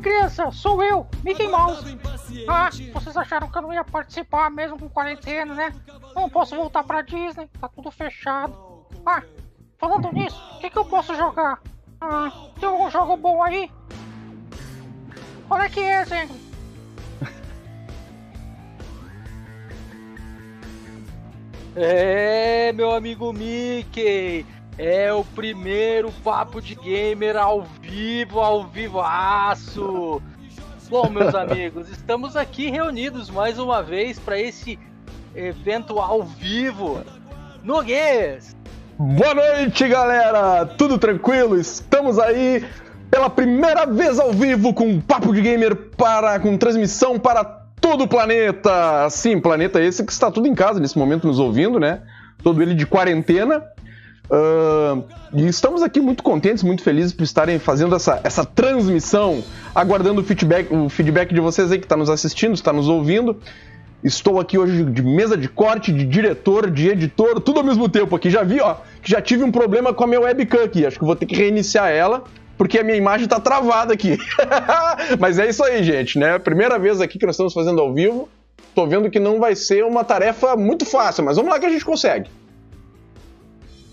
Criança, sou eu, Mickey Mouse. Ah, vocês acharam que eu não ia participar mesmo com quarentena, né? Não posso voltar pra Disney, tá tudo fechado. Ah, falando nisso, o que, que eu posso jogar? Ah, tem algum jogo bom aí? Olha que é, Zengli. É, meu amigo Mickey, é o primeiro papo de gamer ao vivo, ao vivaço. Bom, meus amigos, estamos aqui reunidos mais uma vez para esse evento ao vivo no Guês. Boa noite, galera! Tudo tranquilo? Estamos aí pela primeira vez ao vivo com papo de gamer para com transmissão para todo o planeta. Sim, planeta esse que está tudo em casa nesse momento nos ouvindo, né? Todo ele de quarentena. Uh, e estamos aqui muito contentes, muito felizes por estarem fazendo essa, essa transmissão, aguardando o feedback, o feedback de vocês aí que está nos assistindo, está nos ouvindo. Estou aqui hoje de mesa de corte, de diretor, de editor, tudo ao mesmo tempo aqui. Já vi, ó, que já tive um problema com a minha webcam aqui. Acho que vou ter que reiniciar ela porque a minha imagem tá travada aqui. Mas é isso aí, gente, né? Primeira vez aqui que nós estamos fazendo ao vivo. Tô vendo que não vai ser uma tarefa muito fácil, mas vamos lá que a gente consegue.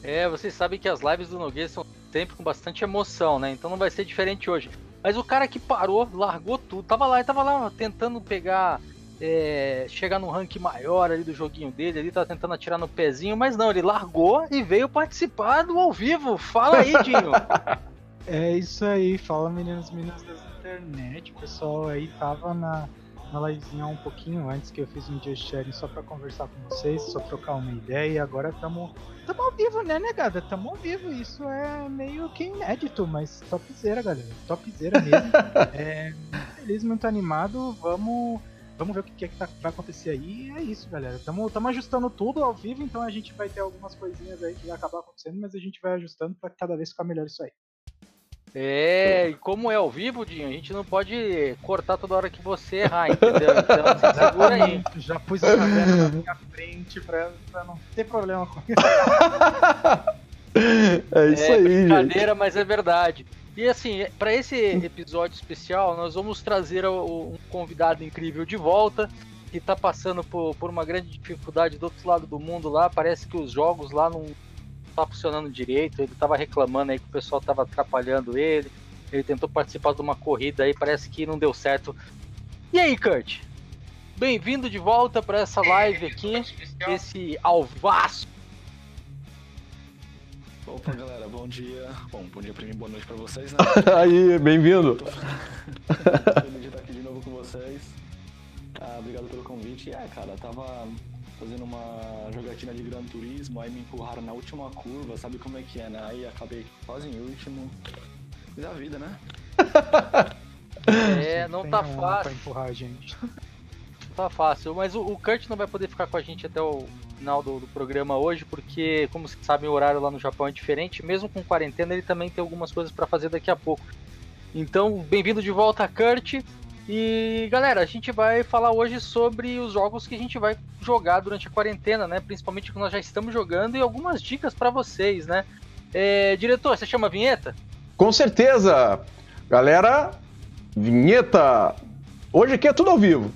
É, vocês sabem que as lives do Nogueira são sempre com bastante emoção, né? Então não vai ser diferente hoje. Mas o cara que parou, largou tudo, tava lá, tava lá tentando pegar, é, chegar no rank maior ali do joguinho dele, ele tava tentando atirar no pezinho, mas não, ele largou e veio participar do ao vivo. Fala aí, Dinho. É isso aí, fala meninos e meninas da internet. O pessoal aí tava na, na livezinha um pouquinho antes que eu fiz um just sharing só pra conversar com vocês, só trocar uma ideia e agora tamo, tamo ao vivo, né, negada? Tamo ao vivo, isso é meio que inédito, mas topzera, galera. Topzera mesmo. é, feliz, muito animado, vamos. Vamos ver o que, é que tá, vai acontecer aí. E é isso, galera. Estamos ajustando tudo ao vivo, então a gente vai ter algumas coisinhas aí que vai acabar acontecendo, mas a gente vai ajustando para cada vez ficar melhor isso aí. É, e como é ao vivo, Dinho, a gente não pode cortar toda hora que você errar, entendeu? Então se segura aí. Já pus a cadeira na minha frente pra, pra não ter problema com isso. é isso é, aí, brincadeira, gente. mas é verdade. E assim, para esse episódio especial, nós vamos trazer um convidado incrível de volta, que tá passando por, por uma grande dificuldade do outro lado do mundo lá. Parece que os jogos lá não tá funcionando direito. Ele tava reclamando aí que o pessoal tava atrapalhando ele. Ele tentou participar de uma corrida aí, parece que não deu certo. E aí, Kurt? Bem-vindo de volta para essa live aqui, esse alvaço. Opa, galera, bom dia. Bom, bom dia pra mim, boa noite pra vocês, né? aí, bem-vindo. Tô feliz de estar aqui de novo com vocês. Ah, obrigado pelo convite. É, cara, tava fazendo uma jogatina de Gran Turismo, aí me empurraram na última curva, sabe como é que é, né? Aí acabei quase em último. Mas é a vida, né? é, não tá fácil. Pra empurrar a gente. Não tá fácil, mas o, o Kurt não vai poder ficar com a gente até o final do, do programa hoje, porque, como vocês sabem, o horário lá no Japão é diferente. Mesmo com quarentena, ele também tem algumas coisas para fazer daqui a pouco. Então, bem-vindo de volta, Kurt. E galera, a gente vai falar hoje sobre os jogos que a gente vai jogar durante a quarentena, né? Principalmente que nós já estamos jogando e algumas dicas para vocês, né? É, diretor, você chama a vinheta? Com certeza! Galera, vinheta! Hoje aqui é tudo ao vivo.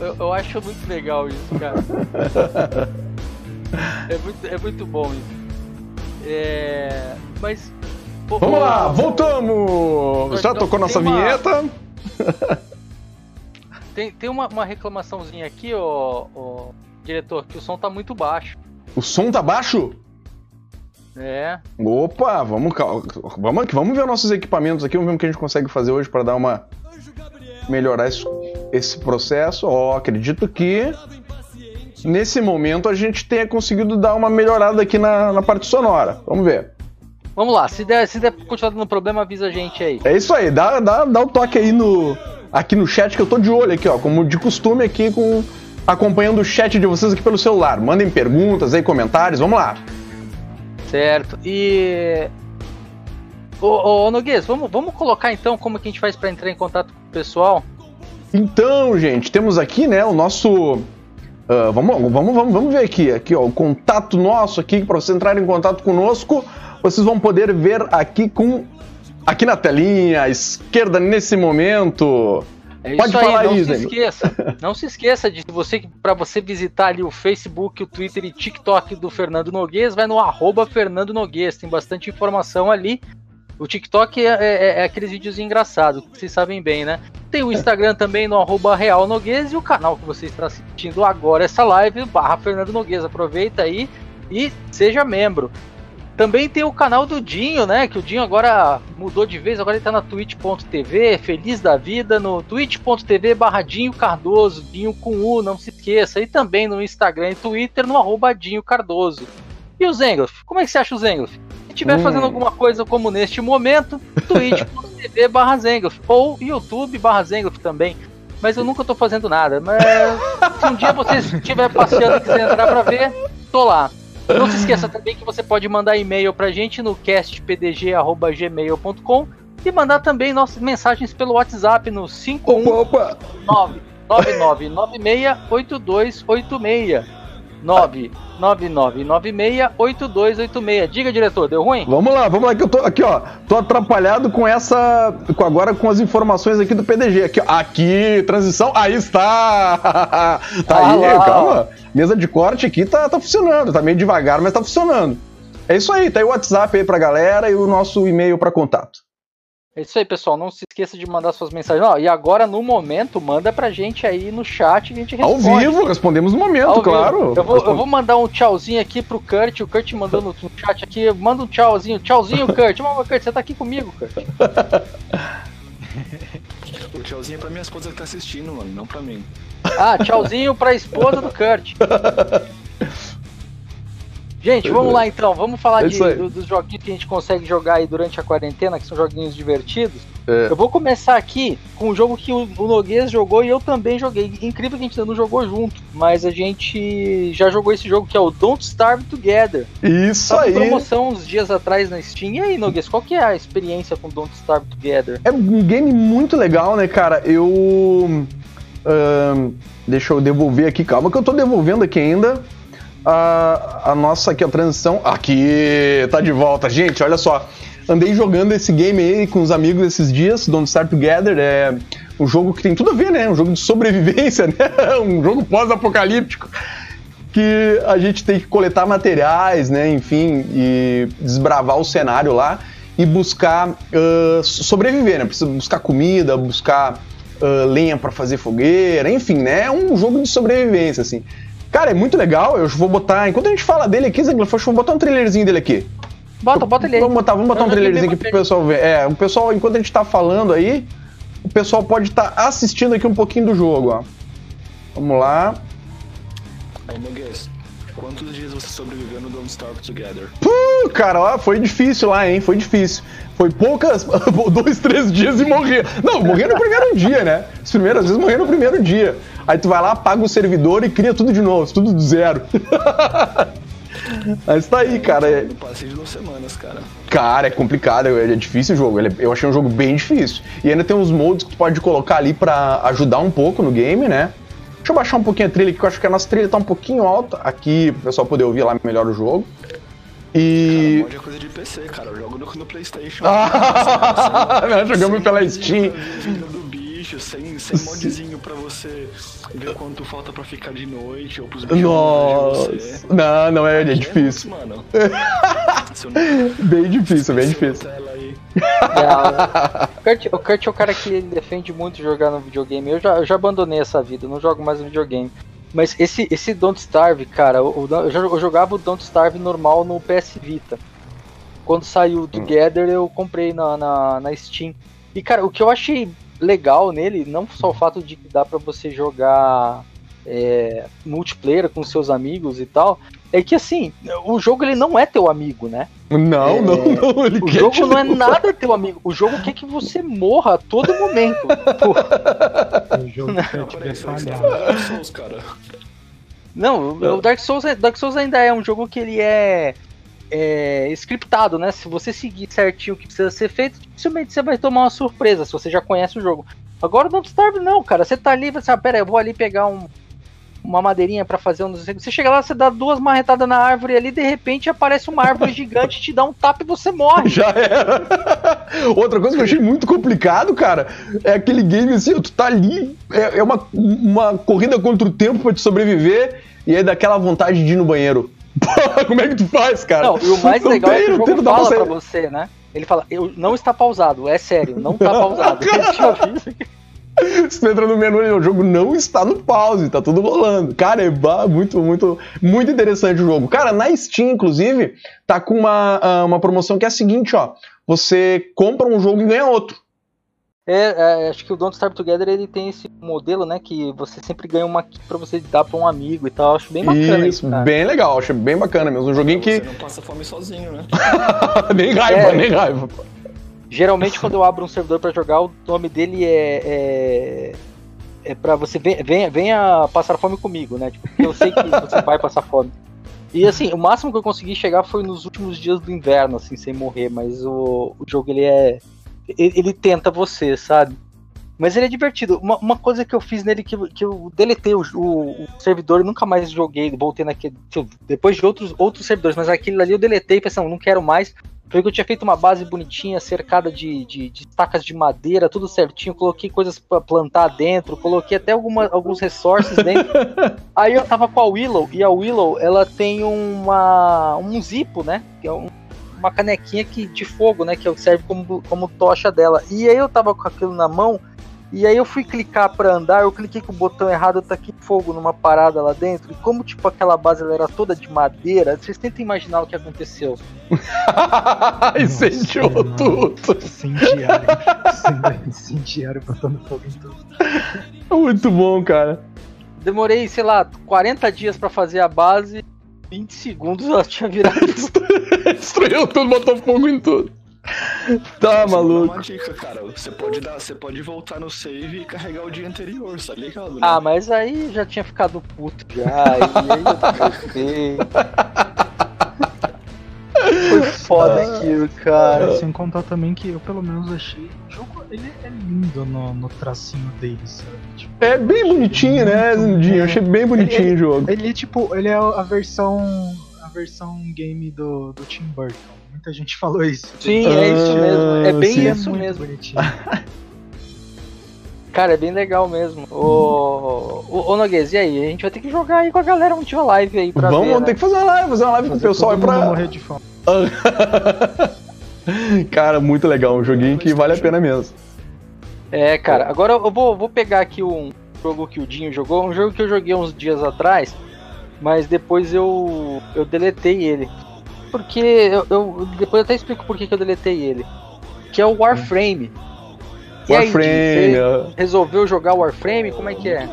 Eu, eu, eu, acho muito legal isso, cara. é, muito, é muito bom isso. É, mas. Pô, Vamos lá, voltamos! Já tocou nossa uma... vinheta? tem tem uma, uma reclamaçãozinha aqui, ó, ó, diretor, que o som tá muito baixo. O som tá baixo? É. Opa, vamos, vamos, vamos ver nossos equipamentos aqui, vamos ver o que a gente consegue fazer hoje para dar uma. melhorar isso esse processo, ó, acredito que nesse momento a gente tenha conseguido dar uma melhorada aqui na, na parte sonora. Vamos ver. Vamos lá, se der, se der continuar dando problema, avisa a gente aí. É isso aí, dá, dá, dá um toque aí no, aqui no chat que eu tô de olho aqui, ó, como de costume aqui com acompanhando o chat de vocês aqui pelo celular. Mandem perguntas aí, comentários, vamos lá. Certo. E Ô, ô Noguês, vamos, vamos colocar então como que a gente faz para entrar em contato com o pessoal? Então, gente, temos aqui, né, o nosso. Uh, vamos, vamos, vamos, vamos ver aqui, aqui, ó, o contato nosso aqui para você entrar em contato conosco. Vocês vão poder ver aqui com aqui na telinha à esquerda nesse momento. É Pode isso falar aí, não aí, se esqueça. Não se esqueça de você para você visitar ali o Facebook, o Twitter e TikTok do Fernando Noguês, vai no arroba Fernando Noguês, tem bastante informação ali. O TikTok é, é, é aqueles vídeos engraçados, que vocês sabem bem, né? Tem o Instagram também no arroba Real Noguês e o canal que você está assistindo agora, essa live, barra Fernando Noguês. Aproveita aí e seja membro. Também tem o canal do Dinho, né? Que o Dinho agora mudou de vez, agora ele tá na twitch.tv, feliz da vida, no twitch.tv barra Dinho Cardoso, Dinho com U, não se esqueça. E também no Instagram e Twitter, no arroba Dinho Cardoso. E o Zengloff? Como é que você acha o Zengloff? Se estiver Hum. fazendo alguma coisa como neste momento, twitch.tv barra ou YouTube barra também. Mas eu nunca tô fazendo nada. Mas se um dia você estiver passeando e quiser entrar pra ver, tô lá. Não se esqueça também que você pode mandar e-mail pra gente no castpdg.gmail.com e mandar também nossas mensagens pelo WhatsApp no 519 Opa, opa. 99968286. 999968286. Diga, diretor, deu ruim? Vamos lá, vamos lá que eu tô aqui, ó. Tô atrapalhado com essa com agora com as informações aqui do PDG. Aqui, ó. aqui, transição. Aí está. tá Ah aí, lá. calma. Mesa de corte aqui tá, tá funcionando, tá meio devagar, mas tá funcionando. É isso aí, tá aí o WhatsApp aí pra galera e o nosso e-mail pra contato. É isso aí, pessoal. Não se esqueça de mandar suas mensagens. Ó, e agora, no momento, manda pra gente aí no chat e a gente Ao responde. vivo, respondemos no momento, Ao vivo. claro. Eu vou, eu vou mandar um tchauzinho aqui pro Kurt. O Kurt mandou no no chat aqui. Manda um tchauzinho. Tchauzinho, Kurt. Ô, Kurt, você tá aqui comigo, Kurt. O tchauzinho é pra minha esposa que tá assistindo, mano, não pra mim. Ah, tchauzinho pra esposa do Kurt. Gente, vamos lá então. Vamos falar É de- do- dos joguinhos que a gente consegue jogar aí durante a quarentena, que são joguinhos divertidos. É. Eu vou começar aqui com um jogo que o, o Noguês jogou e eu também joguei. Incrível que a gente ainda não jogou junto, mas a gente já jogou esse jogo que é o Don't Starve Together. Isso em aí. promoção uns dias atrás na Steam. E aí, Noguês, qual que é a experiência com Don't Starve Together? É um game muito legal, né, cara? Eu. ahn, deixa eu devolver aqui, calma que eu tô devolvendo aqui ainda. A, a nossa aqui, a transição. Aqui, tá de volta. Gente, olha só. Andei jogando esse game aí com os amigos esses dias, Don't Start Together. É um jogo que tem tudo a ver, né? Um jogo de sobrevivência, né? Um jogo pós-apocalíptico. Que a gente tem que coletar materiais, né? Enfim, e desbravar o cenário lá e buscar ah, sobreviver, né? Precisa buscar comida, buscar ah, lenha pra fazer fogueira, enfim, né? É um jogo de sobrevivência, assim. Cara, é muito legal. Eu vou botar. Enquanto a gente fala dele aqui, eu vou botar um trailerzinho dele aqui. Bota, bota ele aí. Vamos botar, vamos botar Eu um trailerzinho aqui pro pessoal ver. É, o pessoal, enquanto a gente tá falando aí, o pessoal pode estar assistindo aqui um pouquinho do jogo, ó. Vamos lá. Aí, Noguês, quantos dias você sobreviveu no Don't Starve Together? Uh, cara, ó, foi difícil lá, hein? Foi difícil. Foi poucas, dois, três dias e morrer. Não, morrer no primeiro dia, né? As primeiras vezes morrer no primeiro dia. Aí tu vai lá, paga o servidor e cria tudo de novo, tudo do zero. Mas tá aí, cara. É- Eu passei de duas semanas, cara. Cara, é complicado, é é difícil o jogo. é- eu achei um jogo bem difícil. E ainda tem uns modos que tu pode colocar ali pra ajudar um pouco no game, né? Deixa eu baixar um pouquinho a trilha aqui, que eu acho que a nossa trilha tá um pouquinho alta aqui, pro pessoal poder ouvir lá melhor o jogo. Cara, E. mod é coisa de PC, cara. Eu jogo no, no Playstation. Ah, jogamos pela Steam. Vida do bicho, sem, sem modzinho pra você ver quanto falta pra ficar de noite ou pros bichos Nossa. Não, não é, é É difícil. mano. Bem difícil, bem difícil. tela o, Kurt, o Kurt é o cara que defende muito jogar no videogame. Eu já, eu já abandonei essa vida, não jogo mais no videogame. Mas esse, esse Don't Starve, cara, eu, eu jogava o Don't Starve normal no PS Vita. Quando saiu o Together, eu comprei na, na, na Steam. E, cara, o que eu achei legal nele, não só o fato de que dá pra você jogar é, multiplayer com seus amigos e tal, é que assim, o jogo ele não é teu amigo, né? Não, não, não. Ele O quer jogo te não é nada teu amigo. O jogo quer que você morra a todo momento. Pô, O jogo Não, quer te ver você falhar. Dark Souls, cara. não, o Dark Souls, é- Dark Souls ainda é um jogo que ele é, é scriptado, né? Se você seguir certinho o que precisa ser feito, dificilmente você vai tomar uma surpresa se você já conhece o jogo. Agora o Don't Starve não, cara. Você tá ali, você, ah, pera, eu vou ali pegar um, uma madeirinha para fazer um. Você chega lá, você dá duas marretadas na árvore ali, de repente aparece uma árvore gigante, te dá um tapa e você morre. Já era. Outra coisa que eu achei muito complicado, cara, é aquele game assim, tu tá ali, é, é uma, uma corrida contra o tempo pra te sobreviver, e aí dá aquela vontade de ir no banheiro. Como é que tu faz, cara? Não, e o mais não legal tem, é que o jogo fala pra você, né? Ele fala, eu, não está pausado, é sério, não está pausado. Você entra no menu e o jogo não está no pause, tá tudo rolando. Cara, é muito, muito, muito interessante o jogo. Cara, na Steam, inclusive, tá com uma, ah, uma promoção que é a seguinte, ó. Você compra um jogo e ganha outro. É, é, acho que o Don't Starve Together ele tem esse modelo, né? Que você sempre ganha uma key pra você dar pra um amigo e tal. Acho bem bacana isso. isso bem legal, acho bem bacana mesmo. Um joguinho você que. Você não passa fome sozinho, né? nem raiva, é, nem raiva. Geralmente, quando eu abro um servidor para jogar, o nome dele é. é... É pra você venha, venha passar fome comigo, né? Tipo, eu sei que você vai passar fome. E assim, o máximo que eu consegui chegar foi nos últimos dias do inverno, assim, sem morrer, mas o, o jogo ele é ele, ele tenta você, sabe? Mas ele é divertido. Uma, uma, coisa que eu fiz nele que, que eu deletei o, o, o servidor e nunca mais joguei. Voltei naquele. Depois de outros, outros servidores, mas aquele ali eu deletei pensando, não quero mais. Foi que eu tinha feito uma base bonitinha, cercada de, de, de estacas de madeira, tudo certinho. Coloquei coisas para plantar dentro, coloquei até alguma, alguns resources dentro. Aí eu tava com a Willow, e a Willow ela tem uma, um zipo, né? Que é um uma canequinha que, de fogo, né? Que serve como, como tocha dela. E aí eu tava com aquilo na mão. E aí eu fui clicar para andar, eu cliquei com o botão errado, eu taquei fogo numa parada lá dentro. E como tipo aquela base ela era toda de madeira, vocês tentam imaginar o que aconteceu. Incendiou tudo. Incendiário. Incendiário botando fogo em tudo. Muito bom, cara. Demorei, sei lá, 40 dias para fazer a base 20 segundos ela tinha virado. Destruiu tudo, botou fogo em tudo. Tá maluco. Uma dica, cara. Você pode dar, você pode voltar no save e carregar o dia anterior, tá ligado? Né? Ah, mas aí já tinha ficado puto já. Aí, aí eu Foi foda ah, aquilo, cara. Sem contar também que eu pelo menos achei. O jogo ele é lindo no, no tracinho dele, sabe? Tipo, é bem bonitinho, né, Zindinho? Eu achei bem bonitinho ele, o jogo. Ele, tipo, ele é a versão. a versão game do, do Tim Burton. Muita gente falou isso. Sim, é isso mesmo. É bem sim, isso é mesmo. Bonitinho. Cara, é bem legal mesmo. O, o, o Noguês, e aí? A gente vai ter que jogar aí com a galera um dia live aí pra Vamos, ver, vamos né? ter que fazer uma live, fazer uma live fazer com o pessoal aí pra. morrer de fome. cara, muito legal. Um joguinho que vale a pena mesmo. É, cara. Agora eu vou, vou pegar aqui um jogo que o Dinho jogou. Um jogo que eu joguei uns dias atrás, mas depois eu, eu deletei ele. Porque eu, eu depois eu até explico por que, que eu deletei ele. Que é o Warframe. E Warframe. Aí, resolveu jogar Warframe? Como é que é?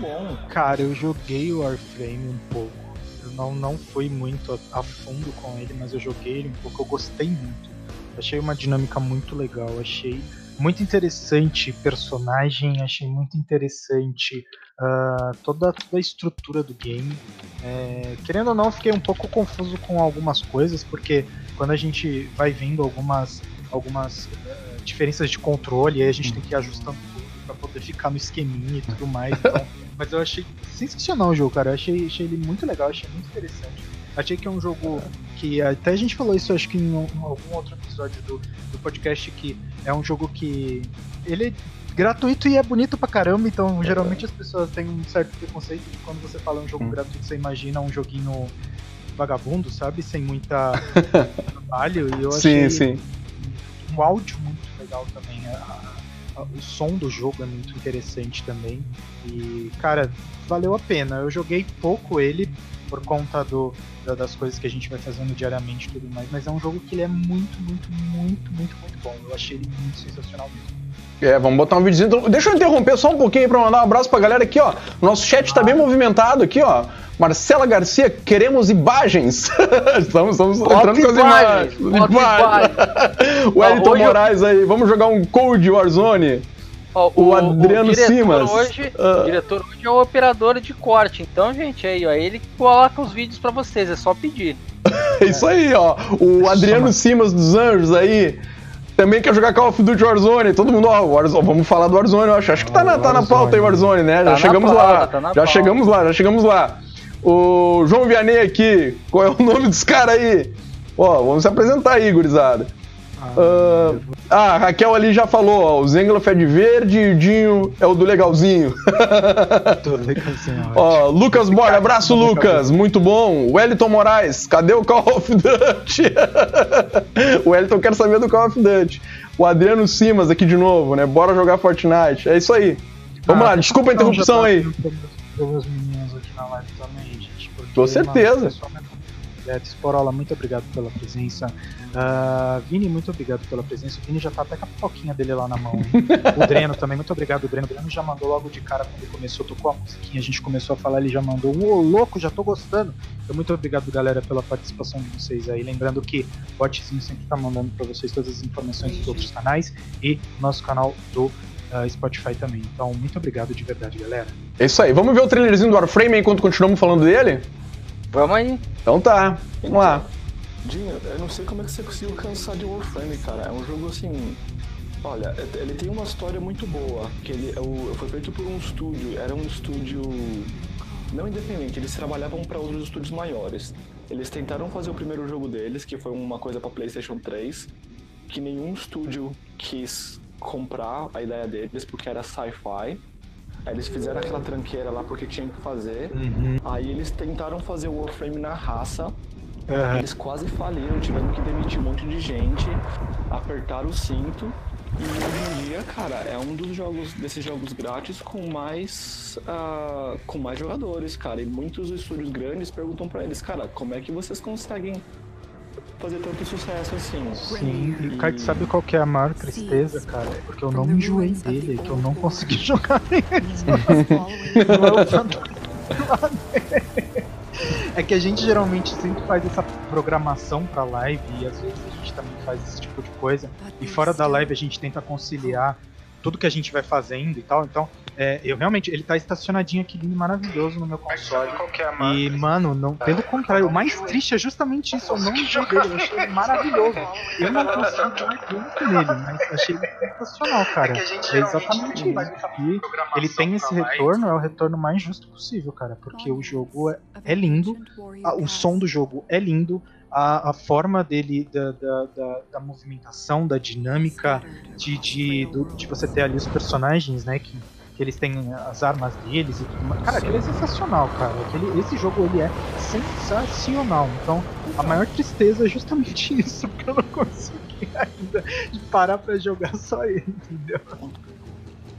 Cara, eu joguei o Warframe um pouco. Eu não, não fui muito a, a fundo com ele, mas eu joguei ele um pouco. Eu gostei muito. Achei uma dinâmica muito legal. Achei muito interessante personagem, achei muito interessante uh, toda, toda a estrutura do game. É, querendo ou não, fiquei um pouco confuso com algumas coisas, porque quando a gente vai vendo algumas, algumas uh, diferenças de controle, aí a gente tem que ir ajustando tudo pra poder ficar no esqueminha e tudo mais. Então, mas eu achei sensacional o jogo, cara. Eu achei, achei ele muito legal, achei muito interessante. Achei que é um jogo que até a gente falou isso, acho que em, algum outro episódio do, do podcast, que é um jogo que ele é gratuito e é bonito pra caramba, então geralmente as pessoas têm um certo preconceito de quando você fala um jogo hum. gratuito, você imagina um joguinho vagabundo, sabe? Sem muita trabalho. E eu achei sim, sim. um áudio muito legal também. A, a, o som do jogo é muito interessante também. E, cara, valeu a pena. Eu joguei pouco ele por conta do, das coisas que a gente vai fazendo diariamente e tudo mais, mas é um jogo que ele é muito, muito, muito, muito, muito bom. Eu achei ele muito sensacional mesmo. É, vamos botar um videozinho. Deixa eu interromper só um pouquinho para mandar um abraço pra galera aqui, ó. Nosso chat está bem movimentado aqui, ó. Marcela Garcia, queremos imagens. estamos, estamos entrando com as imagens. imagens. o Elton Moraes aí, vamos jogar um Code Warzone. Ó, o, o, Adriano o Simas. Hoje, uh, o diretor hoje é o operador de corte. Então, gente, aí, ó, ele coloca os vídeos para vocês, é só pedir. Isso aí, ó. O Adriano Simas dos Anjos aí. também quer jogar Call of Duty Warzone. Todo mundo, ó, Warzone, vamos falar do Warzone, eu acho. Acho que tá na, tá na pauta aí, Warzone, né? Tá já chegamos pauta, lá. tá já pauta. chegamos lá, já chegamos lá. O João Vianney aqui, qual é o nome dos caras aí? Ó, vamos se apresentar aí, gurizada. Ah, ah, a Raquel ali já falou, ó, o Zengloff é de verde e o Dinho é o do legalzinho. Tô legalzinho, Ó, Lucas Borges, abraço Lucas, muito bom. Wellington Moraes, cadê o Call of Duty? o Wellington quer saber do Call of Duty. O Adriano Simas aqui de novo, né? Bora jogar Fortnite. É isso aí. Vamos lá, desculpa a interrupção aí. Com certeza. pessoal, é, muito obrigado pela presença. Ah, Vini, muito obrigado pela presença. O Vini já tá até com a pipoquinha dele lá na mão. o Dreno também, muito obrigado, Dreno. O Dreno já mandou logo de cara quando ele começou, tocou a musiquinha, a gente começou a falar, ele já mandou um ô louco, já tô gostando. Então, muito obrigado, galera, pela participação de vocês aí. Lembrando que o Botzinho sempre tá mandando pra vocês todas as informações dos outros canais e nosso canal do ah, Spotify também. Então, muito obrigado de verdade, galera. É isso aí. Vamos ver o trailerzinho do Warframe enquanto continuamos falando dele? Vamos aí. Então tá, vamos lá. Dinho, eu não sei como é que você conseguiu cansar de Warframe, cara. É um jogo assim. Olha, ele tem uma história muito boa. Que ele é o- foi feito por um estúdio. Era um estúdio não independente. Eles trabalhavam para outros estúdios maiores. Eles tentaram fazer o primeiro jogo deles, que foi uma coisa para PlayStation 3, que nenhum estúdio quis comprar a ideia deles porque era sci-fi. Aí eles fizeram aquela tranqueira lá porque tinham que fazer. Aí eles tentaram fazer o Warframe na raça. Eles quase faliram, tiveram que demitir um monte de gente, apertar o cinto. E hoje em dia, cara, é um dos jogos desses jogos grátis com mais ah, com mais jogadores, cara. E muitos estúdios grandes perguntam pra eles, cara, como é que vocês conseguem fazer tanto sucesso assim? Sim, e Kart, sabe qual que é a maior tristeza, cara? É Porque eu não me enjoei dele, que eu não consegui jogar nele. É fantasma dele. É que a gente geralmente sempre faz essa programação pra live e às vezes a gente também faz esse tipo de coisa. E fora da live a gente tenta conciliar tudo que a gente vai fazendo e tal. Então, é, eu realmente, ele tá estacionadinho aqui lindo e maravilhoso no meu console. E, mano, não, pelo contrário, o mais triste é justamente isso. Eu não enjoei dele, eu achei ele maravilhoso. Eu não consigo jogar tanto nele, mas achei ele sensacional, cara. É exatamente isso. E ele tem esse retorno, é o retorno mais justo possível, cara. Porque o jogo é, é lindo, o som do jogo é lindo, a, a forma dele, da, da, da, da movimentação, da dinâmica, de, de, do- de você ter ali os personagens, né? Que, que eles têm as armas deles e tudo mais. Cara, aquele é sensacional, cara. Aquele, esse jogo ele é sensacional. Então, a maior tristeza é justamente isso, porque eu não consegui ainda parar pra jogar só ele, entendeu?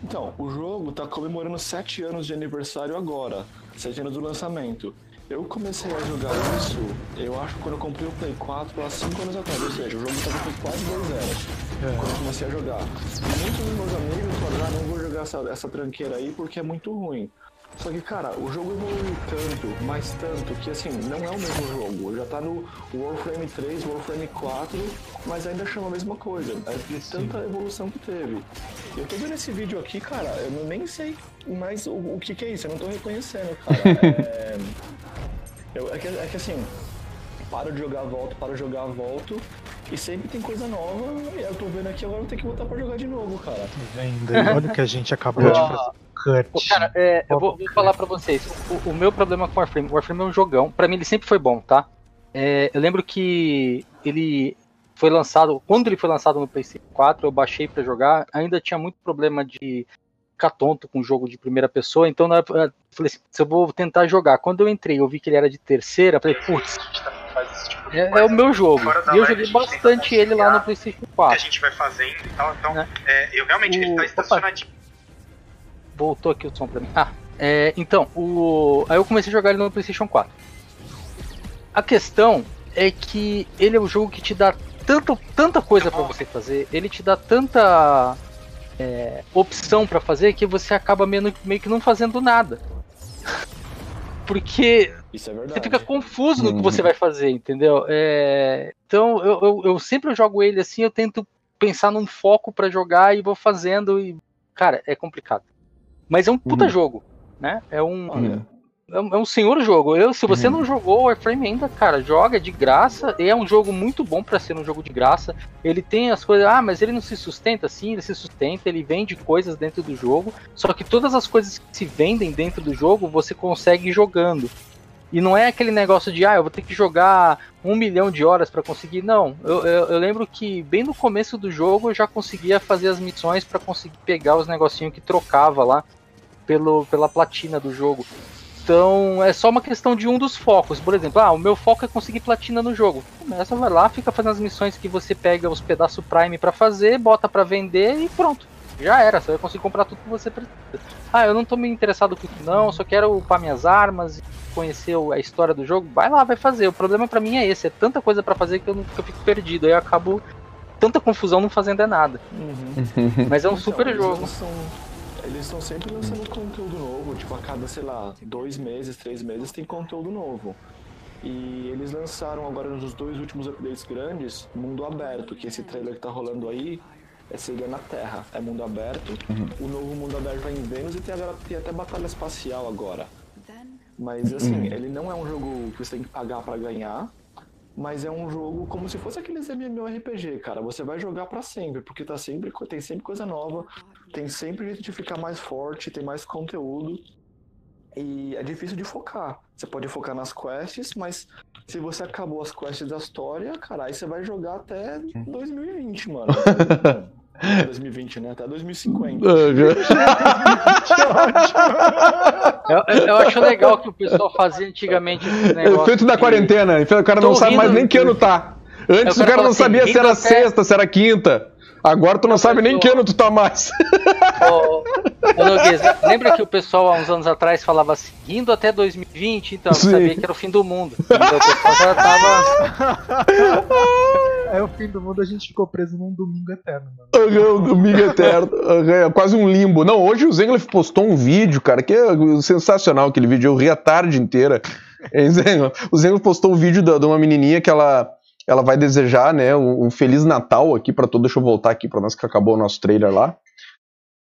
Então, o jogo tá comemorando 7 anos de aniversário agora, 7 anos do lançamento. Eu comecei a jogar isso, eu acho, quando eu comprei o Play 4 há 5 anos atrás, ou seja, o jogo tava com quase 2 anos quando eu comecei a jogar. Muitos dos meus amigos falaram, ah, não vou jogar essa, essa tranqueira aí porque é muito ruim. Só que, cara, o jogo evoluiu tanto, mas tanto, que assim, não é o mesmo jogo. Já tá no Warframe 3, Warframe 4, mas ainda chama a mesma coisa. É de tanta evolução que teve. Eu tô vendo esse vídeo aqui, cara, eu nem sei mais o, o que, que é isso, eu não tô reconhecendo, cara. É, eu- é que, é que assim, paro de jogar, volto, paro de jogar, volto. E sempre tem coisa nova, e eu tô vendo aqui agora eu vou ter que voltar pra jogar de novo, cara. Vendo? Olha o que a gente acabou de fazer. Pô, cara, é, eu vou, vou falar pra vocês. O, o meu problema com o Warframe, o Warframe é um jogão. Pra mim ele sempre foi bom, tá? É, eu lembro que ele foi lançado, quando ele foi lançado no PlayStation 4, eu baixei pra jogar. Ainda tinha muito problema de ficar tonto com jogo de primeira pessoa, então na eu falei assim, se eu vou tentar jogar. Quando eu entrei, eu vi que ele era de terceira, falei, putz, é, é o meu jogo. E eu joguei bastante ele lá no PlayStation que a 4. gente vai fazendo e tal. Então, Né? é, eu realmente, ele O- tá opa. estacionadinho. Voltou aqui o som pra mim. Ah, é, então, o... aí eu comecei a jogar ele no PlayStation 4. A questão é que ele é um jogo que te dá tanto, tanta coisa pra você fazer, ele te dá tanta é, opção pra fazer que você acaba meio, meio que não fazendo nada. Porque Isso é você fica confuso no que Uhum. você vai fazer, entendeu? É, Então eu, eu, eu sempre jogo ele assim, eu tento pensar num foco pra jogar e vou fazendo e. Cara, é complicado. Mas é um puta Uhum. jogo, né? É um. Uhum. É um, é um senhor jogo. Eu, se você uhum. não jogou Warframe ainda, cara, joga de graça. É um jogo muito bom para ser um jogo de graça. Ele tem as coisas. Ah, mas ele não se sustenta assim, ele se sustenta, ele vende coisas dentro do jogo. Só que todas as coisas que se vendem dentro do jogo você consegue ir jogando. E não é aquele negócio de, ah, eu vou ter que jogar um milhão de horas para conseguir. Não, eu, eu, eu, lembro que bem no começo do jogo eu já conseguia fazer as missões para conseguir pegar os negocinhos que trocava lá pelo, pela platina do jogo. Então é só uma questão de um dos focos. Por exemplo, ah, o meu foco é conseguir platina no jogo. Começa, vai lá, fica fazendo as missões que você pega os pedaços Prime para fazer, bota para vender e pronto. Já era, você vai conseguir comprar tudo que você precisa. Ah, eu não tô me interessado com isso não, só quero upar minhas armas e conhecer a história do jogo. Vai lá, vai fazer. O problema para mim é esse, é tanta coisa para fazer que eu, não, que eu fico perdido. Aí eu acabo tanta confusão não fazendo é nada. Uhum. Mas é um então, super jogo. São eles estão sempre lançando conteúdo novo, tipo, a cada, sei lá, dois meses, três meses tem conteúdo novo. E eles lançaram agora nos dois últimos updates grandes, Mundo Aberto, que esse trailer que tá rolando aí é seria na Terra, é mundo aberto. Uhum. O novo mundo aberto vai em Vênus e tem, agora, tem até batalha espacial agora. Mas assim, uhum. ele não é um jogo que você tem que pagar para ganhar, mas é um jogo como se fosse aqueles MMORPG, cara. Você vai jogar para sempre, porque tá sempre, tem sempre coisa nova, tem sempre jeito de ficar mais forte, tem mais conteúdo. E é difícil de focar. Você pode focar nas quests, mas se você acabou as quests da história, cara, aí você vai jogar até 2020, mano. 2020, né? Até 2050. eu, eu, acho legal que o pessoal fazia antigamente esse negócio. Feito da quarentena. O cara não sabe mais nem que ano tá. Antes o cara não assim, sabia se era até... sexta, se era quinta. Agora tu não sabe nem que ano tu tá mais. Ô, ô lembra que o pessoal há uns anos atrás falava assim, indo até 2020, então Sim. sabia que era o fim do mundo. Então o pessoal já tava. É o fim do mundo, a gente ficou preso num domingo eterno, mano. Um domingo eterno. É quase um limbo. Não, hoje o Zengler postou um vídeo, cara, que é sensacional aquele vídeo. Eu ri a tarde inteira. O Zengler postou um vídeo de uma menininha que ela ela vai desejar, né, um, um feliz Natal aqui para todo. Deixa eu voltar aqui para nós que acabou o nosso trailer lá.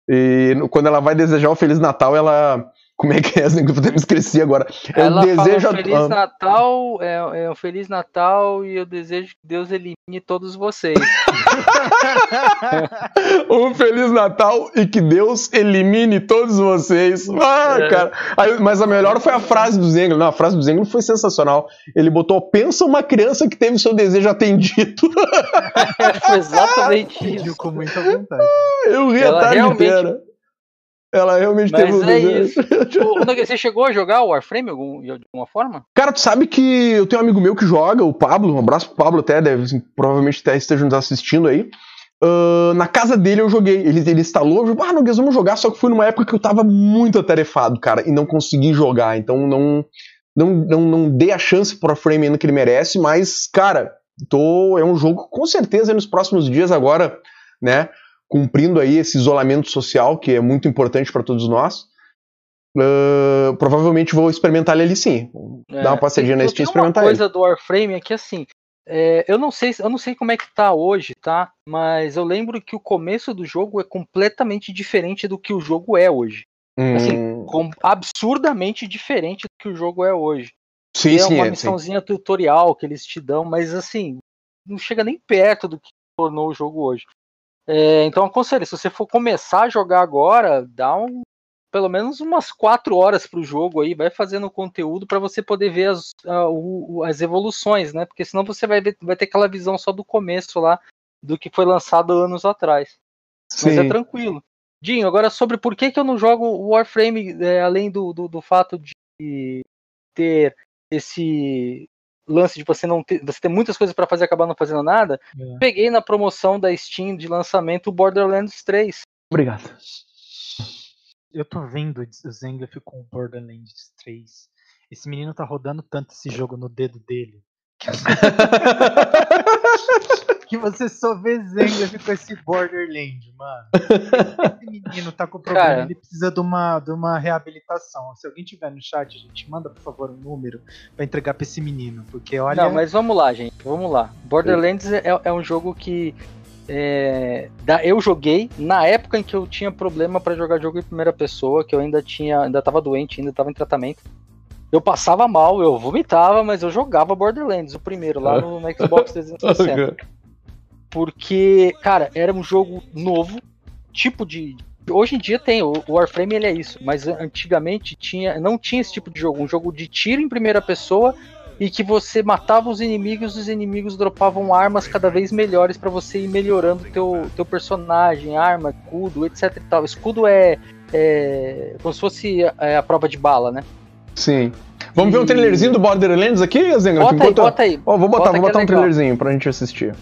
E quando ela vai desejar um feliz Natal, ela como é que é que eu me esqueci agora? Eu Ela desejo fala, Feliz Natal, é, é um Feliz Natal e eu desejo que Deus elimine todos vocês. um Feliz Natal e que Deus elimine todos vocês. Ah, é. cara. Aí, mas a melhor foi a frase do Zengler. Não, a frase do Zengler foi sensacional. Ele botou: pensa uma criança que teve seu desejo atendido. foi exatamente isso. Com muita vontade. Eu ri Ela a tarde realmente... inteira. Ela realmente Mas teve um é isso. Você chegou a jogar o Warframe de alguma forma? Cara, tu sabe que eu tenho um amigo meu que joga, o Pablo, um abraço pro Pablo até, deve assim, provavelmente até esteja nos assistindo aí. Uh, na casa dele eu joguei. Ele, ele instalou, eu, ah, Noguês, vamos jogar. Só que foi numa época que eu tava muito atarefado, cara, e não consegui jogar. Então não, não, não, não dei a chance pro Warframe ainda que ele merece, mas, cara, tô, é um jogo com certeza nos próximos dias agora, né? Cumprindo aí esse isolamento social que é muito importante para todos nós. Uh, provavelmente vou experimentar ele ali sim. É, Dar uma passadinha na Steam e experimentar ele. Uma coisa do Warframe é que assim, é, eu não sei, eu não sei como é que tá hoje, tá? Mas eu lembro que o começo do jogo é completamente diferente do que o jogo é hoje. Hum. Assim, com, absurdamente diferente do que o jogo é hoje. Sim, é sim, uma é, missãozinha sim. tutorial que eles te dão, mas assim, não chega nem perto do que tornou o jogo hoje. É, então aconselho, se você for começar a jogar agora, dá um, pelo menos umas quatro horas pro jogo aí, vai fazendo conteúdo para você poder ver as, as evoluções, né? Porque senão você vai, ver, vai ter aquela visão só do começo lá, do que foi lançado anos atrás. Sim. Mas é tranquilo. Dinho, agora sobre por que, que eu não jogo Warframe, é, além do, do, do fato de ter esse lance de você não ter, você ter muitas coisas para fazer e acabar não fazendo nada, é. peguei na promoção da Steam de lançamento o Borderlands 3. Obrigado. Eu tô vendo o Zenglef com o Borderlands 3. Esse menino tá rodando tanto esse jogo no dedo dele. que você só vê Zenga com esse Borderland, mano. Esse menino tá com problema, Cara, ele precisa de uma, de uma reabilitação. Se alguém tiver no chat, gente, manda por favor um número pra entregar pra esse menino, porque olha... Não, mas vamos lá, gente, vamos lá. Borderlands é, é um jogo que é, eu joguei na época em que eu tinha problema para jogar jogo em primeira pessoa, que eu ainda tinha, ainda tava doente, ainda tava em tratamento. Eu passava mal, eu vomitava, mas eu jogava Borderlands, o primeiro, lá no, no Xbox 360. Porque, cara, era um jogo novo, tipo de. Hoje em dia tem, o Warframe ele é isso, mas antigamente tinha, não tinha esse tipo de jogo, um jogo de tiro em primeira pessoa e que você matava os inimigos, os inimigos dropavam armas cada vez melhores para você ir melhorando teu teu personagem, arma, escudo, etc e tal. Escudo é, é como se fosse a, é, a prova de bala, né? Sim. Vamos e... ver um trailerzinho do Borderlands aqui, Zenga? Bota aí, bota aí. Oh, vou botar, bota vou botar é um trailerzinho pra gente assistir.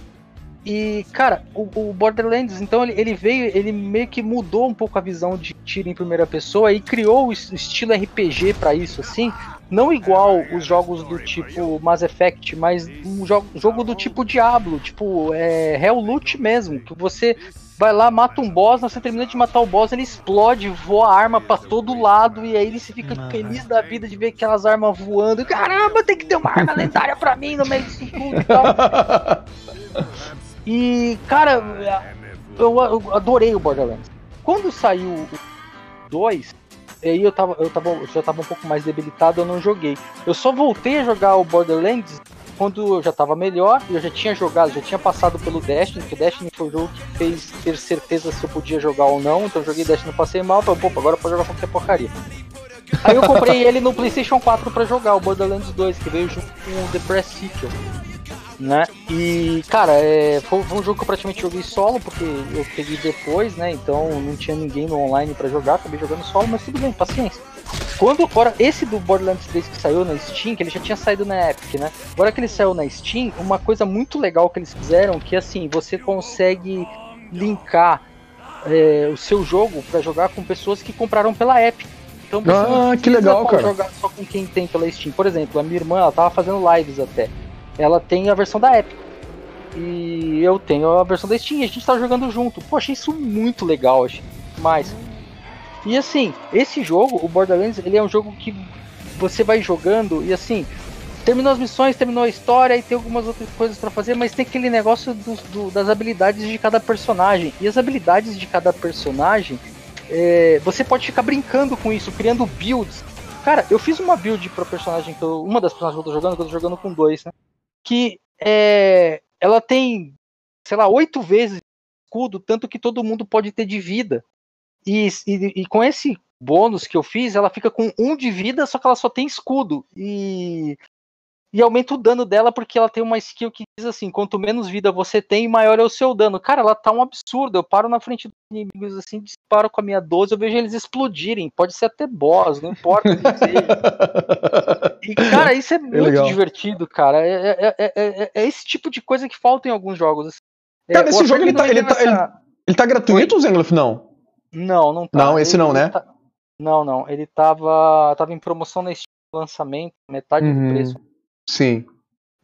E, cara, o, o Borderlands, então, ele, ele, veio, ele meio que mudou um pouco a visão de tiro em primeira pessoa e criou o estilo RPG para isso, assim. Não igual os jogos do tipo Mass Effect, mas um jogo, jogo do tipo Diablo, tipo é, Hell Loot mesmo, que você vai lá, mata um boss, você termina de matar o boss, ele explode, voa a arma para todo lado, e aí ele se fica feliz da vida de ver aquelas armas voando. Caramba, tem que ter uma arma lendária pra mim no meio disso tudo e tal. E, cara, eu, adorei o Borderlands. Quando saiu o 2, aí eu tava, eu tava, eu já tava um pouco mais debilitado, eu não joguei. Eu só voltei a jogar o Borderlands quando eu já tava melhor, eu já tinha jogado, já tinha passado pelo Destiny, que o Destiny foi o jogo que fez ter certeza se eu podia jogar ou não, então eu joguei Destiny, passei mal, falei, pô, agora eu posso jogar qualquer porcaria. Aí eu comprei ele no PlayStation 4 para jogar, o Borderlands 2, que veio junto com o The Press Sequel né? E, cara, é, foi, um jogo que eu praticamente joguei solo, porque eu peguei depois, né? Então não tinha ninguém no online para jogar, acabei jogando solo, mas tudo bem, paciência. Quando, agora, esse do Borderlands 3 que saiu na Steam, que ele já tinha saído na Epic, né? Agora que ele saiu na Steam, uma coisa muito legal que eles fizeram, que assim, você consegue linkar é, o seu jogo para jogar com pessoas que compraram pela Epic. Então você ah, que legal, cara. jogar só com quem tem pela Steam. Por exemplo, a minha irmã, ela tava fazendo lives até ela tem a versão da Epic. E eu tenho a versão da Steam, a gente tá jogando junto. Pô, achei isso muito legal, achei mais. E assim, esse jogo, o Borderlands, ele é um jogo que você vai jogando e assim, terminou as missões, terminou a história e tem algumas outras coisas para fazer, mas tem aquele negócio do, do, das habilidades de cada personagem. E as habilidades de cada personagem, é, você pode ficar brincando com isso, criando builds. Cara, eu fiz uma build pro personagem que eu, uma das personagens que eu tô jogando, que eu tô jogando com dois, né? Que é, ela tem, sei lá, oito vezes escudo, tanto que todo mundo pode ter de vida. E, e, e, com esse bônus que eu fiz, ela fica com um de vida, só que ela só tem escudo. E, e aumenta o dano dela porque ela tem uma skill que diz assim: quanto menos vida você tem, maior é o seu dano. Cara, ela tá um absurdo. Eu paro na frente dos inimigos assim, disparo com a minha 12, eu vejo eles explodirem. Pode ser até boss, não importa o que seja. E, cara, isso é, é muito legal. divertido, cara. É, é, é, é, esse tipo de coisa que falta em alguns jogos. Assim. Cara, esse jogo ele tá, ele, tá, ele, ele tá gratuito, Zengloff? Não. Não, não tá. Não, esse ele, não, né? Tá... Não, não. Ele tava, tava em promoção nesse lançamento, metade uhum. do preço Sim.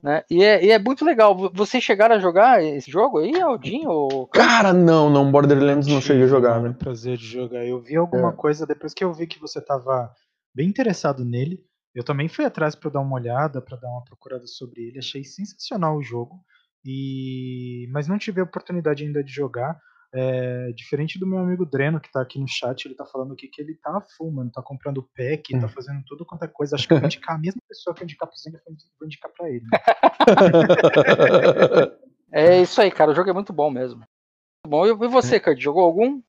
Né? E, é, e é muito legal. Vocês chegaram a jogar esse jogo aí, Aldinho? Ou... Cara, não, não. Borderlands não cheguei a jogar, né? prazer de jogar. Eu vi alguma é. coisa depois que eu vi que você tava bem interessado nele. Eu também fui atrás para dar uma olhada, para dar uma procurada sobre ele. Achei sensacional o jogo. E mas não tive a oportunidade ainda de jogar. É, diferente do meu amigo Dreno, que tá aqui no chat, ele tá falando aqui que ele tá full, mano. Tá comprando pack, tá hum. tá fazendo tudo quanto é coisa. Acho que eu vou indicar a mesma pessoa que eu indicar pro Zenga, vou indicar pra ele. Né? é isso aí, cara. O jogo é muito bom mesmo. Bom, e você, Card, jogou algum?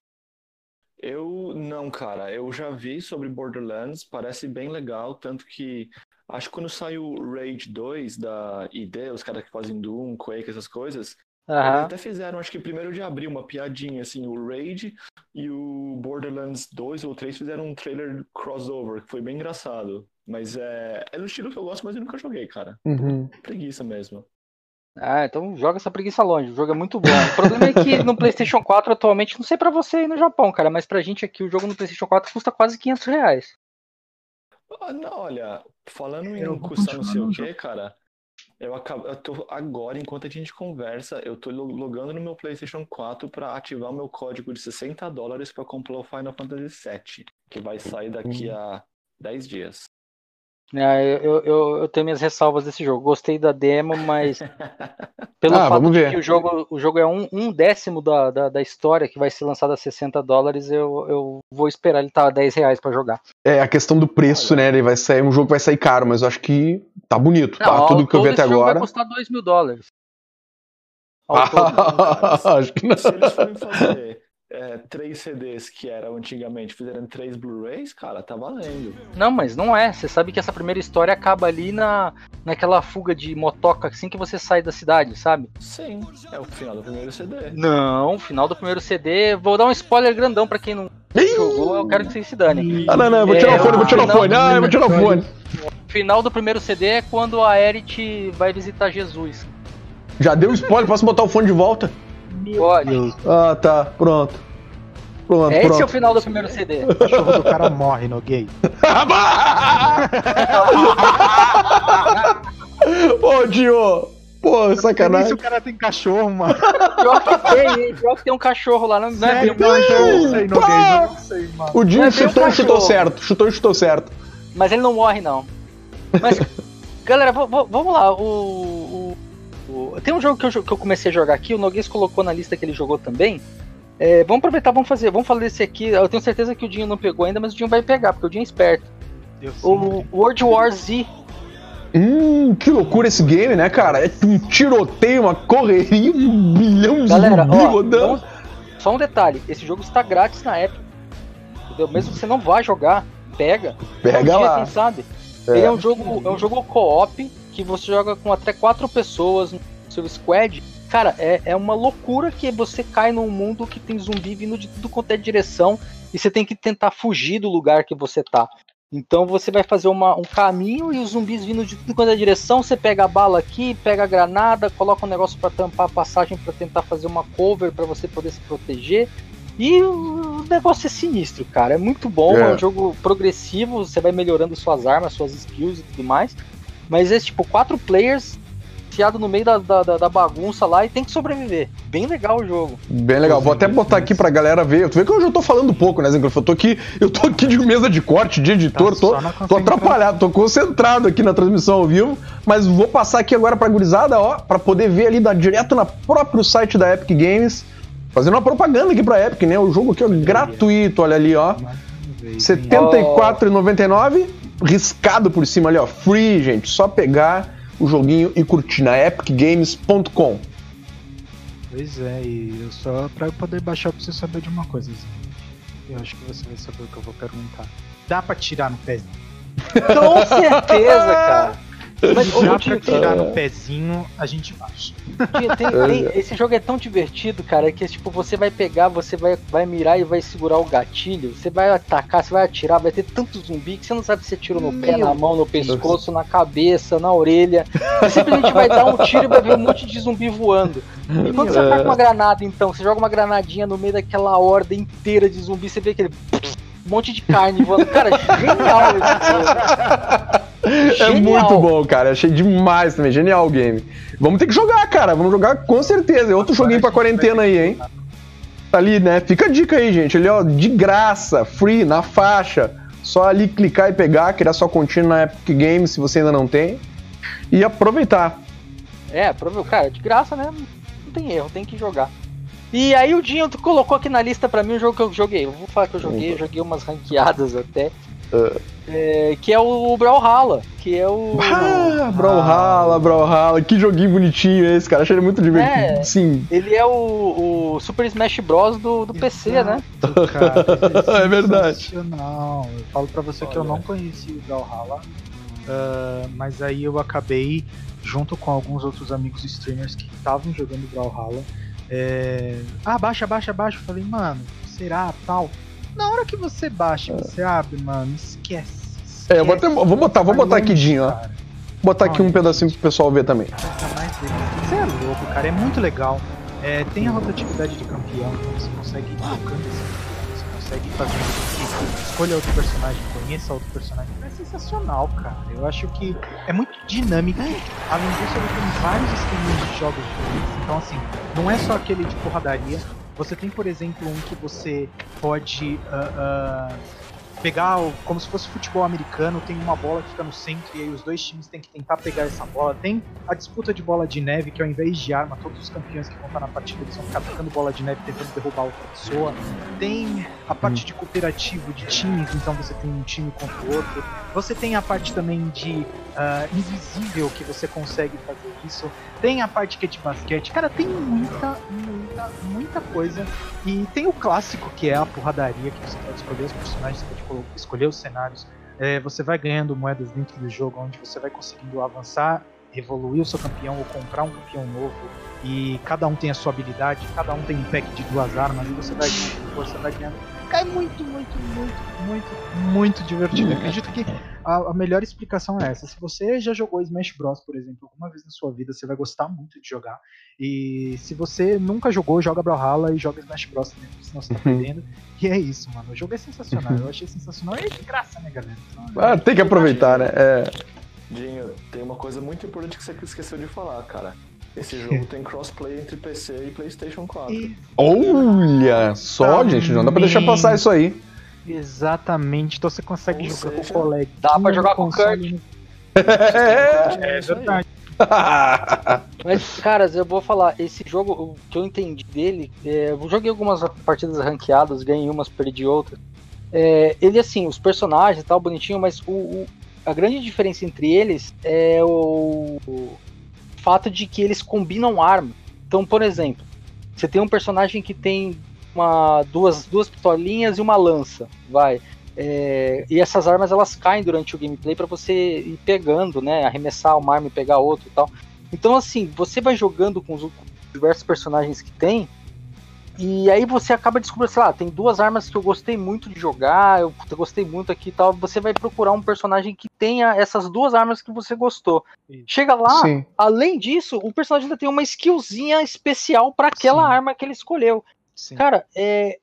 Eu não, cara. Eu já vi sobre Borderlands, parece bem legal, tanto que acho que quando saiu Rage 2 da ID, os caras que fazem Doom, Quake, essas coisas, Uhum. Eles até fizeram, acho que primeiro de abril, uma piadinha, assim, o Raid e o Borderlands 2 ou 3 fizeram um trailer crossover, que foi bem engraçado. Mas é, é do estilo que eu gosto, mas eu nunca joguei, cara. Uhum. Preguiça mesmo. Ah, então joga essa preguiça longe, o jogo é muito bom. O problema é que no PlayStation 4 atualmente, não sei para você aí no Japão, cara, mas pra gente aqui o jogo no PlayStation 4 custa quase 500 reais. Ah, não, olha, falando em custar não sei o que, cara, eu, acabo, eu tô agora, enquanto a gente conversa, eu tô logando no meu PlayStation 4 para ativar o meu código de 60 dólares para comprar o Final Fantasy VII, que vai sair daqui a 10 dias. É, eu, eu, eu tenho minhas ressalvas desse jogo. Gostei da demo, mas pelo Ah, fato vamos de ver. que o jogo, o jogo é um, um décimo da, da, da história que vai ser lançado a 60 dólares, eu, eu vou esperar ele estar a 10 reais pra jogar. É a questão do preço, né? Ele vai sair, um jogo que vai sair caro, mas eu acho que tá bonito, tá? Não, Tudo ao que eu vi até agora. vai custar 2 mil dólares. Ao todo. acho que não. Se eles forem fazer é, três CDs que eram antigamente, fizerem três Blu-rays, cara, tá valendo. Não, mas não é. Você sabe que essa primeira história acaba ali na, naquela fuga de motoca assim que você sai da cidade, sabe? Sim, é o final do primeiro CD. Não, final do primeiro CD. Vou dar um spoiler grandão pra quem não jogou, eu quero que vocês se danem. Ah, não, não, eu vou tirar É, o fone, eu vou tirar o fone. Ah, eu vou tirar o fone. Final do primeiro CD é quando a Erit vai visitar Jesus. Já deu spoiler, posso botar o fone de volta? Pode. Ah, tá, pronto. Pronto, Esse é o pronto. final do primeiro CD. O cachorro do cara morre no gay. Ô, Dio! Pô, sacanagem. se o cara tem cachorro, mano. Pior que tem, hein? Pior que tem um cachorro lá. Não, não é bem um cachorro. não sei no gay, não sei, mano. O Dio é bem um chutou e chutou certo. Chutou e chutou certo. Mas ele não morre, não. Mas, galera, vamos lá. O- o- tem um jogo que eu, que eu comecei a jogar aqui, o Noguês colocou na lista que ele jogou também. É, vamos aproveitar, vamos fazer, vamos falar desse aqui. Eu tenho certeza que o Dinho não pegou ainda, mas o Dinho vai pegar, porque o Dinho é esperto. O World War Z. Hum, que loucura esse game, né, cara? É um tiroteio, uma correria, um bilhão de Galera, ó, rodando. vamos- só um detalhe: esse jogo está grátis na Epic. Entendeu? Mesmo que você não vá jogar, pega. Pega Um dia, lá. Quem sabe? É. Ele é um jogo, é um jogo co-op que você joga com até quatro pessoas seu squad. Cara, é, é uma loucura que você cai num mundo que tem zumbi vindo de tudo quanto é direção e você tem que tentar fugir do lugar que você tá. Então você vai fazer uma- um caminho e os zumbis vindo de tudo quanto é direção. Você pega a bala aqui, pega a granada, coloca um negócio pra tampar a passagem pra tentar fazer uma cover pra você poder se proteger. E o negócio é sinistro, cara. É muito bom, é, É. um jogo progressivo, você vai melhorando suas armas, suas skills e tudo mais. Mas é tipo quatro players enfiado no meio da, da, da- bagunça lá e tem que sobreviver. Bem legal o jogo. Bem legal. Vou até botar aqui pra galera ver. Tu vê que eu já tô falando pouco, né, Zincrof? Eu tô aqui, eu tô aqui de mesa de corte, de editor, Tá tô, tô atrapalhado, tô concentrado aqui na transmissão ao vivo, mas vou passar aqui agora pra gurizada, ó, pra poder ver ali da, direto no próprio site da Epic Games, fazendo uma propaganda aqui pra Epic, né? O jogo aqui é gratuito, olha ali, ó. R$ 74,99, riscado por cima ali, ó. Free, gente. Só pegar o joguinho e curtir na epicgames.com. Pois é, e eu só pra eu poder baixar eu preciso saber de uma coisa. Zé. Eu acho que você vai saber o que eu vou perguntar. Dá pra tirar no pezinho? Com certeza, cara. Mas, ô, Dá pra tirar no pezinho, a gente baixa. Tem- tem- esse jogo é tão divertido, cara, que tipo, você vai pegar, você vai, vai mirar e vai segurar o gatilho, você vai atacar, você vai atirar, vai ter tanto zumbi que você não sabe se você tira no pé, na mão, no pescoço, na cabeça, na orelha. Você simplesmente vai dar um tiro e vai ver um monte de zumbi voando. E quando você ataca uma granada, então, você joga uma granadinha no meio daquela horda inteira de zumbi, você vê aquele monte de carne voando. Cara, genial esse jogo. É Genial. muito bom, cara. Achei demais também. Genial o game. Vamos ter que jogar, cara. Vamos jogar com certeza. É outro joguinho pra quarentena aí, hein? Tá ali, né? Fica a dica aí, gente. Ali, ó, de graça, free, na faixa. Só ali clicar e pegar, criar sua continha na Epic Games, se você ainda não tem. E aproveitar. É, cara, de graça, né? Não tem erro, tem que jogar. E aí o Dinho tu colocou aqui na lista pra mim o jogo que eu joguei. Eu vou falar que eu joguei, eu joguei umas ranqueadas até. É, que é o Brawlhalla, que é o. Ah, Brawlhalla, Brawlhalla. Que joguinho bonitinho esse, cara. Achei ele muito divertido. É. Sim. Ele é o, o Super Smash Bros. do, do PC, né? Cara, É verdade. sensacional. Eu falo pra você que eu não conheci o Brawlhalla, ah, mas aí eu acabei, junto com alguns outros amigos streamers que estavam jogando Brawlhalla, é... ah, baixa, baixa, baixa. Eu falei, mano, será tal? Na hora que você baixa, e você abre, mano, esquece. É, eu vou, até- esquece. vou botar, vou Vai botar aqui, Dinho, ó. Vou botar aqui um pedacinho pro pessoal ver também. Você é louco, cara. É muito legal. É, tem a rotatividade de campeão, então você consegue ir trocando esse campeão, você consegue fazer escolha outro personagem, conheça outro personagem. É sensacional, cara. Eu acho que é muito dinâmico. Além disso, ele tem vários esquemas de jogos diferentes. Então, assim, não é só aquele de porradaria. Você tem, por exemplo, um que você pode. ah, ah, pegar o- como se fosse futebol americano, tem uma bola que fica no centro e aí os dois times têm que tentar pegar essa bola. Tem a disputa de bola de neve, que ao invés de arma, todos os campeões que vão estar na partida eles vão ficar tacando bola de neve tentando derrubar outra pessoa. Tem a parte de cooperativo de times, então você tem um time contra o outro. Você tem a parte também de ah, invisível que você consegue fazer isso. Tem a parte que é de basquete. Cara, tem muita, muita, muita coisa. E tem o clássico que é a porradaria, que você pode escolher os personagens, colo- escolher os cenários. É, você vai ganhando moedas dentro do jogo, onde você vai conseguindo avançar, evoluir o seu campeão ou comprar um campeão novo. E cada um tem a sua habilidade, cada um tem um pack de duas armas, e você vai ganhando força, vai ganhando. É muito, muito, muito, muito, muito divertido. Eu acredito que a, a melhor explicação é essa. Se você já jogou Smash Bros, por exemplo, alguma vez na sua vida, você vai gostar muito de jogar. E se você nunca jogou, joga Brawlhalla e joga Smash Bros também, porque senão você tá perdendo. E é isso, mano. O jogo é sensacional. Eu achei sensacional. E é de graça, né, galera? Então, Ah, tem que aproveitar, né? É. Dinho, tem uma coisa muito importante que você esqueceu de falar, cara. Esse jogo tem crossplay entre PC e PlayStation 4. e- Olha só, Tá gente, não dá pra deixar passar isso aí. Exatamente. Então você consegue Ou jogar com seja, o colega. dá pra jogar com o console. É, É aí. verdade. Mas, caras, eu vou falar, esse jogo, o que eu entendi dele, é, eu joguei algumas partidas ranqueadas, ganhei umas, perdi outras. É, ele, assim, os personagens e tal, bonitinho, mas o, o- a grande diferença entre eles é o, o fato de que eles combinam arma. Então, por exemplo, você tem um personagem que tem uma, duas, duas pistolinhas e uma lança, vai. É, e essas armas elas caem durante o gameplay para você ir pegando, né? Arremessar uma arma e pegar outra e tal. Então, assim, você vai jogando com os diversos personagens que tem, e aí você acaba descobrindo, sei lá, tem duas armas que eu gostei muito de jogar, eu gostei muito aqui e tal. Você vai procurar um personagem que tenha essas duas armas que você gostou. Chega lá, Sim. além disso, o personagem ainda tem uma skillzinha especial para aquela Sim. arma que ele escolheu. Sim. Cara, é.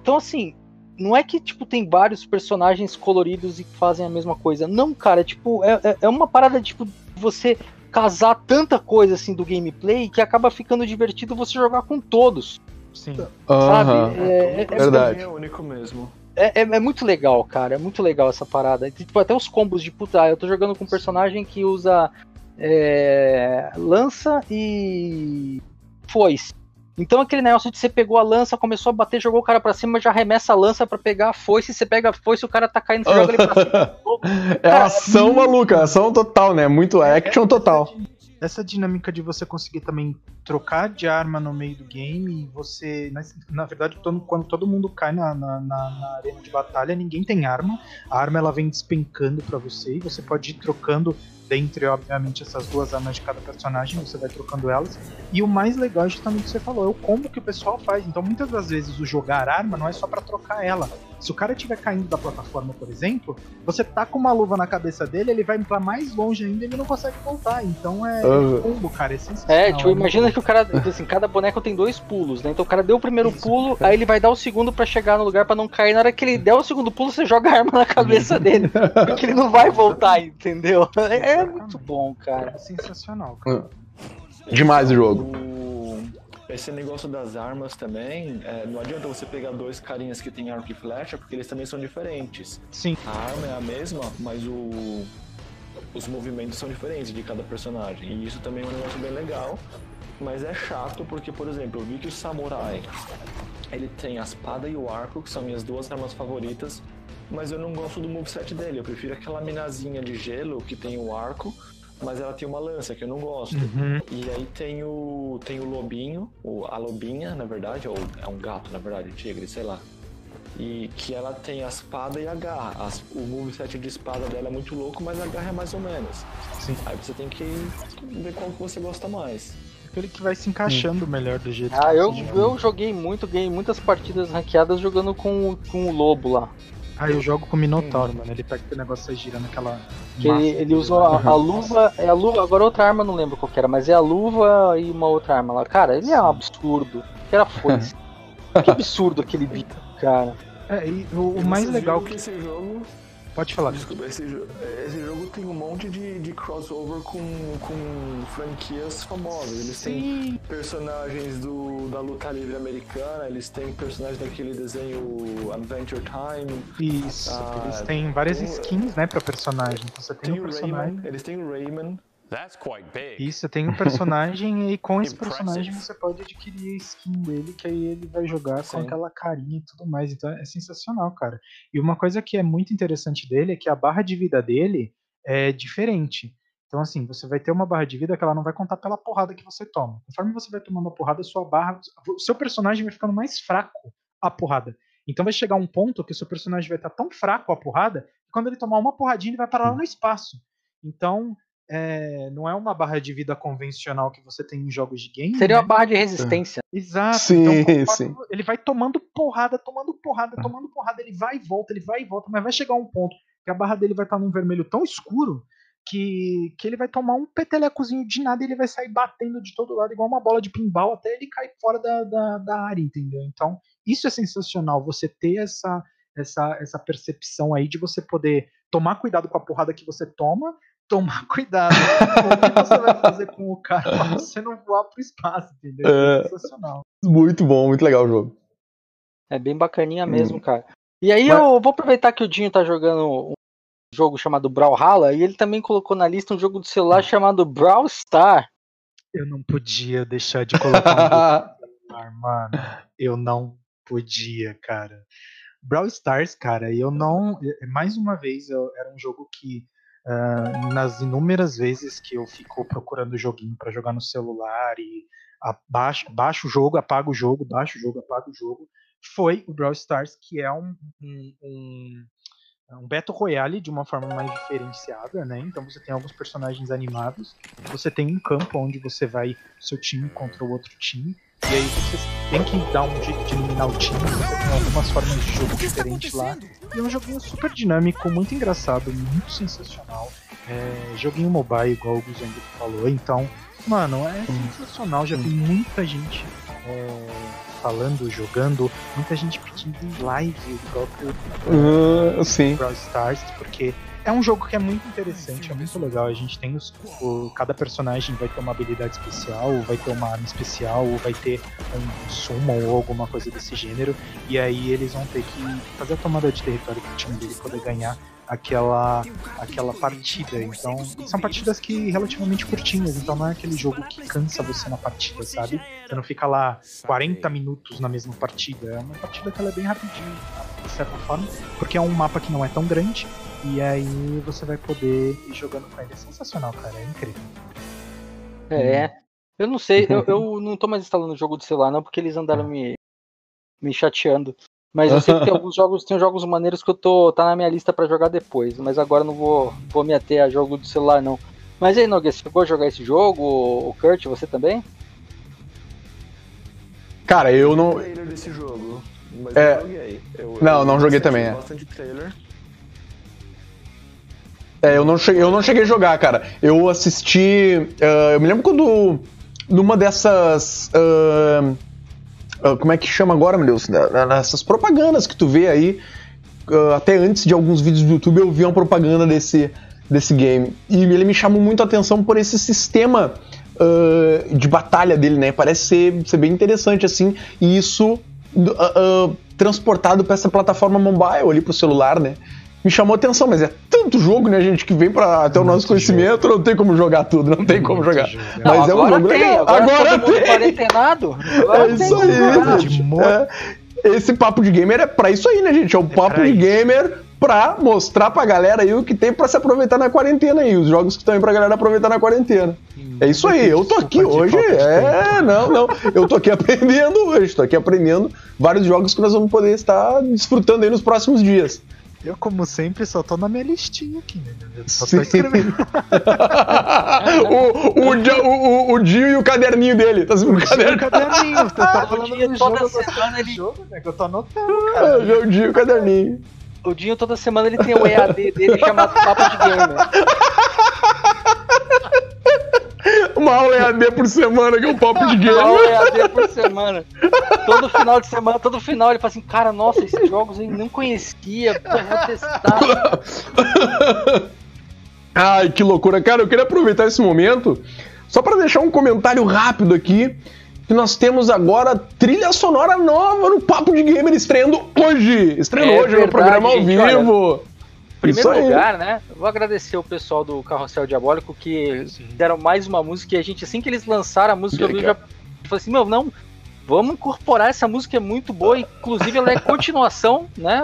Então, assim, não é que, tipo, tem vários personagens coloridos e que fazem a mesma coisa. Não, cara, é tipo, é, é- é uma parada, tipo, de você casar tanta coisa, assim, do gameplay que acaba ficando divertido você jogar com todos, Sim. sabe? Aham. É, é- Verdade. É único mesmo. é, é- é muito legal, cara. É muito legal essa parada. Tipo, até os combos de puta, ah, eu tô jogando com um personagem que usa é, lança e foice. Então aquele negócio de você pegou a lança, começou a bater, jogou o cara pra cima, já arremessa a lança pra pegar a foice, você pega a foice, o cara tá caindo, você joga ele pra cima. novo. É Cara, ação maluca, ação total, né? Muito action total. Essa dinâmica de você conseguir também trocar de arma no meio do game você. Na, na verdade, todo- quando todo mundo cai na, na, na- na arena de batalha, ninguém tem arma. A arma ela vem despencando pra você e você pode ir trocando dentre, obviamente, essas duas armas de cada personagem, você vai trocando elas. E o mais legal é justamente o que você falou, é o combo que o pessoal faz. Então, muitas das vezes, o jogar arma não é só pra trocar ela. Se o cara estiver caindo da plataforma, por exemplo, você tá com uma luva na cabeça dele, ele vai pra mais longe ainda e ele não consegue voltar. Então é, é combo, cara, é sensacional. É, tipo, muito imagina que o cara, assim, cada boneco tem dois pulos, né? Então o cara deu o primeiro Isso. pulo, aí ele vai dar o segundo pra chegar no lugar pra não cair. Na hora que ele der o segundo pulo, você joga a arma na cabeça dele. Porque ele não vai voltar, entendeu? É, é muito bom, cara. É sensacional, cara. Demais o jogo. Esse negócio das armas também, é, não adianta você pegar dois carinhas que tem arco e flecha, porque eles também são diferentes. Sim, A arma é a mesma, mas o... os movimentos são diferentes de cada personagem. E isso também é um negócio bem legal. Mas é chato porque, por exemplo, eu vi que o samurai ele tem a espada e o arco, que são minhas duas armas favoritas. Mas eu não gosto do moveset dele. Eu prefiro aquela minazinha de gelo que tem o arco, mas ela tem uma lança que eu não gosto. Uhum. E aí tem o, tem o lobinho, o, a lobinha, na verdade, ou é um gato, na verdade, tigre, sei lá. E que ela tem a espada e a garra. As- o moveset de espada dela é muito louco, mas a garra é mais ou menos. Sim. Aí você tem que ver qual que você gosta mais. Aquele que vai se encaixando melhor do jeito Ah, que eu, eu joguei muito, ganhei muitas partidas ranqueadas jogando com, com o lobo lá. Ah, eu jogo com o Minotauro, mano. Ele pega aquele negócio e girando aquela. Que ele, ele dele usou a, a luva, é a luva, agora outra arma, eu não lembro qual que era, mas é a luva e uma outra arma lá. Cara, ele é um absurdo. Que era foice. que absurdo aquele bicho, cara. É, e o, o mais legal que. que esse jogo Pode falar. Desculpa, esse, esse jogo tem um monte de, de crossover com, com franquias famosas. Eles têm personagens do, da luta livre americana, eles têm personagens daquele desenho Adventure Time, Isso. Ah, Eles têm várias tem- skins, né, pra personagem. Então você tem, tem o personagem. Rayman, eles têm o Rayman. That's quite big. Isso, tem um personagem e com esse personagem você pode adquirir a skin dele, que aí ele vai jogar com Sim. aquela carinha e tudo mais. Então é sensacional, cara. E uma coisa que é muito interessante dele é que a barra de vida dele é diferente. Então, assim, você vai ter uma barra de vida que ela não vai contar pela porrada que você toma. Conforme você vai tomando a porrada, a sua barra. O seu personagem vai ficando mais fraco a porrada. Então vai chegar um ponto que o seu personagem vai estar tão fraco a porrada que quando ele tomar uma porradinha, ele vai parar lá no espaço. Então, é, não é uma barra de vida convencional que você tem em jogos de game. Seria né? uma barra de resistência. Exato. Sim, então, sim. Ele vai tomando porrada, tomando porrada, tomando porrada, ele vai e volta, ele vai e volta, mas vai chegar um ponto que a barra dele vai estar num vermelho tão escuro que, que ele vai tomar um petelecozinho de nada e ele vai sair batendo de todo lado, igual uma bola de pinball, até ele cair fora da, da, da área, entendeu? Então, isso é sensacional, você ter essa, essa, essa percepção aí de você poder tomar cuidado com a porrada que você toma, tomar cuidado com o que você vai fazer com o cara pra você não voar pro espaço, entendeu? É. sensacional. Muito bom, muito legal o jogo. É bem bacaninha Hum. mesmo, cara. E aí Mas- eu vou aproveitar que o Dinho tá jogando um jogo chamado Brawlhalla e ele também colocou na lista um jogo de celular chamado Brawl Star. Eu não podia deixar de colocar um celular, mano. Eu não podia, cara. Brawl Stars, cara, eu não. Mais uma vez, eu- era um jogo que. Ah, nas inúmeras vezes que eu fico procurando joguinho pra jogar no celular e abaixo, baixo o jogo, apago o jogo, baixo o jogo, apago o jogo, foi o Brawl Stars, que é um, um, um, um Battle Royale de uma forma mais diferenciada, né? Então você tem alguns personagens animados, você tem um campo onde você vai seu time contra o outro time, e aí você tem que dar um jeito de eliminar o time, você tem algumas formas de jogo diferentes lá. E é um joguinho super dinâmico, muito engraçado, muito sensacional. É, joguinho mobile, igual o Guzang falou, então, mano, é sensacional, já vi muita gente é, falando, jogando, muita gente pedindo em live o próprio Ah, sim. Brawl Stars, porque é um jogo que é muito interessante, é muito legal. A gente tem os, o- cada personagem vai ter uma habilidade especial, ou vai ter uma arma especial, ou vai ter um summon ou alguma coisa desse gênero. E aí eles vão ter que fazer a tomada de território para o time dele poder ganhar aquela aquela partida. Então, são partidas que relativamente curtinhas, então não é aquele jogo que cansa você na partida, sabe? Você não fica lá 40 minutos na mesma partida. É uma partida que ela é bem rapidinha, de certa forma, porque é um mapa que não é tão grande. E aí você vai poder ir jogando com ele. É sensacional, cara. É incrível. É. Eu não sei, eu, eu não tô mais instalando o jogo de celular, não, porque eles andaram me, me chateando. Mas eu sei que tem alguns jogos, tem jogos maneiros que eu tô. tá na minha lista pra jogar depois. Mas agora eu não vou, vou me ater a jogo de celular, não. Mas aí, Nogueira, você chegou a jogar esse jogo? O Kurt, você também? Cara, eu não. trailer desse jogo. Mas É. eu joguei. Eu- Não, eu não joguei bastante- também, é. Trailer. É, eu não cheguei, eu não cheguei a jogar, cara. Eu assisti. ah, eu me lembro quando. Numa dessas. ah, como é que chama agora, meu Deus? Nessas propagandas que tu vê aí. ah, até antes de alguns vídeos do YouTube eu vi uma propaganda desse, desse game. E ele me chamou muito a atenção por esse sistema ah, de batalha dele, né? Parece ser, ser bem interessante, assim. E isso ah, ah, transportado para essa plataforma mobile ali pro celular, né? Me chamou a atenção, mas é tanto jogo, né, gente, que vem para até o nosso conhecimento, não tem como jogar tudo, não tem como jogar. jogo. Mas é um agora jogo tem, legal. Agora, Agora todo tem. quarentenado. Agora É tem isso jogar. aí, gente. É. Esse papo de gamer é pra isso aí, né, gente? É o papo pra de isso. gamer pra mostrar pra galera aí o que tem pra se aproveitar na quarentena aí, os jogos que estão aí pra galera aproveitar na quarentena. É isso aí, eu tô aqui de hoje, de é, não, não, eu tô aqui aprendendo hoje, tô aqui aprendendo vários jogos que nós vamos poder estar desfrutando aí nos próximos dias. Eu, como sempre, só tô na minha listinha aqui, né? Eu só Sim. tô escrevendo. o, o, o, o, o Dio e o caderninho dele, tá vendo o Meu caderno? caderninho, você tá o falando dia do toda jogo, semana ele- jogo, né? Que eu tô anotando, cara. É, o Dio e o caderninho. O Dinho toda semana ele tem o EAD dele chamado Papo de Gamer. Uma aula EAD por semana, que é um papo de Uma aula game. EAD por semana. Todo final de semana, todo final ele fala assim, cara, nossa, esses jogos eu não conhecia, pô, vou testar. Ai, que loucura. Cara, eu queria aproveitar esse momento só para deixar um comentário rápido aqui. Que nós temos agora trilha sonora nova no Papo de Gamer estreando hoje. Estreando É hoje no verdade, programa ao gente, vivo. Em primeiro Isso aí. lugar, né? Vou agradecer o pessoal do Carrossel Diabólico que deram mais uma música e a gente, assim que eles lançaram a música, eu vi, já falei assim, meu, não, vamos incorporar essa música, é muito boa, inclusive ela é continuação, né?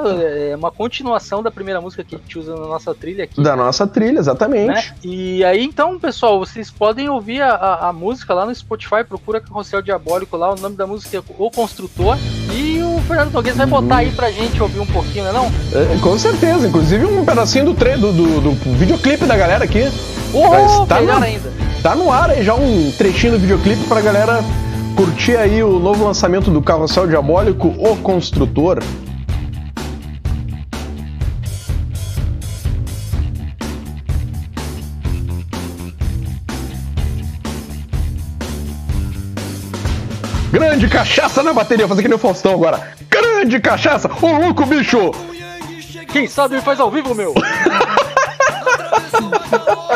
É uma continuação da primeira música que a gente usa na nossa trilha aqui. Da nossa trilha, exatamente. né? E aí, então, pessoal, vocês podem ouvir a, a- a música lá no Spotify, procura Carrossel Diabólico lá, o nome da música é O Construtor. E o Fernando Nogueira vai botar aí pra gente ouvir um pouquinho, né não? É, com certeza. Inclusive um pedacinho do, tre do, do, do videoclipe da galera aqui. Oh, tá melhor no- ainda. Tá no ar aí já um trechinho do videoclipe pra galera curtir aí o novo lançamento do Carrossel Diabólico, O Construtor. Grande cachaça na bateria, fazer que nem o Faustão agora. Grande cachaça! Ô louco, bicho! Quem sabe faz ao vivo, meu!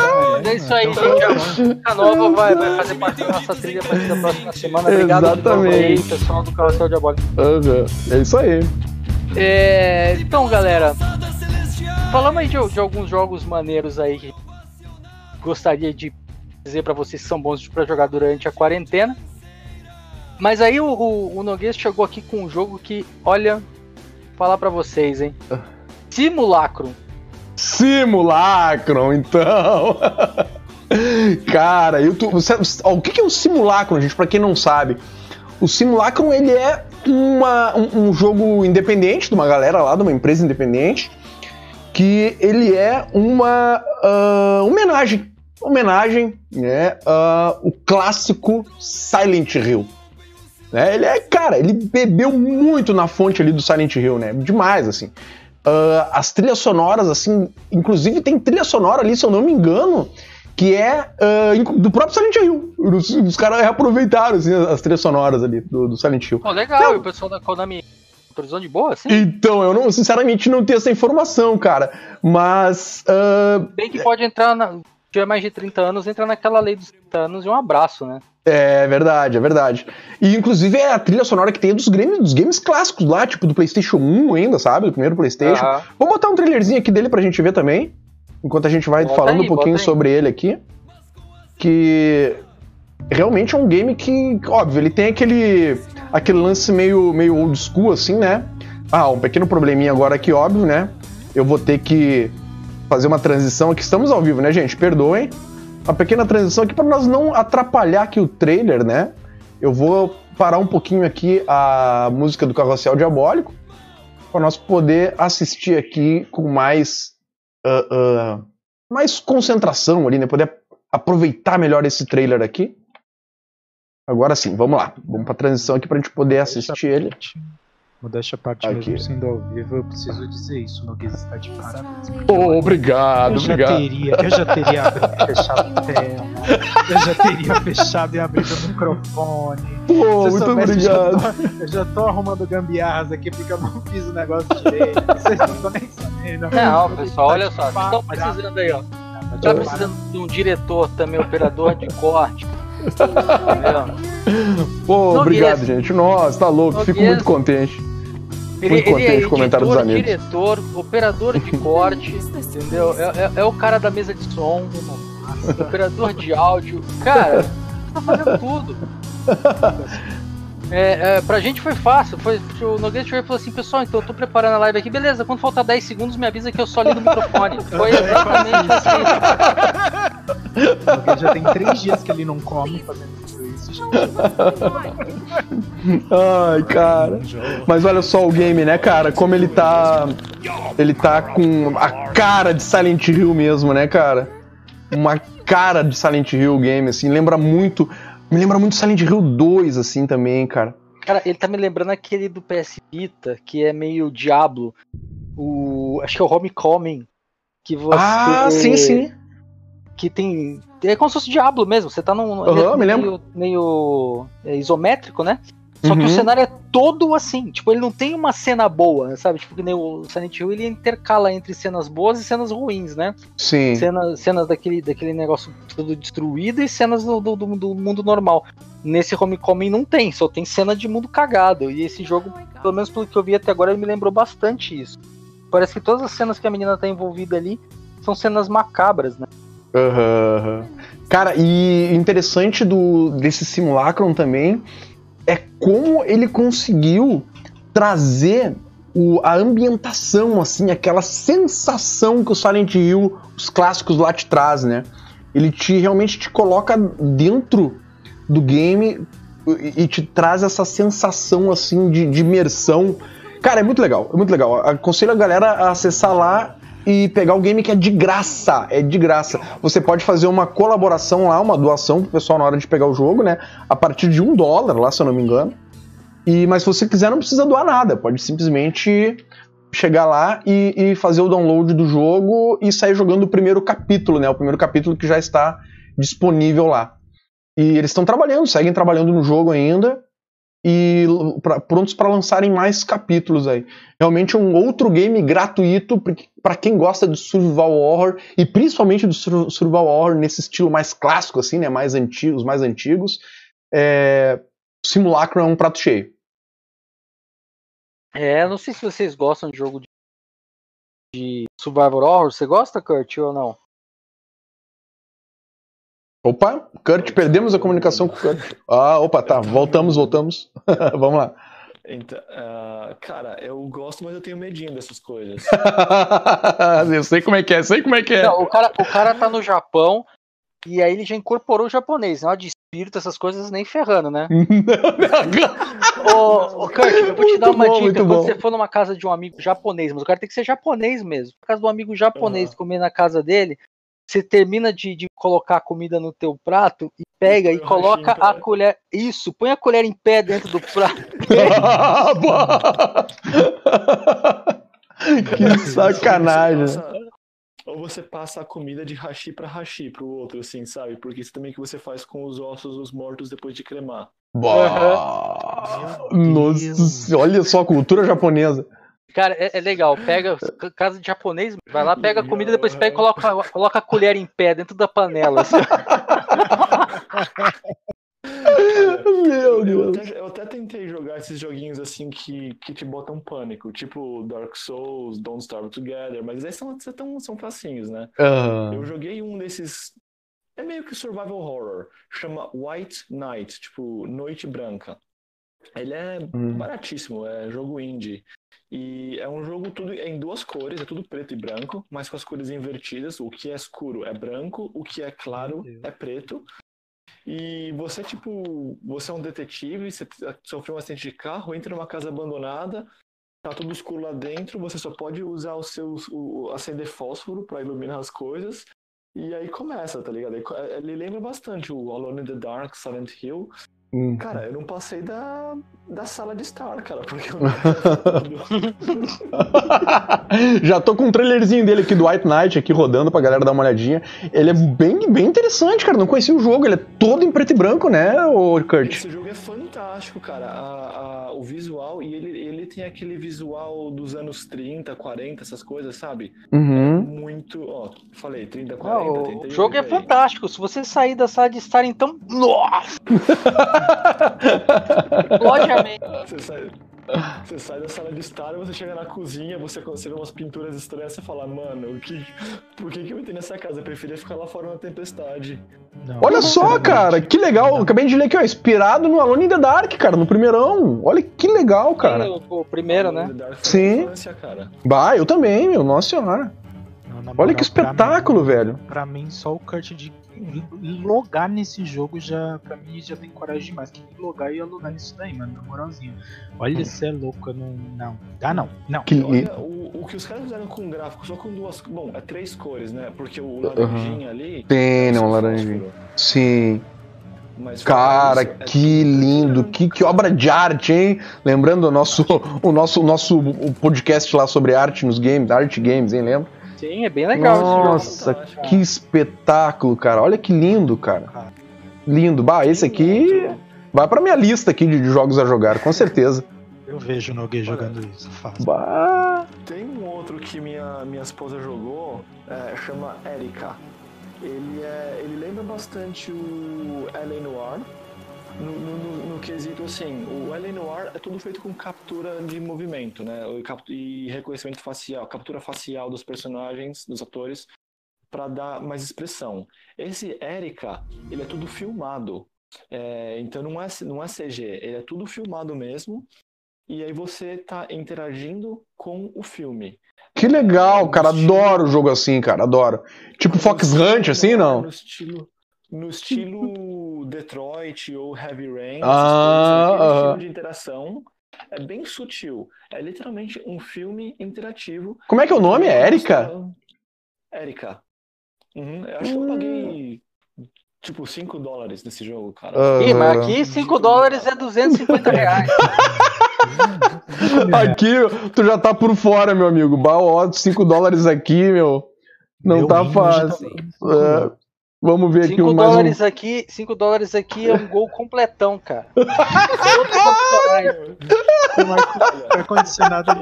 é isso aí, gente. A música nova vai, vai fazer parte da nossa trilha a partir da próxima semana. Obrigado de novo aí, Exatamente. pessoal do Carrossel Diabólico. É isso aí. É, então, galera, falamos aí de, de alguns jogos maneiros aí que gostaria de dizer pra vocês que são bons pra jogar durante a quarentena. Mas aí o, o, o Noguês chegou aqui com um jogo que, olha, falar pra vocês, hein? Simulacro. Simulacron, então. Cara, o que é o Simulacron, gente? Pra quem não sabe, o Simulacron ele é uma- um, um jogo independente de uma galera lá, de uma empresa independente, que ele é uma ah, homenagem, homenagem, né, ah, o clássico Silent Hill. Né? Ele é, cara, ele bebeu muito na fonte ali do Silent Hill, né? Demais, assim. Ah, as trilhas sonoras, assim, inclusive tem trilha sonora ali, se eu não me engano, que é inc- do próprio Silent Hill. Os, os caras reaproveitaram assim, as trilhas sonoras ali do, do Silent Hill. Pô, legal, e o pessoal da Konami autorizou de boa, assim? Então, eu não, sinceramente não tenho essa informação, cara. Mas. ah, Bem que pode entrar na. Se tiver mais de 30 anos, entra naquela lei dos 30 anos e um abraço, né? É verdade, é verdade. E inclusive é a trilha sonora que tem dos games, dos games clássicos lá, tipo do PlayStation 1 ainda, sabe? Do primeiro PlayStation. Aham. Vou botar um trailerzinho aqui dele pra gente ver também. Enquanto a gente vai Bota falando aí, um pouquinho sobre ele aqui. Que realmente é um game que, óbvio, ele tem aquele aquele lance meio, meio old school, assim, né? Ah, um pequeno probleminha agora aqui, óbvio, né? Eu vou ter que fazer uma transição aqui. Estamos ao vivo, né, gente? Perdoem. Uma pequena transição aqui para nós não atrapalhar aqui o trailer, né? Eu vou parar um pouquinho aqui a música do Carrossel Diabólico para nós poder assistir aqui com mais ah, ah, mais concentração ali, né? Poder aproveitar melhor esse trailer aqui. Agora sim, vamos lá. Vamos para transição aqui para a gente poder assistir ele. Modéstia à parte, Aqui. mesmo sendo ao vivo, eu preciso dizer isso. O Noguês está de parabéns. Oh, obrigado, eu já obrigado. teria, eu já teria abrido e fechado a tela. Eu já teria fechado e abrido o microfone. Pô, muito obrigado. Eu já, tô, eu já tô arrumando gambiarras aqui porque eu não fiz o negócio direito. Vocês não estão nem sabendo. Não, pessoal, olha só, vocês Tá estão precisando aí, ó. Tá precisando de um diretor também, operador de corte. Pô, obrigado, gente. Nossa, tá louco. Fico muito contente. Ele, ele é com o comentário dos editor, amigos. diretor, operador de corte, entendeu? É, é- é o cara da mesa de som, operador de áudio. Cara, tá fazendo tudo. É, é, pra gente foi fácil. Foi, o Nogueira chegou e falou assim: Pessoal, então eu tô preparando a live aqui. Beleza, quando faltar 10 segundos, me avisa que eu só ligo o microfone. Foi exatamente assim. O Nogueira já tem três dias que ele não come fazendo isso. Ai, cara. Mas olha só o game, né, cara? Como ele tá. Ele tá com a cara de Silent Hill mesmo, né, cara? Uma cara de Silent Hill game, assim. Lembra muito. Me lembra muito Silent Hill 2, assim, também, cara. Cara, ele tá me lembrando aquele do PS Vita, que é meio Diablo. O. Acho que é o Homecoming. Que você. Ah, sim, sim. Que tem. É como se fosse Diablo mesmo. Você tá num. Uhum, é me meio, meio é, isométrico, né? Só que Uhum. o cenário é todo assim. Tipo, ele não tem uma cena boa, sabe? Tipo, que nem o Silent Hill, ele intercala entre cenas boas e cenas ruins, né? Sim. Cenas, cenas daquele, daquele negócio tudo destruído e cenas do, do, do- do mundo normal. Nesse Homecoming não tem, só tem cena de mundo cagado. E esse jogo, pelo menos pelo que eu vi até agora, ele me lembrou bastante isso. Parece que todas as cenas que a menina tá envolvida ali são cenas macabras, né? Aham. Cara, e interessante do, desse Simulacrum também é como ele conseguiu trazer o- a ambientação, assim, aquela sensação que o Silent Hill, os clássicos lá te traz, né? Ele te realmente te coloca dentro do game e, e te traz essa sensação, assim, de, de imersão. Cara, é muito legal, é muito legal. Aconselho a galera a acessar lá e pegar o game que é de graça, é de graça. Você pode fazer uma colaboração lá, uma doação pro pessoal na hora de pegar o jogo, né? A partir de um dólar lá, se eu não me engano. E, mas se você quiser, não precisa doar nada. Pode simplesmente chegar lá e, e fazer o download do jogo e sair jogando o primeiro capítulo, né? O primeiro capítulo que já está disponível lá. E eles estão trabalhando, seguem trabalhando no jogo ainda e pra- prontos para lançarem mais capítulos aí. Realmente é um outro game gratuito para quem gosta de survival horror e principalmente do sur- survival horror nesse estilo mais clássico assim, né, mais antigos, mais antigos. É... Simulacro é um prato cheio. É, não sei se vocês gostam de jogo de, de Survivor Horror. Você gosta, Kurt, ou não? Opa, Kurt, perdemos a comunicação com o Kurt. Ah, opa, tá, voltamos, voltamos. Vamos lá. Então, ah, cara, eu gosto, mas eu tenho medinho dessas coisas. eu sei como é que é, sei como é que é. Não, o cara, o cara tá no Japão e aí ele já incorporou o japonês. Não de espírito, essas coisas nem ferrando, né? Ô, ô Kurt, eu vou te dar uma bom, dica. Quando bom. você for numa casa de um amigo japonês, mas o cara tem que ser japonês mesmo. Na casa do amigo japonês, comer na casa dele, você termina de, de colocar a comida no teu prato e pega e coloca a colher. Isso, põe a colher em pé dentro do prato. que sacanagem. Você passa- ou você passa a comida de hashi pra hashi pro outro, assim, sabe? Porque isso também que você faz com os ossos dos mortos depois de cremar. Bah. Nossa, olha só a cultura japonesa. Cara, é, é legal. Pega ca- casa de japonês, vai lá, pega a comida, depois pega e coloca, coloca a colher em pé dentro da panela. assim. Meu Eu Deus. até, eu até tentei jogar esses joguinhos assim que, que te botam pânico, tipo Dark Souls, Don't Starve Together, mas esses são, são, são facinhos, né? Ah, Eu joguei um desses. É meio que survival horror. Chama White Night, tipo, Noite Branca. Ele é Hum. baratíssimo, é jogo indie. E é um jogo tudo em duas cores, é tudo preto e branco, mas com as cores invertidas. O que é escuro é branco, o que é claro é preto. E você, tipo, você é um detetive, você sofreu um acidente de carro, entra numa casa abandonada, tá tudo escuro lá dentro, você só pode usar os seus. O, acender fósforo pra iluminar as coisas. E aí começa, tá ligado? Co- Ele lembra bastante o Alone in the Dark, Silent Hill. Hum. Cara, eu não passei da, da sala de estar, cara, porque eu não Já tô com um trailerzinho dele aqui do White Knight aqui rodando pra galera dar uma olhadinha. Ele é bem, bem interessante, cara. Não conhecia o jogo. Ele é todo em preto e branco, né, ô Kurt? Esse jogo é fantástico, cara. A- a- o visual, e ele, ele tem aquele visual dos anos 30, 40, essas coisas, sabe? Uhum. Muito. Ó, falei, 30, 40, Não, o 38. jogo é aí. fantástico. Se você sair da sala de estar, então. Nossa! Logicamente. Você sai, você sai da sala de estar, você chega na cozinha, você, você vê umas pinturas estranhas, você fala, mano, o que, por que, que eu entrei nessa casa? Eu preferia ficar lá fora na tempestade. Não, Olha só, sinceramente, cara, que legal. não. Acabei de ler aqui, ó. Inspirado no Alone in the Dark, cara, no primeirão. Olha que legal, cara. O, o primeiro, né? The Dark foi Sim. infância, cara. Bah, eu também, meu. Nossa senhora. Não, Olha moral, que pra espetáculo, mim- velho. Pra mim, só o Kurt de logar nesse jogo já, pra mim, já tem coragem demais. Quem logar ia logar nisso daí, mano, na moralzinha. Olha, você é louco, eu não. Não, dá não. Não. Que Olha, o, o que os caras fizeram com o gráfico, só com duas. Bom, é três cores, né? Porque o laranjinha ali. Tem, é né, um laranjinha. fósforo. Sim. Mas Cara, isso, é que lindo, que, que obra de arte, hein? Lembrando o nosso, o nosso, o nosso podcast lá sobre arte nos games, arte games, hein? Lembra? Sim, é bem legal Nossa, esse jogo. que espetáculo, cara. Olha que lindo, cara. Lindo. Bah, esse aqui vai pra minha lista aqui de jogos a jogar, com certeza. Eu vejo o Noguei jogando isso, fácil. Bah. Tem um outro que minha, minha esposa jogou, é, chama Erika. Ele, é, ele lembra bastante o L.A. Noir. No, no, no- quesito assim, o L.A. Noir é tudo feito com captura de movimento, né? E E reconhecimento facial, captura facial dos personagens, dos atores, para dar mais expressão. Esse Erika, ele é tudo filmado. É, então não é, não é CG, ele é tudo filmado mesmo. E aí você tá interagindo com o filme. Que legal, cara. Adoro jogo assim, cara. Adoro. Tipo Fox Hunt, assim, não? No estilo, no estilo Detroit ou Heavy Rain, Ah, coisas, estilo de interação é bem sutil. É literalmente um filme interativo. Como é que é o nome? É Erika? Erika. Uhum, eu acho que eu paguei tipo 5 dólares nesse jogo, cara. Ah. Ih, mas aqui 5 dólares é 250 reais. Aqui, tu já tá por fora, meu amigo. Bah, ó, 5 dólares aqui, meu. Não Meu tá tá fácil. falando. É, vamos ver aqui 5 um mais um. dólares aqui, 5 dólares aqui é um gol completão, cara. Com ar- ar-condicionado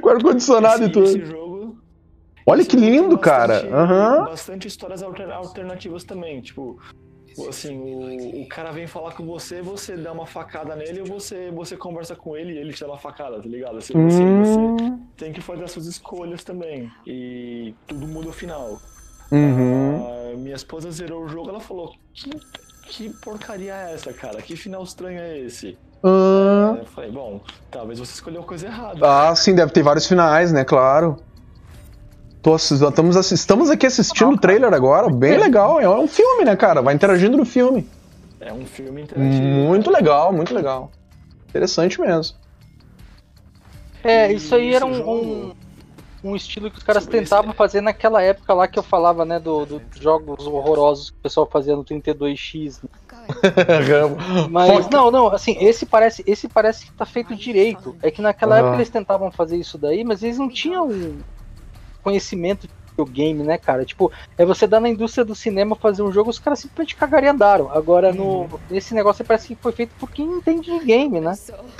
Com ar-condicionado e tudo. esse jogo Olha esse que lindo, cara. bastante- Aham. Bastante histórias alter- alternativas também. Tipo, assim, o, o cara vem falar com você, você dá uma facada nele ou você, você conversa com ele e ele te dá uma facada, tá ligado? Assim, você, você Hum, tem que fazer as suas escolhas também. E tudo muda o final. Uhum. Ah, minha esposa zerou o jogo, ela falou: que, que porcaria é essa, cara? Que final estranho é esse? Ah, Eu falei, bom, talvez você escolheu a coisa errada. Ah, sim, deve ter vários finais, né? Claro. Tô estamos, estamos aqui assistindo o trailer agora, bem legal. É um filme, né, cara? Vai interagindo no filme. É um filme interativo. Muito legal, muito legal. Interessante mesmo. É, isso aí era um, jogo- um, um estilo que os caras Sobre esse- tentavam fazer naquela época lá que eu falava, né, do- dos jogos horrorosos que o pessoal fazia no 32X. né? Mas não, não, assim, esse parece, esse parece que tá feito direito. É que naquela Aham. época eles tentavam fazer isso daí, mas eles não tinham conhecimento de videogame, né, cara? Tipo, é você dar na indústria do cinema fazer um jogo, os caras simplesmente cagaram e andaram. Agora, no, nesse negócio parece que foi feito por quem entende de game, né?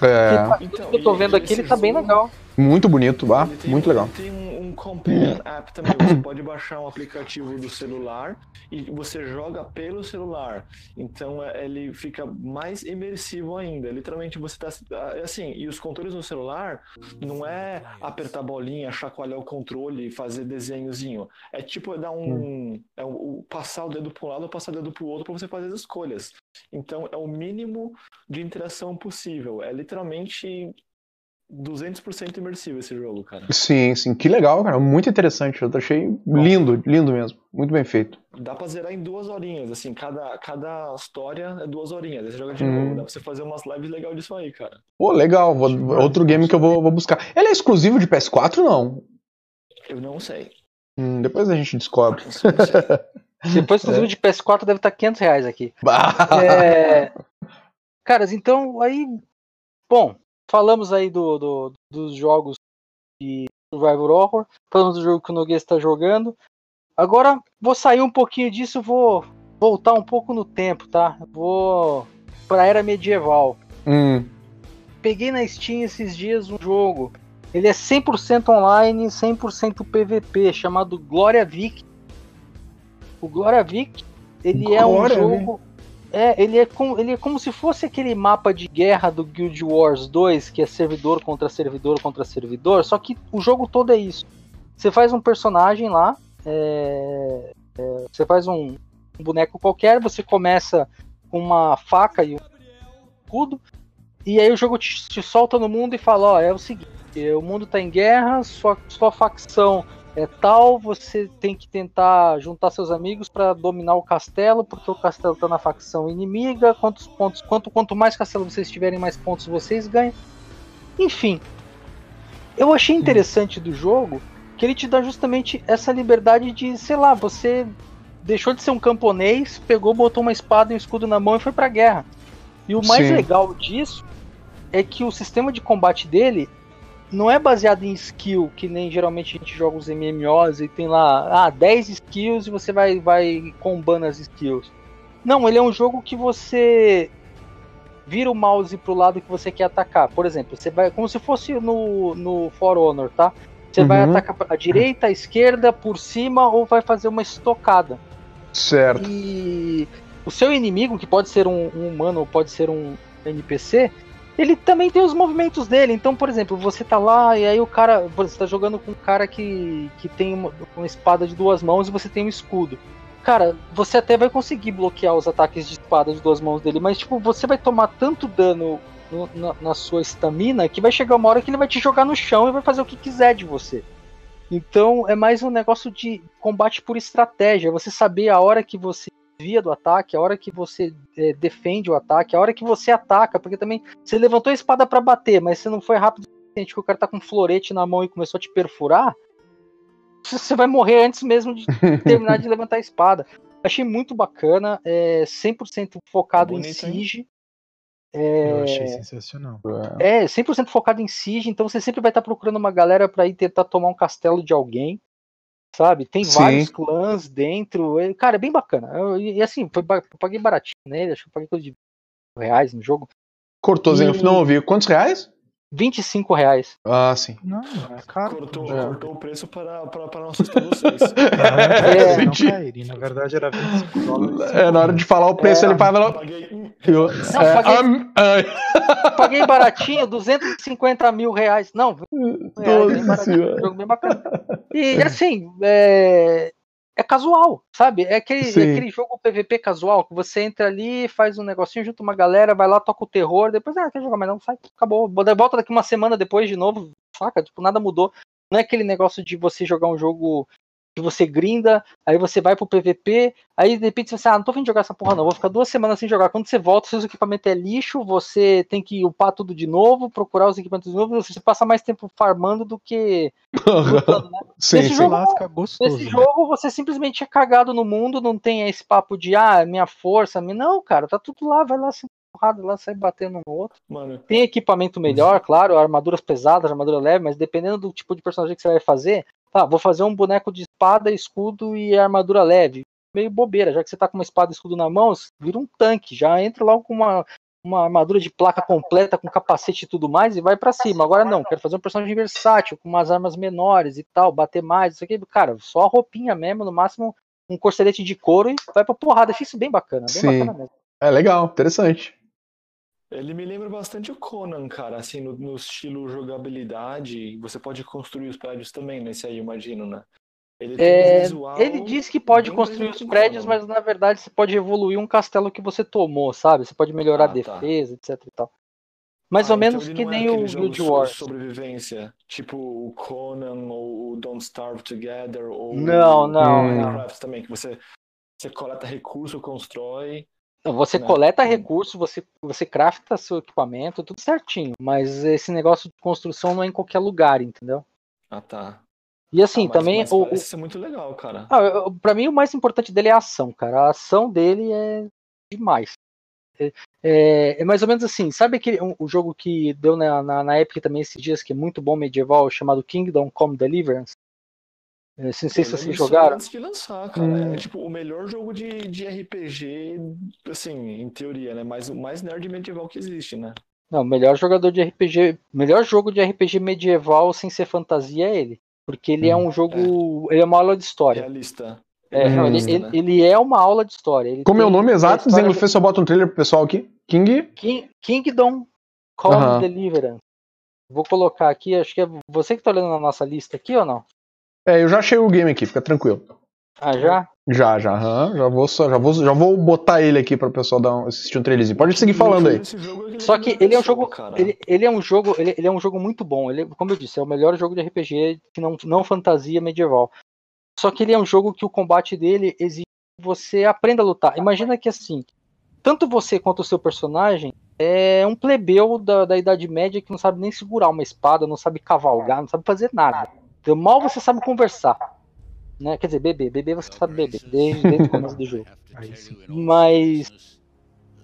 É, Porque, tudo que eu tô vendo aqui, ele tá bem jogo- legal. Muito bonito, ah, tem muito um- legal. Tem um, um companion app também. Você pode baixar um aplicativo do celular e você joga pelo celular. Então é, ele fica mais imersivo ainda. Literalmente você tá assim. E os controles no celular não é apertar bolinha, chacoalhar o controle e fazer desenhozinho. É tipo dar um. É o, o passar o dedo para um lado ou passar o dedo para o outro para você fazer as escolhas. Então é o mínimo de interação possível. É literalmente 200% imersivo esse jogo, cara. Sim, sim, que legal, cara. Muito interessante. Eu achei lindo, lindo mesmo. Muito bem feito. Dá pra zerar em duas horinhas, assim, cada, cada história é duas horinhas. Aí você joga de Hum. novo, dá pra você fazer umas lives legais disso aí, cara. Pô, legal. vou- outro game que eu vou, vou buscar. Ele é exclusivo de PS4 não? Eu não sei. Hum, depois a gente descobre. Isso eu não sei. Depois, inclusive, de PS4 deve estar 500 reais aqui. Bah. É... Caras, então aí. Bom, falamos aí do, do- dos jogos de Survivor Horror, falamos do jogo que o Noguês está jogando. Agora vou sair um pouquinho disso, vou voltar um pouco no tempo, tá? Vou pra era medieval. Hum, Peguei na Steam esses dias um jogo. Ele é 100% online, 100% PVP, chamado Glória Vic. O Glória Vic, ele é um Glória, jogo. É, ele é, com, ele é como se fosse aquele mapa de guerra do Guild Wars 2, que é servidor contra servidor contra servidor, só que o jogo todo é isso. Você faz um personagem lá, é, é, você faz um, um boneco qualquer, você começa com uma faca e um escudo, e aí o jogo te, te solta no mundo e fala, ó, é o seguinte, o mundo tá em guerra, sua, sua facção é tal, você tem que tentar juntar seus amigos para dominar o castelo, porque o castelo tá na facção inimiga, quantos pontos, quanto, quanto mais castelo vocês tiverem, mais pontos vocês ganham. Enfim, eu achei interessante do jogo que ele te dá justamente essa liberdade de, sei lá, você deixou de ser um camponês, pegou, botou uma espada e um escudo na mão e foi pra guerra. E o mais Sim. legal disso é que o sistema de combate dele não é baseado em skill, que nem geralmente a gente joga os MMOs e tem lá, ah, 10 skills e você vai, vai combando as skills. Não, ele é um jogo que você vira o mouse pro lado que você quer atacar. Por exemplo, você vai como se fosse no, no For Honor, tá? Você uhum. vai atacar a direita, a esquerda, por cima ou vai fazer uma estocada. Certo. E o seu inimigo, que pode ser um, um humano ou pode ser um NPC, ele também tem os movimentos dele. Então, por exemplo, você tá lá e aí o cara. Você tá jogando com um cara que, que tem uma, uma espada de duas mãos e você tem um escudo cara, você até vai conseguir bloquear os ataques de espada de duas mãos dele, mas tipo, você vai tomar tanto dano no, na, na, sua estamina que vai chegar uma hora que ele vai te jogar no chão e vai fazer o que quiser de você. Então é mais um negócio de combate por estratégia, você saber a hora que você desvia do ataque, a hora que você é, defende o ataque, a hora que você ataca, porque também você levantou a espada para bater, mas você não foi rápido o suficiente que o cara tá com um florete na mão e começou a te perfurar, você vai morrer antes mesmo de terminar de levantar a espada. Achei muito bacana, é 100% focado Bonito, em Siege. É... Eu achei sensacional. É, 100% focado em Siege, então você sempre vai estar procurando uma galera para ir tentar tomar um castelo de alguém. Sabe? Tem Sim. vários clãs dentro. Cara, é bem bacana. E assim, foi, eu paguei baratinho nele, acho que eu paguei coisa de reais no jogo. Cortou, e... não ouvi. Quantos reais? 25 reais. Ah, sim. Não, é caro. Cortou, é. cortou o preço para, para, para não assustar vocês. é, não cair, na verdade era 25 dólares. É, na hora de falar o preço, é, ele fala. Paguei... Eu, não, é, paguei, um, paguei baratinho, 250 mil reais. Não, reais, bem jogo bem bacana. E assim, é, é casual, sabe? É aquele, é aquele jogo PVP casual que você entra ali, faz um negocinho, junto uma galera, vai lá, toca o terror, depois, ah, quer jogar mais não, sai, acabou. Volta daqui uma semana depois de novo, saca? Tipo, nada mudou. Não é aquele negócio de você jogar um jogo que você grinda, aí você vai pro PVP, aí de repente você, ah, não tô vindo jogar essa porra não, vou ficar duas semanas sem jogar. Quando você volta, seu equipamento é lixo, você tem que upar tudo de novo, procurar os equipamentos de novo, você passa mais tempo farmando do que lutando, né? sim, nesse sim. jogo, gostoso, nesse né? jogo você simplesmente é cagado no mundo, não tem esse papo de, ah, minha força, minha... não, cara, tá tudo lá, vai lá sem porrada lá, sai batendo um no outro. Mano. Tem equipamento melhor, claro, armaduras pesadas, armadura leve, mas dependendo do tipo de personagem que você vai fazer, tá, vou fazer um boneco de espada, escudo e armadura leve. Meio bobeira, já que você tá com uma espada e escudo na mão, vira um tanque, já entra logo com uma, uma armadura de placa completa, com capacete e tudo mais, e vai para cima. Agora não, quero fazer um personagem versátil, com umas armas menores e tal, bater mais, isso aqui, cara, só a roupinha mesmo, no máximo um corcelete de couro e vai pra porrada. Achei isso bem bacana, bem Sim. bacana mesmo. É legal, interessante. Ele me lembra bastante o Conan, cara, assim, no, no, estilo jogabilidade. Você pode construir os prédios também nesse aí, imagino, né? Ele, é, um ele diz que pode construir os prédios, mas na verdade você pode evoluir um castelo que você tomou, sabe? Você pode melhorar ah, a tá. defesa, tá. etc e tal. Mais ah, ou então menos que é nem o Guild Wars. sobrevivência, tipo o Conan ou o Don't Starve Together ou não, não, o Minecraft também, que você você coleta recurso, constrói você né? coleta recursos, você, você crafta seu equipamento, tudo certinho. Mas esse negócio de construção não é em qualquer lugar, entendeu? Ah, tá. E assim, ah, mas, também. Mas o, parece ser muito legal, cara. Ah, pra mim, o mais importante dele é a ação, cara. A ação dele é demais. É, é, é mais ou menos assim, sabe aquele um, o jogo que deu na, na, na Epic também esses dias, que é muito bom medieval, chamado Kingdom Come Deliverance? É, não sei se vocês jogaram. Antes de lançar, cara. Hum. É tipo o melhor jogo de, de RPG, assim, em teoria, né? Mas o mais nerd medieval que existe, né? Não, o melhor jogador de RPG. Melhor jogo de RPG medieval sem ser fantasia é ele. Porque ele é hum, é um jogo. É. Ele é uma aula de história. Realista. É, hum. não, ele, ele, né? ele, é uma aula de história. Ele Como é o nome exato? Dizendo que só bota um trailer pro pessoal aqui. King? King Kingdom Come uh -huh. Deliverance. Vou colocar aqui, acho que é você que tá olhando na nossa lista aqui ou não? É, eu já achei o game aqui, fica tranquilo. Ah, já? Já, já, uhum. já, vou, já, vou, já vou botar ele aqui para o pessoal dar um, assistir um trailerzinho. Pode seguir falando aí. Só que ele é um jogo, ele, ele é um jogo, ele, ele, é um jogo muito bom. Ele, como eu disse, é o melhor jogo de RPG que não, não fantasia medieval. Só que ele é um jogo que o combate dele exige que você aprenda a lutar. Imagina que assim, tanto você quanto o seu personagem é um plebeu da, da Idade Média que não sabe nem segurar uma espada, não sabe cavalgar, não sabe fazer nada. Então, mal você sabe conversar. Né? Quer dizer, beber. Beber você sabe beber. Desde, desde o começo do jogo. Mas.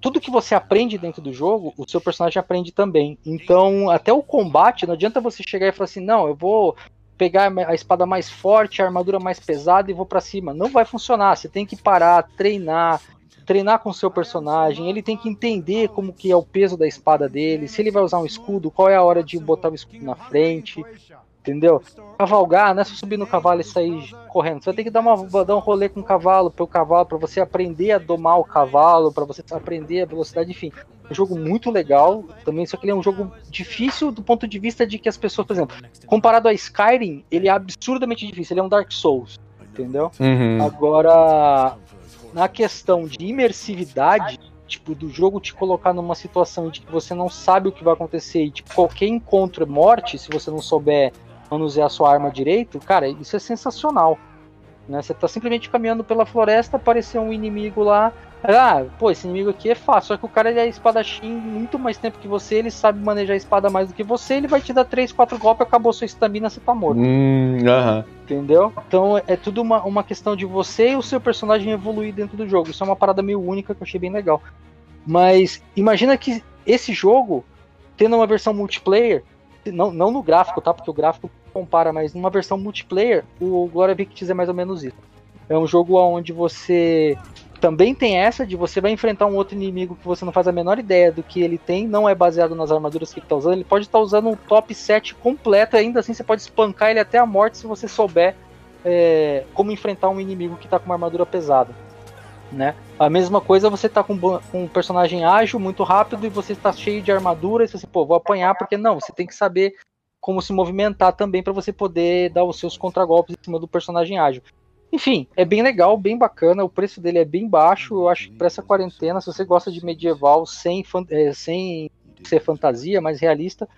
tudo que você aprende dentro do jogo, o seu personagem aprende também. Então, até o combate, não adianta você chegar e falar assim, não, eu vou pegar a espada mais forte, a armadura mais pesada e vou para cima. Não vai funcionar. Você tem que parar, treinar, treinar com o seu personagem, ele tem que entender como que é o peso da espada dele, se ele vai usar um escudo, qual é a hora de botar o escudo na frente, entendeu? Cavalgar, não é só subir no cavalo e sair correndo. Você tem que dar, uma, dar um rolê com o cavalo, pelo cavalo, para você aprender a domar o cavalo, para você aprender a velocidade, enfim. É um jogo muito legal também, só que ele é um jogo difícil do ponto de vista de que as pessoas, por exemplo, comparado a Skyrim, ele é absurdamente difícil, ele é um Dark Souls, entendeu? Uhum. Agora, na questão de imersividade, tipo, do jogo te colocar numa situação de que você não sabe o que vai acontecer e tipo, qualquer encontro é morte, se você não souber manusear a sua arma direito, cara, isso é sensacional. Né? Você tá simplesmente caminhando pela floresta, apareceu um inimigo lá, ah, pô, esse inimigo aqui é fácil. Só que o cara ele é espadachim muito mais tempo que você, ele sabe manejar a espada mais do que você, ele vai te dar 3, 4 golpes, acabou sua estamina, você tá morto. Hum, aham. Entendeu? Então é tudo uma, uma questão de você e o seu personagem evoluir dentro do jogo. Isso é uma parada meio única que eu achei bem legal. Mas imagina que esse jogo, tendo uma versão multiplayer, não, não no gráfico, tá? Porque o gráfico compara, mas numa versão multiplayer, o Gloria Victis é mais ou menos isso. É um jogo onde você também tem essa de você vai enfrentar um outro inimigo que você não faz a menor ideia do que ele tem, não é baseado nas armaduras que ele tá usando, ele pode estar tá usando um top 7 completo, ainda assim você pode espancar ele até a morte se você souber é, como enfrentar um inimigo que tá com uma armadura pesada. Né? A mesma coisa você tá com, com um personagem ágil, muito rápido, e você está cheio de armadura, e você, pô, vou apanhar, porque não, você tem que saber como se movimentar também para você poder dar os seus contragolpes em cima do personagem ágil. Enfim, é bem legal, bem bacana. O preço dele é bem baixo. Eu acho que para essa quarentena, se você gosta de medieval sem, é, sem ser fantasia, mais realista,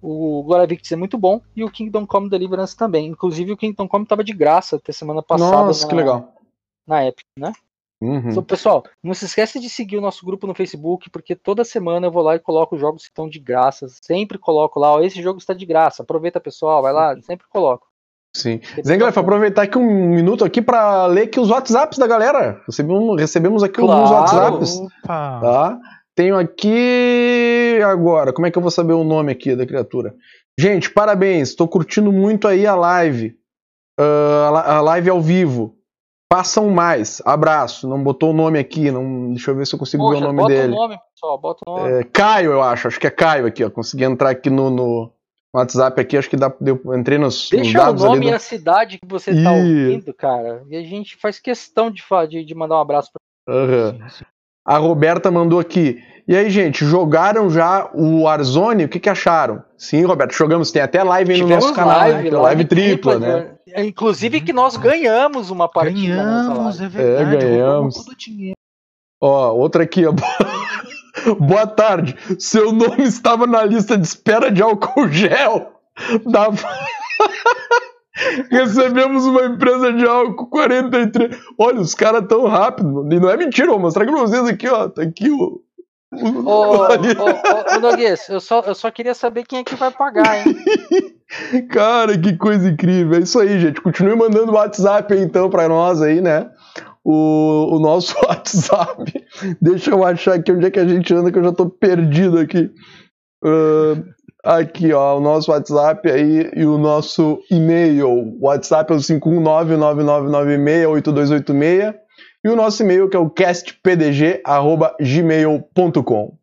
o Victis é muito bom e o Kingdom Come Deliverance também. Inclusive, o Kingdom Come estava de graça até semana passada. Nossa, na, que legal. Na Epic, né? Uhum. Então, pessoal, não se esqueça de seguir o nosso grupo no Facebook, porque toda semana eu vou lá e coloco os jogos que estão de graça. Sempre coloco lá, ó, esse jogo está de graça. Aproveita, pessoal, vai lá, sempre coloco. Sim. Zengler, vou aproveitar aqui um minuto aqui para ler aqui os WhatsApps da galera. Recebemos, recebemos aqui Claro. alguns WhatsApps. Opa! Tá? Tenho aqui agora, como é que eu vou saber o nome aqui da criatura? Gente, parabéns, estou curtindo muito aí a live. La- a live ao vivo. Façam mais. Abraço. Não botou o nome aqui, não, deixa eu ver se eu consigo ver Poxa, o nome bota dele. o nome, pessoal, bota o nome. É, Caio, eu acho. Acho que é Caio aqui, ó. Consegui entrar aqui no, no WhatsApp aqui, acho que dá, entrei nos, nos Deixa o dados nome ali. e a cidade que você tá Ih. ouvindo, cara. E a gente faz questão de, de, de mandar um abraço pra Aham. A Roberta mandou aqui. E aí, gente, jogaram já o Warzone? O que, que acharam? Sim, Roberto, jogamos. Tem até live aí no Tivemos nosso canal. né? Tem live, tripla, né? né? Inclusive que nós ganhamos uma partida Ganhamos, é verdade. ganhamos. o dinheiro. Ó, outra aqui, ó. Boa tarde. Seu nome estava na lista de espera de álcool gel. Da... Recebemos uma empresa de álcool 43. Olha, os caras tão rápido. mano. E não é mentira, vou mostrar aqui pra vocês aqui, ó. Tá aqui o. Ô, ô, ô, eu só, eu só queria saber quem é que vai pagar, hein? Cara, que coisa incrível. É isso aí, gente. Continue mandando WhatsApp aí, então pra nós aí, né? O, o nosso WhatsApp. Deixa eu achar aqui onde é que a gente anda, que eu já tô perdido aqui. Ah, aqui, ó, o nosso WhatsApp aí e o nosso e-mail. O WhatsApp é o 51999968286 e o nosso e-mail que é o castpdg@gmail.com.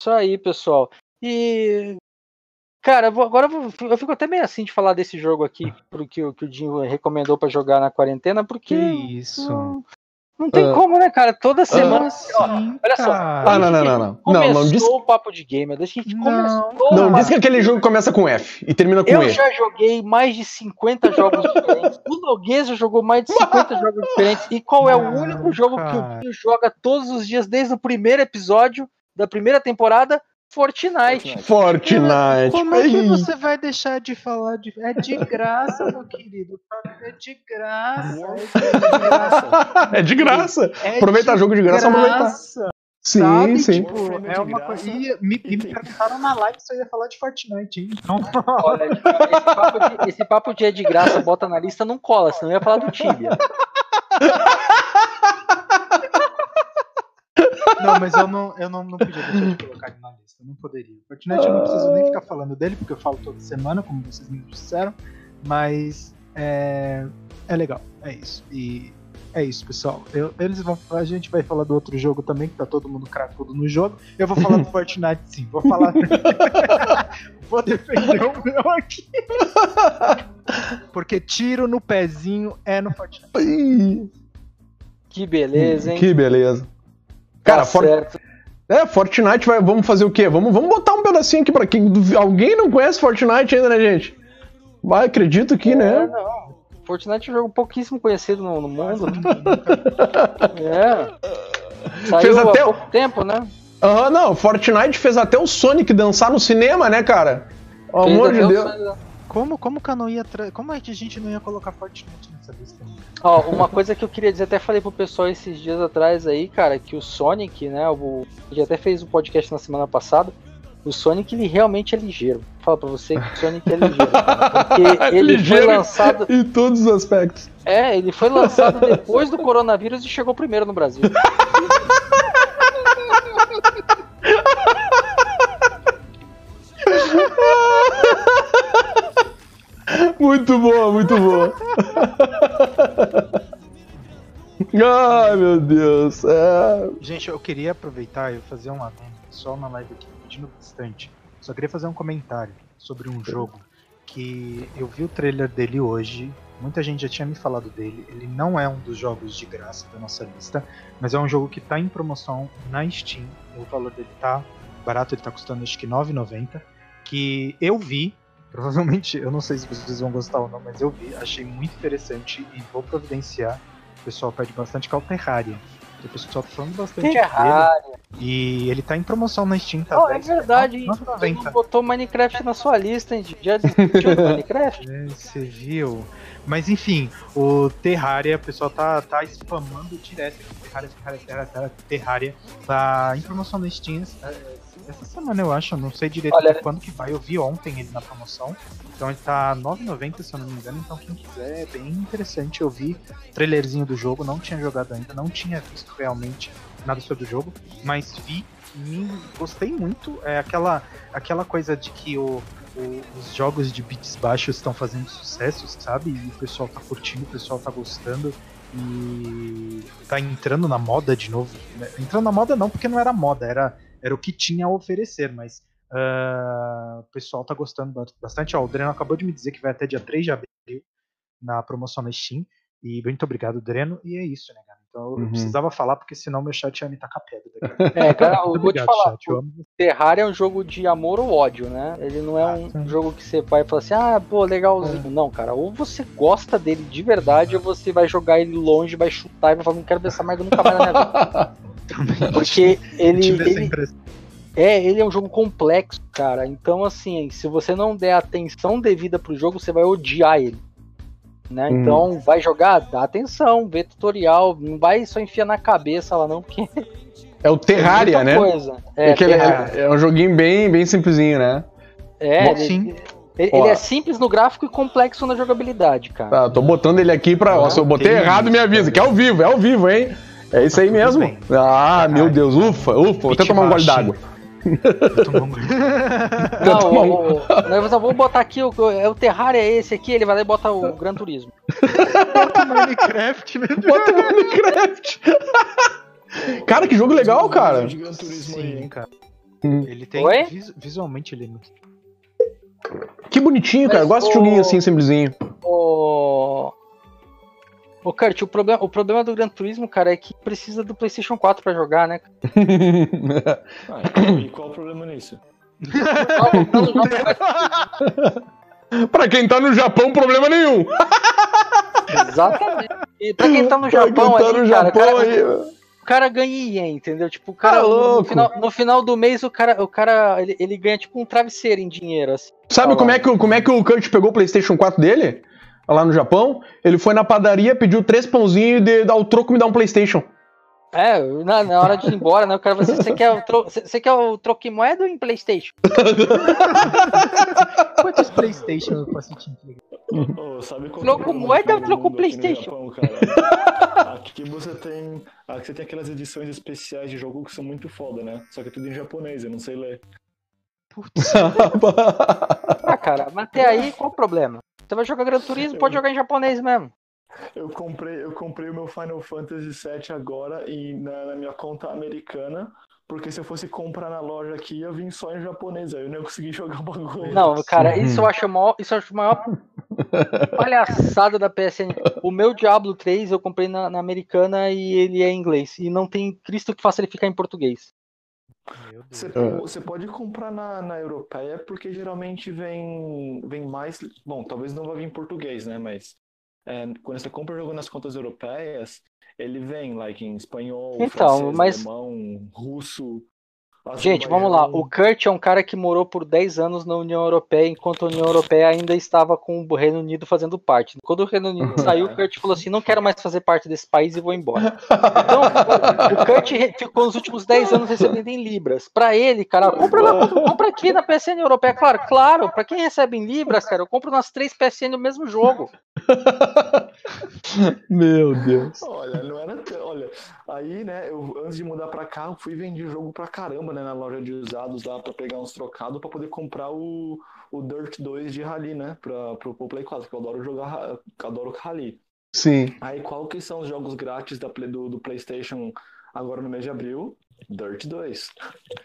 Isso aí, pessoal. E. Cara, agora eu, fico até meio assim de falar desse jogo aqui, porque o que o Dinho recomendou pra jogar na quarentena, porque. Que isso? Não, tem Ah. como, né, cara? Toda semana. Sim, ó, olha só. Ah, não, não, não, não. Não, Começou não diz, o papo de gamer, desde que a gente Não. começou. não diz que aquele jogo começa com F e termina com Eu E. já joguei mais de 50 jogos diferentes. O Noguês já jogou mais de 50 jogos diferentes. E qual é o único jogo que cara. o Dinho joga todos os dias, desde o primeiro episódio da primeira temporada? Fortnite. Fortnite. Como é que você vai deixar de falar de. É de graça, meu querido. É de graça. é de graça. É Aproveitar jogo de graça, aproveitar. graça, Sim, sabe? sim. Tipo, é de uma graça. coisa. E me, me perguntaram na live se eu ia falar de Fortnite, hein? Então, Olha, esse papo, de, esse papo de é de graça, bota na lista, não cola, senão eu ia falar do Tibia. Não, mas eu não, eu não, não podia deixar de colocar ele na lista. Não poderia. Fortnite eu não preciso nem ficar falando dele, porque eu falo toda semana, como vocês me disseram. Mas é, é legal. É isso. E é isso, pessoal. Eu- eles vão, a gente vai falar do outro jogo também, que tá todo mundo cracudo no jogo. Eu vou falar do Fortnite sim. Vou falar. vou defender o meu aqui. Porque tiro no pezinho é no Fortnite. Que beleza, hein? que beleza. Cara, tá For-. É, Fortnite vai. Vamos fazer o quê? Vamos, vamos botar um pedacinho aqui pra quem. Alguém não conhece Fortnite ainda, né, gente? Mas acredito que, É, né? não. Fortnite é um jogo pouquíssimo conhecido no, no mundo. né? É. Saiu Fez há até o- pouco tempo, né? Aham, não. Fortnite fez até o Sonic dançar no cinema, né, cara? Pelo amor de o Deus. Como, como que eu não ia. Tra... Como é que a gente não ia colocar Fortnite nessa lista? Ó, uma coisa que eu queria dizer, até falei pro pessoal esses dias atrás aí, cara, que o Sonic, né, o, a gente até fez um podcast na semana passada, o Sonic ele realmente é ligeiro. Fala pra você que o Sonic é ligeiro, cara, porque ele Ligeiro foi lançado, Em todos os aspectos. é, ele foi lançado depois do coronavírus e chegou primeiro no Brasil. Muito boa, muito boa. Ai, meu Deus. É... Gente, eu queria aproveitar e fazer um adendo. Pessoal na live aqui pedindo bastante. Só queria fazer um comentário sobre um jogo que eu vi o trailer dele hoje. Muita gente já tinha me falado dele. Ele não é um dos jogos de graça da nossa lista, mas é um jogo que está em promoção na Steam. O valor dele tá barato, ele tá custando acho que R$ 9,90. Que eu vi, provavelmente, eu não sei se vocês vão gostar ou não, mas eu vi, achei muito interessante e vou providenciar. O pessoal pede bastante que é o Terraria. O pessoal tá falando bastante dele. Terraria. E ele tá em promoção na Steam, tá? Oh, é 10, verdade, Você 9,90. não botou Minecraft na sua lista, hein? Já discutiu Minecraft? É, Você viu? Mas enfim, o Terraria, o pessoal tá, tá spamando direto. Terraria, Terraria, Terraria, Terraria, Terraria. Tá em promoção na Steam. Essa semana eu acho, eu não sei direito Olha- quando que vai. Eu vi ontem ele na promoção. Então ele tá R$ 9,90 se eu não me engano. Então quem quiser é bem interessante. Eu vi trailerzinho do jogo, não tinha jogado ainda, não tinha visto realmente nada sobre o jogo, mas vi, me gostei muito. É aquela, aquela coisa de que o, o- os jogos de bits baixos estão fazendo sucesso, sabe? E o pessoal tá curtindo, o pessoal tá gostando e tá entrando na moda de novo. Entrando na moda não, porque não era moda, era, era o que tinha a oferecer, mas ah, o pessoal tá gostando ba- bastante. Ó, o Dreno acabou de me dizer que vai até dia 3 de abril na promoção na Steam. E muito obrigado, Dreno. E é isso, né, cara? Então eu Uhum. precisava falar, porque senão meu chat ia me tacar pedra. É, cara, eu vou te obrigado, falar. chat. Eu Terraria é um jogo de amor ou ódio, né? Ele não é Ah, um sim. jogo que você vai falar assim, ah, pô, legalzinho. Não, cara, ou você gosta dele de verdade, ou você vai jogar ele longe, vai chutar e vai falar, não quero ver essa merda nunca mais na minha vida. Também. Porque ele, tive ele, é, ele é um jogo complexo, cara. Então, assim, se você não der atenção devida pro jogo, você vai odiar ele. Né? Hum. Então, vai jogar, dá atenção, vê tutorial, não vai só enfiar na cabeça lá não, porque É o Terraria, é né? É, ele Terraria. é, é um joguinho bem, bem simplesinho, né? É, Bom, ele, sim. ele- ele é simples no gráfico e complexo na jogabilidade, cara. Tá, tô botando ele aqui pra. ó, se eu botei errado, me avisa, cara. que é ao vivo, é ao vivo, hein? É isso aí Tudo mesmo? bem. Ah, meu Deus, ufa, ufa, vou até tomar um gole d'água. Tô um- Não, tomar o, o, eu só vou botar aqui, o, é o Terraria é esse aqui, ele vai lá e bota o Gran Turismo. Minecraft, meu Deus. Bota o Minecraft. Cara, que jogo legal, cara. De Gran Turismo aí, Sim, hein? cara. Hum. Ele tem. Oi? vis- visualmente ele é muito. Que bonitinho, cara. Eu gosto de o- joguinho assim, simplesinho. O... Ô, Kurt, o problema, o problema do Gran Turismo, cara, é que precisa do PlayStation 4 pra jogar, né? Ah, então, e qual o problema nisso? pra quem tá no Japão, problema nenhum. Exatamente. E pra quem tá no Japão, tá ali, no cara, Japão o cara, aí. o cara ganha ien, entendeu? Tipo, o cara, Tá no, final, no final do mês, o cara, o cara ele, ele ganha tipo um travesseiro em dinheiro, assim. Sabe Fala. como é, que, o- como é que o Kurt pegou o PlayStation 4 dele? Lá no Japão? Ele foi na padaria, pediu três pãozinhos e de, dá o troco e me dá um PlayStation. É, na, na hora de ir embora, né? O cara fala assim: você quer o, tro, você você quer o troco em moeda ou em PlayStation? Quantos Playstation eu posso te entregar? Sabe qual Troco é o moeda, do troco aqui PlayStation. Japão? Aqui você tem Ah, que você tem aquelas edições especiais de jogo que são muito foda, né? Só que é tudo em japonês, eu não sei ler. Ah, cara, mas até aí qual o problema? Você vai jogar Gran Turismo, pode jogar em japonês mesmo. Eu comprei, eu comprei o meu Final Fantasy VII agora e na, na minha conta americana, porque se eu fosse comprar na loja aqui, ia vir só em japonês, aí eu não ia conseguir jogar o bagulho. Não, cara, isso eu acho a maior, isso eu acho maior palhaçada da PSN. O meu Diablo 3 eu comprei na, na americana e ele é em inglês. E não tem Cristo que faça ele ficar em português. Você, É. você pode comprar na, na europeia porque geralmente vem, vem mais. Bom, talvez não vá vir em português, né? Mas é, quando você compra o jogo nas contas europeias, ele vem like, em espanhol, Então, francês, mas- alemão, russo. Gente, vamos lá. O Kurt é um cara que morou por 10 anos na União Europeia, enquanto a União Europeia ainda estava com o Reino Unido fazendo parte. Quando o Reino Unido saiu, o Kurt falou assim: não quero mais fazer parte desse país e vou embora. Então, o Kurt ficou nos últimos 10 anos recebendo em Libras. Pra ele, cara, compra, compra aqui na PSN Europeia. Claro, claro, pra quem recebe em Libras, cara, eu compro nas três PSN no mesmo jogo. Meu Deus. Olha, não era tão. Olha, aí, né, eu antes de mudar pra cá, eu fui vender jogo pra caramba, né, na loja de usados lá pra pegar uns trocados pra poder comprar o, o Dirt 2 de Rally, né, pra, pro, pro Play 4, que eu adoro jogar, eu adoro Rally. Sim. Aí, qual que são os jogos grátis da, do, do PlayStation agora no mês de abril? Dirt 2.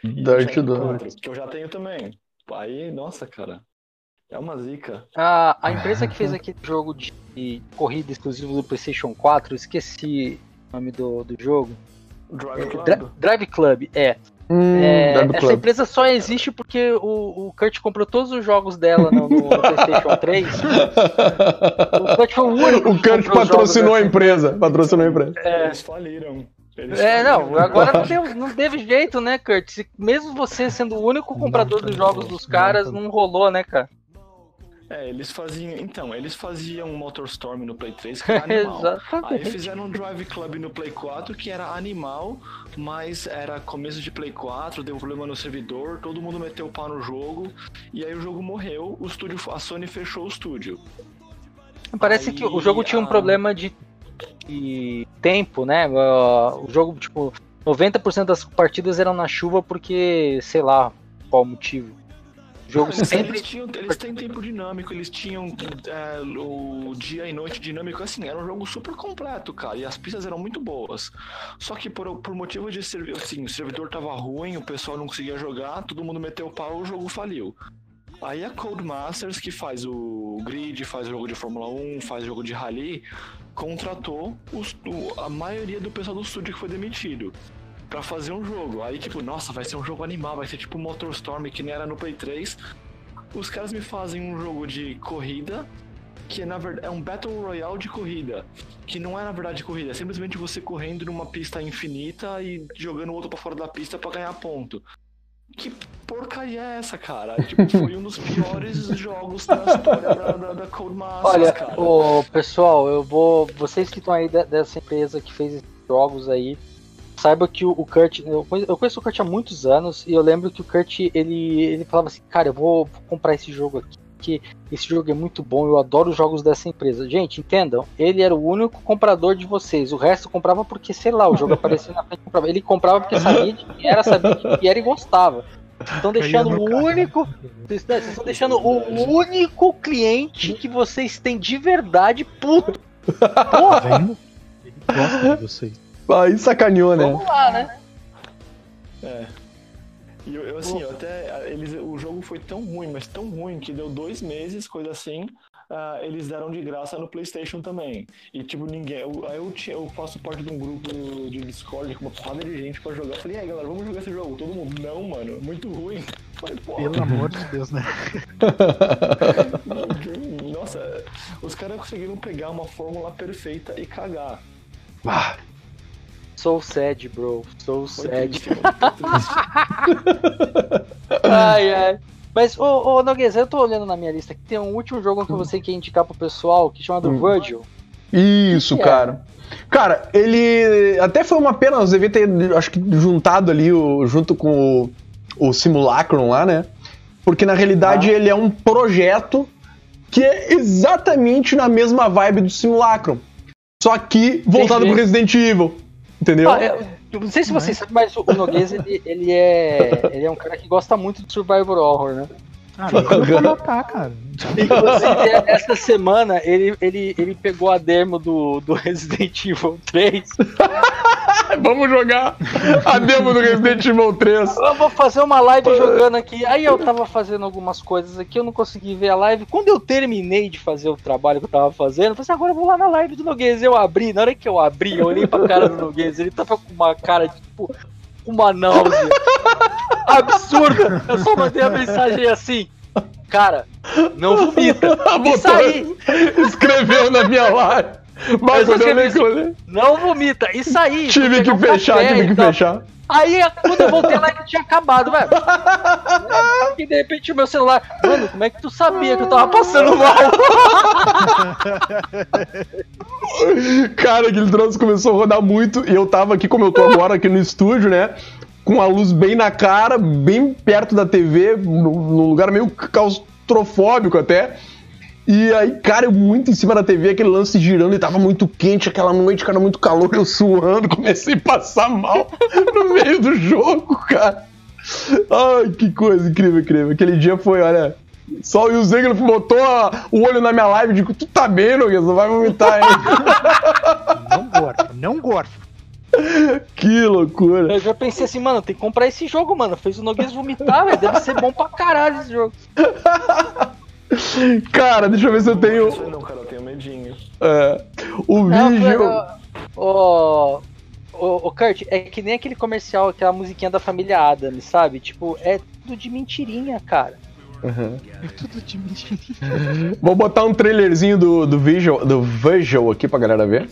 Dirt 2. 4, que eu já tenho também. Aí, nossa, cara, é uma zica. A, a empresa que fez aquele jogo de, corrida exclusivo do PlayStation 4, esqueci o nome do, do jogo. Drive Club. Dra- Drive Club, é. Hum, É, Drive essa Club. empresa só existe porque o, o Kurt comprou todos os jogos dela no, no PlayStation 3. O Kurt foi o único. O que Kurt patrocinou a empresa. Patrocinou a empresa. Eles faliram. Eles dessa- É, não, faliram. agora não, deu, não teve jeito, né, Kurt? Se- mesmo você sendo o único comprador Não, dos não, jogos dos não, caras, não. não rolou, né, cara? É, eles faziam. Então, eles faziam um MotorStorm no Play 3 que era animal. Aí Exatamente. fizeram um Drive Club no Play 4 que era animal, mas era começo de Play 4, deu problema no servidor, todo mundo meteu o pau no jogo, e aí o jogo morreu, o estúdio, a Sony fechou o estúdio. Parece Aí, que o jogo tinha um ah, problema de, de tempo, né? O jogo, tipo, 90% das partidas eram na chuva porque, sei lá, qual motivo. Jogo Eles, sempre. eles tinham, eles têm tempo dinâmico, eles tinham é, o dia e noite dinâmico, assim, era um jogo super completo, cara, e as pistas eram muito boas. Só que por, por motivo de servidor, assim, o servidor tava ruim, o pessoal não conseguia jogar, todo mundo meteu o pau, o jogo faliu. Aí a Codemasters, que faz o grid, faz o jogo de Fórmula 1, faz o jogo de rally, contratou os- a maioria do pessoal do estúdio que foi demitido pra fazer um jogo. Aí, tipo, nossa, vai ser um jogo animal, vai ser tipo MotorStorm, que nem era no Play 3. Os caras me fazem um jogo de corrida, que na verdade é um Battle Royale de corrida. Que não é na verdade corrida, é simplesmente você correndo numa pista infinita e jogando o outro pra fora da pista pra ganhar ponto. Que porcaria é essa, cara? Tipo, foi um dos piores jogos da história da, da, da Codemasters, Olha, cara. o pessoal, eu vou. Vocês que estão aí de- dessa empresa que fez esses jogos aí, saiba que o, o Kurt. Eu conheço, eu conheço o Kurt há muitos anos e eu lembro que o Kurt ele, ele falava assim: Cara, eu vou, vou comprar esse jogo aqui. Que esse jogo é muito bom, eu adoro os jogos dessa empresa. Gente, entendam, ele era o único comprador de vocês. O resto comprava porque, sei lá, o jogo aparecia na frente. comprava. Ele comprava porque sabia de quem era, sabia de quem era e gostava. Estão deixando o único. Vocês vocês estão deixando o único cliente que vocês têm de verdade puto. Tá Porra, vendo? Ele gosta de vocês. Aí sacaneou, né? vamos lá, né? É. E eu, eu, assim, eu até. Eles, o jogo foi tão ruim, mas tão ruim, que deu dois meses, coisa assim. ah, eles deram de graça no PlayStation também. E, tipo, ninguém. Eu, aí eu, tinha- eu faço parte de um grupo de Discord com uma porrada de gente pra jogar. Eu falei, e aí, galera, vamos jogar esse jogo? Todo mundo, não, mano, muito ruim. Eu Falei, pô, Pelo amor de Deus, né? Nossa, os caras conseguiram pegar uma fórmula perfeita e cagar. Ah, So sad, bro. So Foi sad. Ai, ai. Mas, ô, ô Noguês, eu tô olhando na minha lista aqui, tem um último jogo que você quer indicar pro pessoal, que chama do Hum. Virgil. Isso, Que que é? cara. Cara, ele até foi uma pena, nós devia ter, acho que, juntado ali o, junto com o, o Simulacron lá, né? Porque na realidade Ah. ele é um projeto que é exatamente na mesma vibe do Simulacron. Só que voltado Entendi. pro Resident Evil. Entendeu? Ah, eu, não sei se vocês sabem, mas o Noguês, ele, ele, é, ele é um cara que gosta muito de Survivor Horror, né? Ah, não vou notar, cara. Inclusive, essa semana, ele, ele, ele pegou a demo do, do Resident Evil 3. Vamos jogar a demo do Resident Evil 3. Eu vou fazer uma live jogando aqui. Aí eu tava fazendo algumas coisas aqui, eu não consegui ver a live. Quando eu terminei de fazer o trabalho que eu tava fazendo, eu falei assim, agora eu vou lá na live do Noguês. Eu abri, na hora que eu abri, eu olhei pra cara do Noguês, ele tava com uma cara de, tipo, uma náusea absurda. Eu só mandei a mensagem assim, cara, não vomita. Botou- saí, Escreveu na minha live. Mas eu escrevi não vomita. Saí. fui Tive que fechar, tive que tal. fechar. Aí, quando eu voltei, a live tinha acabado, velho. E de repente o meu celular. Mano, como é que tu sabia que eu tava passando mal? Cara, aquele troço começou a rodar muito e eu tava aqui, como eu tô agora aqui no estúdio, né? Com a luz bem na cara, bem perto da TV, num lugar meio claustrofóbico até. E aí, cara, eu muito em cima da TV, aquele lance girando e tava muito quente aquela noite, cara, muito calor, eu suando, comecei a passar mal no meio do jogo, cara. Ai, que coisa incrível, incrível. Aquele dia foi, olha. Só o Zegel botou o olho na minha live e digo, tu tá bem, Noguês, não vai vomitar, hein? Não gorfa, não gorfa. que loucura. Eu já pensei assim, mano, tem que comprar esse jogo, mano. Fez o Noguês vomitar, velho. Deve ser bom pra caralho esse jogo. Cara, deixa eu ver se eu Não tenho não, cara, eu tenho medinho. é, o vídeo. Ô, ô, Kurt, é que nem aquele comercial, aquela musiquinha da família Adams, sabe? Tipo, é tudo de mentirinha, cara. Uhum. É tudo de mentira. Vou botar um trailerzinho do, do, visual, do visual aqui pra galera ver.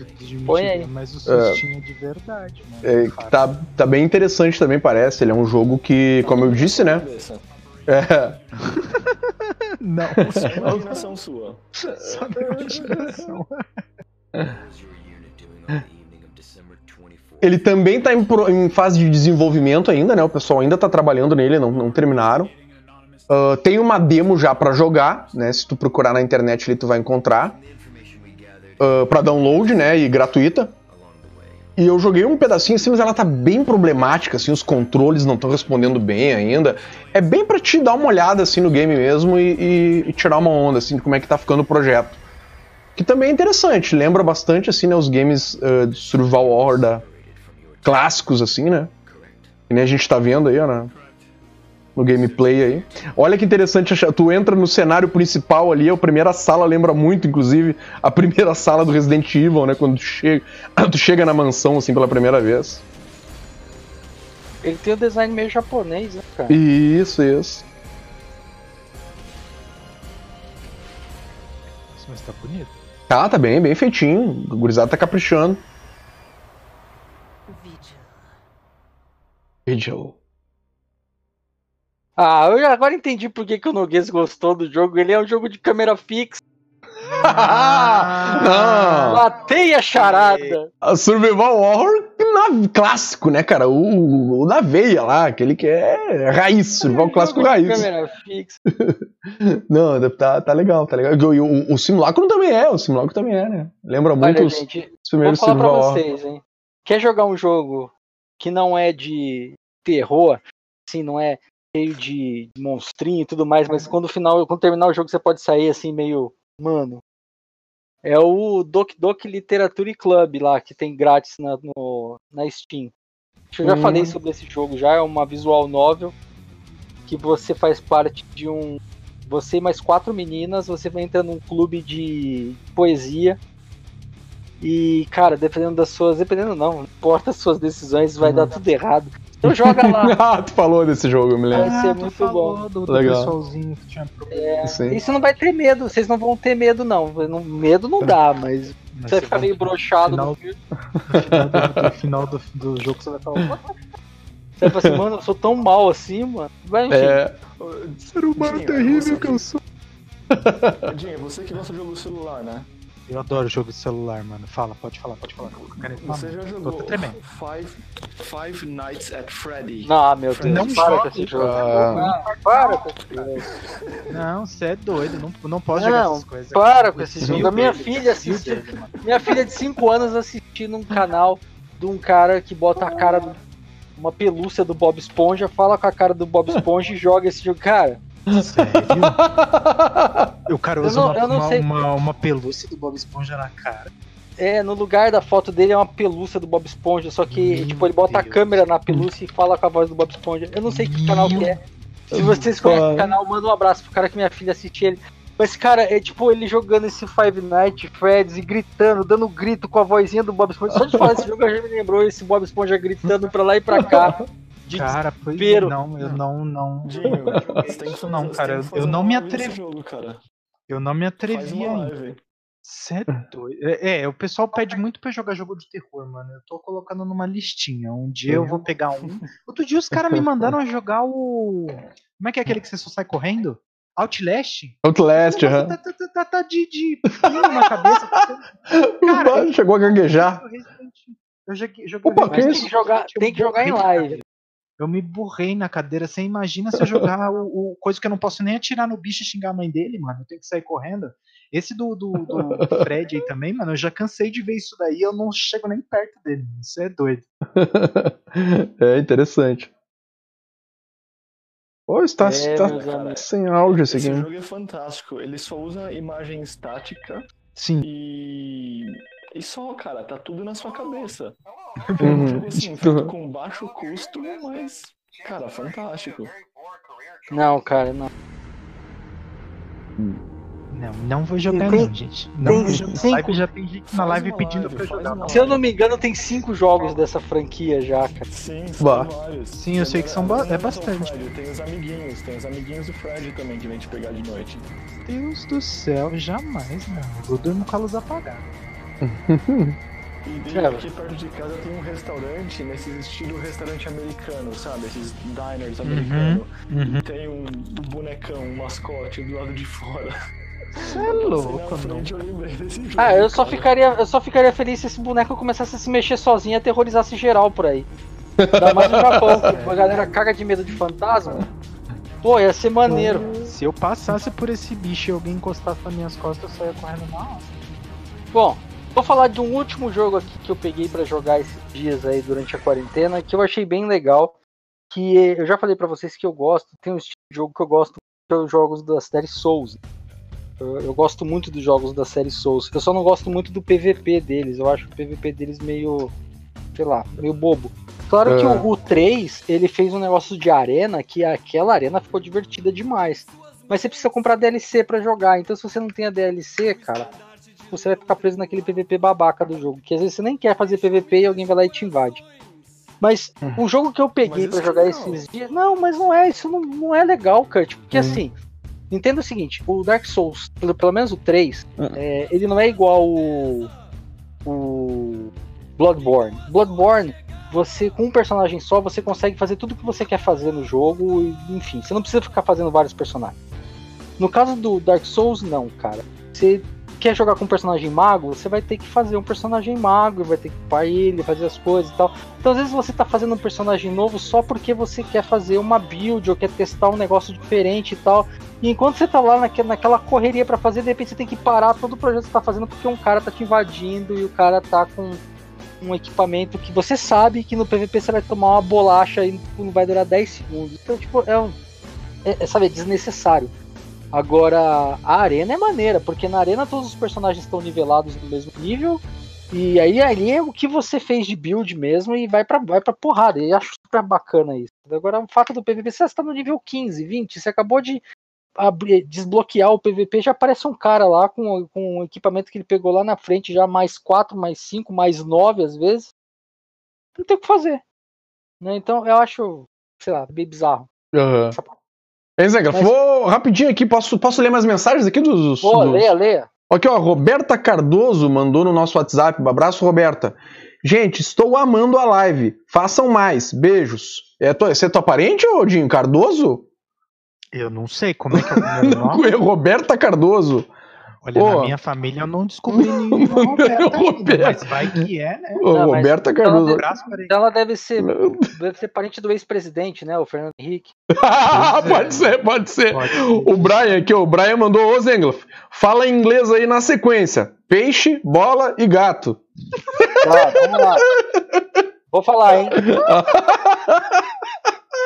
É Põe aí. mas o sustinho é de verdade, mano. É, que tá, tá bem interessante também, parece. Ele é um jogo que, como eu disse, né? É, Não, Isso é uma imaginação sua. só na imaginação. ele também tá em, em fase de desenvolvimento ainda, né? O pessoal ainda tá trabalhando nele, não, não terminaram. Ah, tem uma demo já pra jogar, né? Se tu procurar na internet ali, tu vai encontrar. Uh, para download, né? E gratuita. E eu joguei um pedacinho assim, mas ela tá bem problemática, assim, os controles não estão respondendo bem ainda. É bem pra te dar uma olhada assim no game mesmo e, e- e tirar uma onda assim de como é que tá ficando o projeto. Que também é interessante, lembra bastante assim, né, os games uh, de survival horror da clássicos assim, né? Que nem a gente tá vendo aí, ó, na- no gameplay aí. Olha que interessante, achar- tu entra no cenário principal ali, a primeira sala lembra muito, inclusive, a primeira sala do Resident Evil, né? Quando tu chega, tu chega na mansão, assim, pela primeira vez. Ele tem o design meio japonês, né, cara? Isso, isso. Nossa, mas tá bonito. Ah, tá bem, bem feitinho. O gurizado tá caprichando. Vigil. Ah, eu agora entendi por que, que o Noguês gostou do jogo. Ele é um jogo de câmera fixa. Não! Matei a charada. A Survival Horror na, clássico, né, cara? O, o na veia lá, aquele que é raiz, Survival clássico raiz. Câmera fixa. Não, tá, tá legal, tá legal. E o, o, o simulacro também é, o simulacro também é, né? Lembra muito Olha, os, gente, os vou primeiros falar pra Survival Horror. vocês, hein? Quer jogar um jogo que não é de terror, assim, não é cheio de monstrinho e tudo mais, mas quando, o final, quando terminar o jogo você pode sair assim meio, mano, é o Doc Doc Literature Club lá, que tem grátis na, no, na Steam. Eu já Hum. falei sobre esse jogo já, é uma visual novel que você faz parte de um você e mais quatro meninas, você vai entrar num clube de poesia e, cara, dependendo das suas. Dependendo não, não importa das suas decisões, vai dar tudo errado. Então joga lá. ah, tu falou desse jogo, eu me lembro. Vai ser tu muito falou bom. Do, do Legal. pessoalzinho que tinha problema. Sim. Isso não vai ter medo, vocês não vão ter medo, não. Medo não dá, mas Mas você vai ficar meio broxado final- no filme. No final, do, no final do, do jogo você vai falar. Você vai falar assim, mano, eu sou tão mal assim, mano. Vai, enfim. É, Ser humano Sim, terrível que eu sou. Dinho, você que gosta de jogo celular, né? Eu adoro jogo de celular, mano. Fala, pode falar, pode falar. Caneta Você já jogou. Five, Five Nights at Freddy? Não, meu Deus, Não para jogue. com esse jogo. Ah. Ah, para com esse jogo. Não, você é doido. Não, não posso jogar Não, essas coisas. para com esse jogo. A minha filha mano. Minha filha de 5 anos assistindo um canal de um cara que bota a cara, uma pelúcia do Bob Esponja, fala com a cara do Bob Esponja e joga esse jogo. Cara, Sério? O cara usa não- uma, uma, uma, uma pelúcia do Bob Esponja na cara. é, no lugar da foto dele é uma pelúcia do Bob Esponja, só que, Meu tipo, ele bota a Deus. câmera na pelúcia e fala com a voz do Bob Esponja. Eu não sei que canal que é. Se vocês conhecem o canal, manda um abraço pro cara que minha filha assiste ele. Mas, cara, é tipo ele jogando esse Five Nights at Freddy's e gritando, dando grito com a vozinha do Bob Esponja. Só de falar desse jogo já me lembrou esse Bob Esponja gritando pra lá e pra cá. De Cara, é, desespero. não, eu não, não. Dinho, não, cara, eu- não me atrevi. jogo, cara. Eu não me atrevi ainda. Cê é doido. É, é, o pessoal pede muito pra jogar jogo de terror, mano. Eu tô colocando numa listinha. Um dia eu vou pegar um. Outro dia os caras me mandaram a jogar o. Como é que é aquele que você só sai correndo? Outlast? Outlast, aham. tá, tá, tá, tá, tá de, de pino na cabeça. O Bar chegou a gaguejar. Eu joguei, joguei Opa, o que tem que jogar, tem que jogar em live. Eu me borrei na cadeira. Você imagina se eu jogar o, o coisa que eu não posso nem atirar no bicho e xingar a mãe dele, mano. Eu tenho que sair correndo. Esse do, do, do Fred aí também, mano, eu já cansei de ver isso daí. Eu não chego nem perto dele. mano. Isso é doido. é interessante. Pô, está, É, está amigos. sem áudio esse Esse aqui. né? jogo é fantástico. Ele só usa imagem estática Sim. e. E só, cara, tá tudo na sua cabeça. Uhum. Um assim, feito com baixo custo, mas. Cara, fantástico. Não, cara, não. Não, não vou jogar, Tem- não, gente. Não tem vou jogar. cinco- Live já tem gente na live pedindo live, pra jogar. Se eu não me engano, tem cinco jogos dessa franquia já, cara. Sim, Bah. são vários. Sim, eu sei que são ba- é não bastante. Fred, Tem os amiguinhos, tem os amiguinhos do Fred também que vem te pegar de noite. Deus do céu, jamais, mano. Eu durmo com a luz apagada. E Cara. aqui perto de casa tem um restaurante, nesse estilo restaurante americano, sabe? Esses diners Uhum. americanos. Uhum. E tem um, bonecão, um mascote do lado de fora. Você é louco, na não. frente, eu jogo, Ah, eu só cara. ficaria, eu só ficaria feliz se esse boneco começasse a se mexer sozinho e aterrorizasse geral por aí. Ainda mais no Japão, que a galera caga de medo de fantasma. Pô, ia ser maneiro. Se eu passasse por esse bicho e alguém encostasse nas minhas costas, eu saia correndo na hora. Bom, vou falar de um último jogo aqui que eu peguei pra jogar esses dias aí durante a quarentena, que eu achei bem legal. Que eu já falei pra vocês que eu gosto, tem um estilo de jogo que eu gosto, que é os jogos da série Souls. Eu, eu gosto muito dos jogos da série Souls. Eu só não gosto muito do PVP deles. Eu acho o PVP deles meio, sei lá, meio bobo. Claro que É. o, o 3, ele fez um negócio de arena, que aquela arena ficou divertida demais. Mas você precisa comprar DLC pra jogar. Então se você não tem a DLC, cara, você vai ficar preso naquele PVP babaca do jogo. Que às vezes você nem quer fazer PVP e alguém vai lá e te invade. Mas um jogo que eu peguei isso jogar legal. esses dias. Não, mas não é, isso não, não é legal, Kurt. Porque Hum. assim, entenda o seguinte, o Dark Souls, pelo, pelo menos o 3, Hum. é, ele não é igual o, o Bloodborne. Bloodborne, você com um personagem só, você consegue fazer tudo que você quer fazer no jogo, e, enfim, você não precisa ficar fazendo vários personagens. No caso do Dark Souls, não, cara. Você quer jogar com um personagem mago, você vai ter que fazer um personagem mago, vai ter que upar ele, fazer as coisas e tal. Então, às vezes, você tá fazendo um personagem novo só porque você quer fazer uma build ou quer testar um negócio diferente e tal. E enquanto você tá lá naque- naquela correria pra fazer, de repente você tem que parar todo o projeto que você tá fazendo porque um cara tá te invadindo e o cara tá com um equipamento que você sabe que no PVP você vai tomar uma bolacha e não vai durar 10 segundos. Então, tipo, é um. É, é, sabe, é desnecessário. Agora, a arena é maneira, porque na arena todos os personagens estão nivelados no mesmo nível. E aí ali é o que você fez de build mesmo e vai pra, vai pra porrada. E acho super bacana isso. Agora, o fato do PVP, você está no nível 15, 20, você acabou de abrir, desbloquear o PVP, já aparece um cara lá com, com o equipamento que ele pegou lá na frente, já mais 4, mais 5, mais 9 às vezes. Não tem o que fazer. Né? Então eu acho, sei lá, bem bizarro. Aham. É, Zé, Mas- vou rapidinho aqui, posso, posso ler mais mensagens aqui dos. Pô, dos- leia, leia. Aqui, ó, Roberta Cardoso mandou no nosso WhatsApp. Um abraço, Roberta. Gente, estou amando a live. Façam mais. Beijos. É tua, você é tua parente, ô Dinho Cardoso? Eu não sei como é que é o nome. é Roberta Cardoso. Olha, Pô. na minha família eu não descobri nenhum Roberto ainda, Roberto. mas vai que é, né? Ô, Não, Roberta Cardoso. para ele. Ela deve ser, deve ser parente do ex-presidente, né? O Fernando Henrique. Ah, é. pode ser, pode ser. Pode ser. O Brian aqui, o Brian mandou, ô Zengloff, fala em inglês aí na sequência. Peixe, bola e gato. Tá, vamos lá. Vou falar, hein?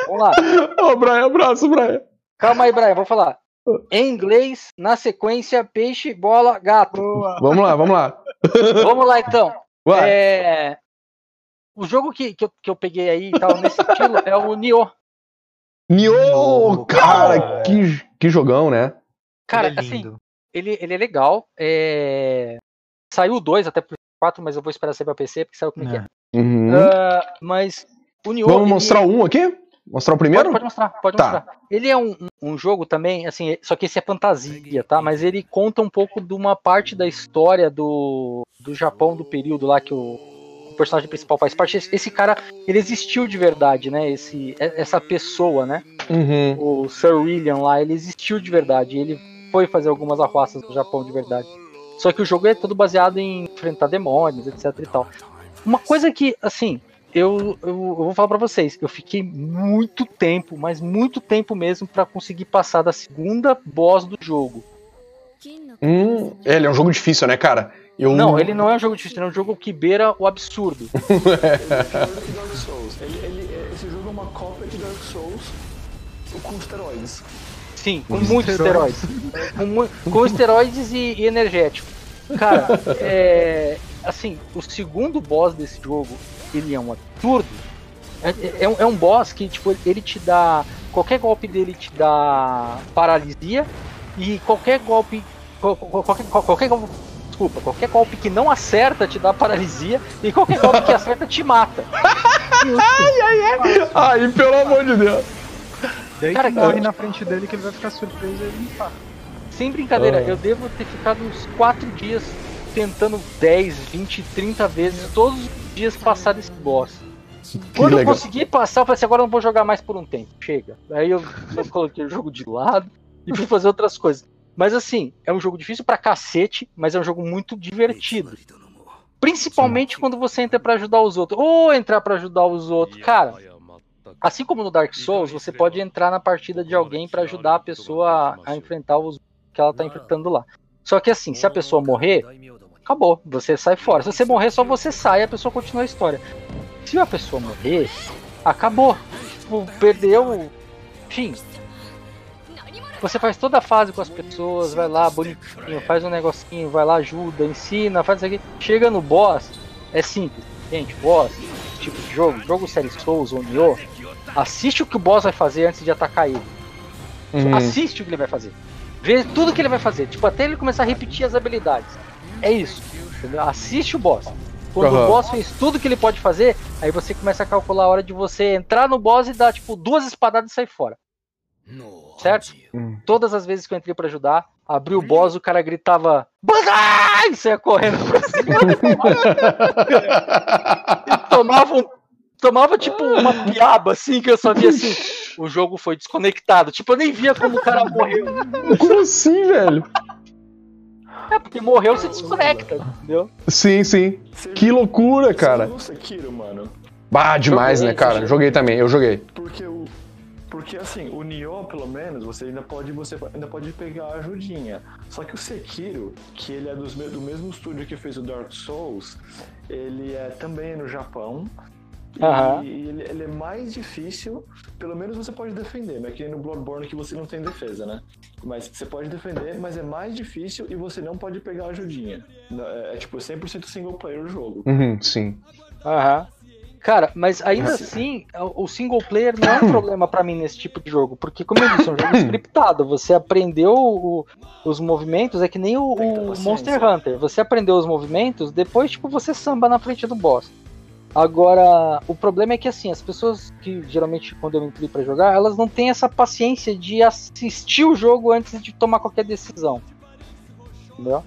Vamos lá. Ô, Brian, abraço, Brian. Calma aí, Brian, vou falar. Em inglês, na sequência, peixe, bola, gato. Vamos lá, vamos lá. Vamos lá, então. É, O jogo que, que, eu, que eu peguei aí e tal, nesse estilo, é o Nioh. Nioh, cara, que, que jogão, né? Cara, Ele é assim, lindo. ele, ele é legal. é, Saiu 2 até pro 4, mas eu vou esperar sair pra PC, porque sabe como é que é. Uhum. Ah, mas o Nioh. Vamos ele- mostrar um aqui? Mostrar o primeiro? Pode, pode mostrar, pode Tá. mostrar. Ele é um, um- jogo também, assim, só que esse é fantasia, tá? Mas ele conta um pouco de uma parte da história do, do Japão do período lá que o, o personagem principal faz parte. Esse, esse cara, ele existiu de verdade, né? Esse, é- essa pessoa, né? Uhum. O Sir William lá, ele existiu de verdade. Ele foi fazer algumas arruaças no Japão de verdade. Só que o jogo é todo baseado em enfrentar demônios, etc e tal. Uma coisa que, assim, eu, eu, eu vou falar pra vocês, eu fiquei muito tempo, mas muito tempo mesmo pra conseguir passar da segunda boss do jogo. Hum, ele é um jogo difícil, né, cara? Eu... Não, ele não é um jogo difícil, ele é um jogo que beira o absurdo. Ele é de Dark Souls. Ele, ele, é- esse jogo é uma cópia de Dark Souls com esteroides. Sim, com muitos esteroides. com, com esteroides e, e energético. Cara, é, assim, o segundo boss desse jogo, ele é um absurdo. É, é- é um, é um boss que, tipo, ele te dá. Qualquer golpe dele te dá paralisia. E qualquer golpe. qual- qual- Qualquer, qual- qualquer golpe. Desculpa, qualquer golpe que não acerta te dá paralisia. E qualquer golpe que acerta te mata. Ai, pelo amor de Deus. Daí Cara, que morre eu- na frente dele que ele vai ficar surpreso e tá. Sem brincadeira, Ah. eu devo ter ficado uns 4 dias tentando 10, 20, 30 vezes, todos os dias passar desse boss. Que Quando eu legal. consegui passar, eu falei assim, agora eu não vou jogar mais por um tempo. Chega. Aí eu, eu coloquei o jogo de lado e fui fazer outras coisas. Mas assim, é um jogo difícil pra cacete, mas é um jogo muito divertido. Principalmente quando você entra pra ajudar os outros. Ou entrar pra ajudar os outros. Cara, assim como no Dark Souls, você pode entrar na partida de alguém pra ajudar a pessoa a, a enfrentar os que ela tá enfrentando lá. Só que assim, se a pessoa morrer, acabou, você sai fora. Se você morrer, só você sai e a pessoa continua a história. Se a pessoa morrer, acabou. Tipo, perdeu. Enfim. Você faz toda a fase com as pessoas, vai lá, bonitinho, faz um negocinho, vai lá, ajuda, ensina, faz isso aqui. Chega no boss, é simples. Gente, boss, tipo de jogo, jogo série Souls ou Nioh, assiste o que o boss vai fazer antes de atacar ele. Uhum. Assiste o que ele vai fazer. Vê tudo que ele vai fazer. Tipo, até ele começar a repetir as habilidades. É isso. entendeu? Assiste o boss. Quando Aham. o boss fez tudo que ele pode fazer, aí você começa a calcular a hora de você entrar no boss e dar, tipo, duas espadadas e sair fora. Certo? Hum. Todas as vezes que eu entrei pra ajudar, abri o boss, o cara gritava Bandai! E saia correndo pra cima. e tomava um. Tomava tipo uma piaba assim, que eu só via assim. O jogo foi desconectado. Tipo, eu nem via como o cara morreu. Como assim, velho? É, porque morreu, você desconecta, entendeu? Sim, sim. Você- Que loucura, cara. Você Sekiro, mano. Bah, demais, Joguei, né, cara? joguei. Joguei também, eu joguei. Porque o. Porque assim, o Nioh, pelo menos, você ainda pode, você ainda pode pegar a ajudinha. Só que o Sekiro, que ele é dos do mesmo estúdio que fez o Dark Souls, ele é também no Japão. E Aham. ele, ele é mais difícil, pelo menos você pode defender, não é que nem no Bloodborne que você não tem defesa, né? Mas você pode defender, mas é mais difícil e você não pode pegar a ajudinha. É, é tipo 100% single player o jogo. Uhum, sim. Aham. Cara, mas ainda assim, o single player não é um problema pra mim nesse tipo de jogo, porque como eu disse, é um jogo scriptado. Você aprendeu o- os movimentos, é que nem o, o. Monster Hunter. Você aprendeu os movimentos, depois tipo você samba na frente do boss. Agora, o problema é que assim, as pessoas que geralmente quando eu entrei pra jogar, elas não têm essa paciência de assistir o jogo antes de tomar qualquer decisão. Entendeu?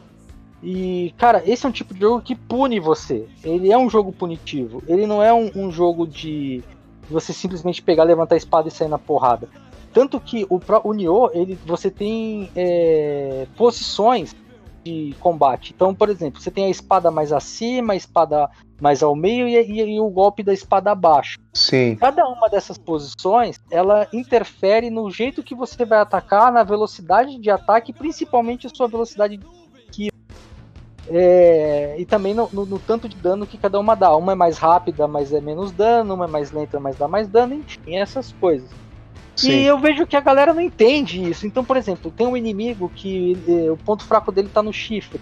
E, cara, esse é um tipo de jogo que pune você. Ele é um jogo punitivo. Ele não é um, um jogo de você simplesmente pegar, levantar a espada e sair na porrada. Tanto que o, o Nioh, ele, você tem é, posições de combate. Então, por exemplo, você tem a espada mais acima, a espada mais ao meio e, e- e o golpe da espada abaixo. Sim. Cada uma dessas posições, ela interfere no jeito que você vai atacar, na velocidade de ataque, principalmente a sua velocidade de. É, e também no, no, no, tanto de dano que cada uma dá. Uma é mais rápida, mas é menos dano, uma é mais lenta, mas dá mais dano, enfim, essas coisas. Sim. E eu vejo que a galera não entende isso. Então, por exemplo, tem um inimigo que eh, o ponto fraco dele tá no chifre.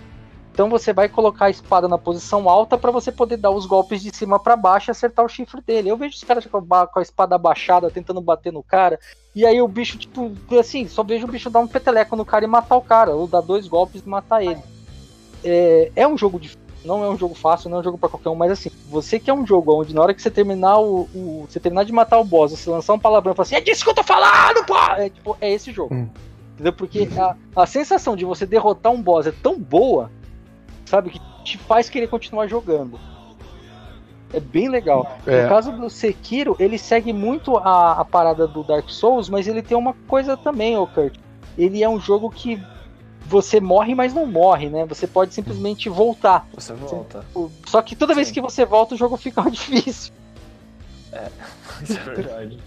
Então você vai colocar a espada na posição alta para você poder dar os golpes de cima para baixo e acertar o chifre dele. Eu vejo os caras com a espada abaixada tentando bater no cara. E aí o bicho, tipo, assim, só vejo o bicho dar um peteleco no cara e matar o cara, ou dar dois golpes e matar ele. É, é um jogo difícil, não é um jogo fácil, não é um jogo para qualquer um, mas assim, você que é um jogo onde na hora que você terminar o, o você terminar de matar o boss, você lançar um palavrão e falar assim, é disso que eu tô falando, pô! É, tipo, é esse jogo. Hum. Entendeu? Porque a, a sensação de você derrotar um boss é tão boa sabe? Que te faz querer continuar jogando. É bem legal. É. No caso do Sekiro, ele segue muito a, a parada do Dark Souls, mas ele tem uma coisa também, ô Kurt. Ele é um jogo que você morre, mas não morre, né? Você pode simplesmente voltar. Você volta. Só que toda Sim. vez que você volta, o jogo fica difícil. É, isso é verdade.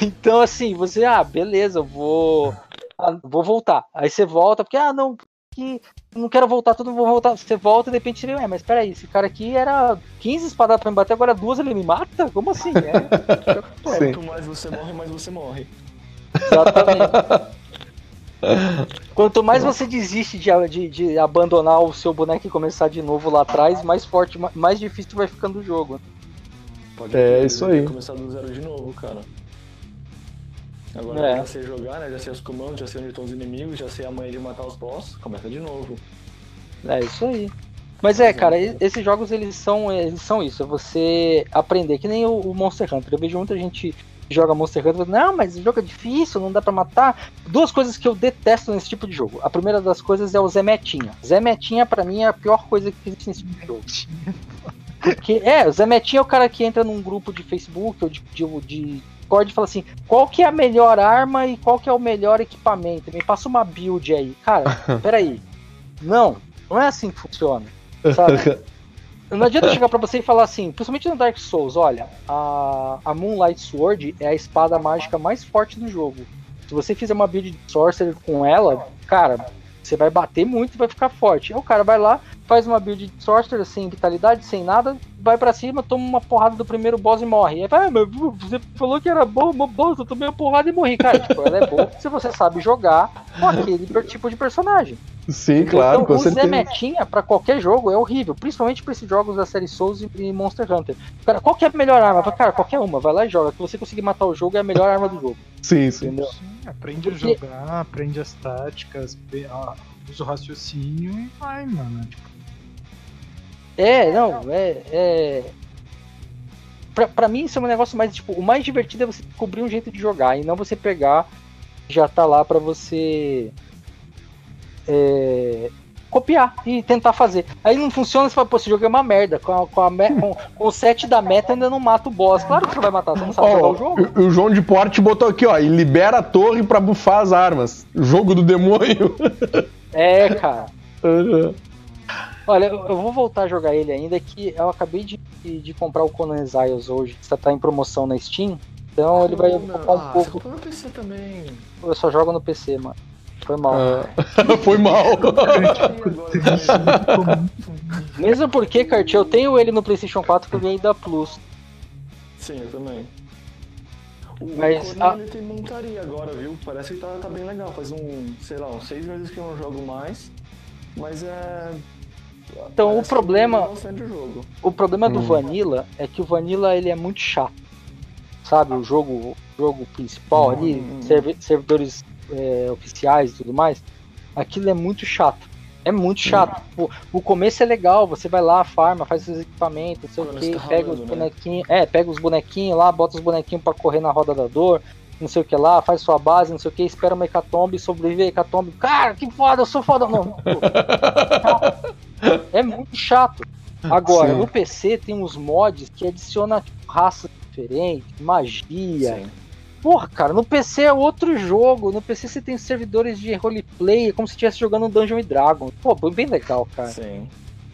então, assim, você, ah, beleza, eu vou. Ah, vou voltar. Aí você volta, porque, ah, não, que não quero voltar, tudo vou voltar. Você volta e de repente ele, é, mas peraí, esse cara aqui era 15 espadas pra me bater, agora duas ele me mata? Como assim? É, Quanto mais você morre, mais você morre. Exatamente. Quanto mais você desiste de, de, de, abandonar o seu boneco e começar de novo lá atrás, mais forte, mais difícil vai ficando o jogo. Pode é isso aí. Começar do zero de novo, cara. Agora é. já sei jogar, né? Já sei os comandos, já sei onde estão os inimigos, já sei a manha de matar os boss, começa de novo. É isso aí. Mas é, cara, esses jogos eles são, eles são isso, é você aprender, que nem o, Monster Hunter. Eu vejo muita gente que joga Monster Hunter, não, mas o jogo é difícil, não dá para matar. Duas coisas que eu detesto nesse tipo de jogo. A primeira das coisas é o Zé Metinha. Zé Metinha, pra mim, é a pior coisa que existe nesse tipo de jogo. Porque, é, o Zé Metinha é o cara que entra num grupo de Facebook ou de, de, de Discord e fala assim: qual que é a melhor arma e qual que é o melhor equipamento? Me passa uma build aí. Cara, peraí. Não, não é assim que funciona. Sabe? Não adianta chegar pra você e falar assim, principalmente no Dark Souls, olha, a, a Moonlight Sword é a espada mágica mais forte do jogo. Se você fizer uma build de Sorcerer com ela, cara, você vai bater muito e vai ficar forte. Aí o cara vai lá, faz uma build de Sorcerer sem vitalidade, sem nada, vai para cima, toma uma porrada do primeiro boss e morre. Aí vai, ah, mas você falou que era bom, boss, eu tomei uma porrada e morri. Cara, tipo, ela é boa se você sabe jogar com aquele tipo de personagem. Sim, então, claro, então, com o certeza. Metinha pra qualquer jogo é horrível, principalmente pra esses jogos da série Souls e Monster Hunter. Cara, qual que é a melhor arma? Cara, qualquer uma, vai lá e joga. Se você conseguir matar o jogo, é a melhor arma do jogo. Sim, sim. Entendeu? Sim, aprende Porque... a jogar, aprende as táticas, usa o raciocínio e vai, mano. Tipo... É, não, é. é... Pra, pra mim, isso é um negócio mais, tipo, o mais divertido é você descobrir um jeito de jogar e não você pegar já tá lá pra você é, copiar e tentar fazer. Aí não funciona, você fala, pô, esse jogo é uma merda. Com, a, com, a com, com, o set da meta ainda não mata o boss. Claro que você vai matar, você não sabe oh, jogar o jogo. O, João de Porte botou aqui, ó, e libera a torre pra bufar as armas. Jogo do demônio. É, cara. Uhum. Olha, eu vou voltar a jogar ele ainda, que eu acabei de, de comprar o Conan Exiles hoje, que tá em promoção na Steam. Então ele vai ocupar um ah, pouco. Você no PC também. Eu só jogo no PC, mano. Foi mal. Ah, foi mal. Mesmo porque, Kart, eu tenho ele no PlayStation 4 que eu ganhei da Plus. Sim, eu também. O Mas a... ele tem montaria agora, viu? Parece que tá, tá bem legal. Faz um, sei lá, uns seis meses que eu não jogo mais. Mas é. Então o problema. O, o problema hum. do Vanilla é que o Vanilla ele é muito chato. Sabe, o jogo, o jogo principal hum. ali, servidores é, oficiais e tudo mais, aquilo é muito chato. É muito chato. Hum. O, o começo é legal, você vai lá, farma, faz seus equipamentos, não sei o que, tá pega rolando, os né? bonequinhos. Né? É, pega os bonequinhos lá, bota os bonequinhos para correr na roda da dor, não sei o que lá, faz sua base, não sei o que, espera uma hecatombe, sobrevive a hecatombe. Cara, que foda, eu sou foda. Não. é muito chato. Agora, Sim. no PC tem uns mods que adiciona tipo, raças diferentes, magia. Sim Porra, cara, no PC é outro jogo. No PC você tem servidores de roleplay, é como se estivesse jogando um Dungeon Dragon. Pô, bem legal, cara. Sim.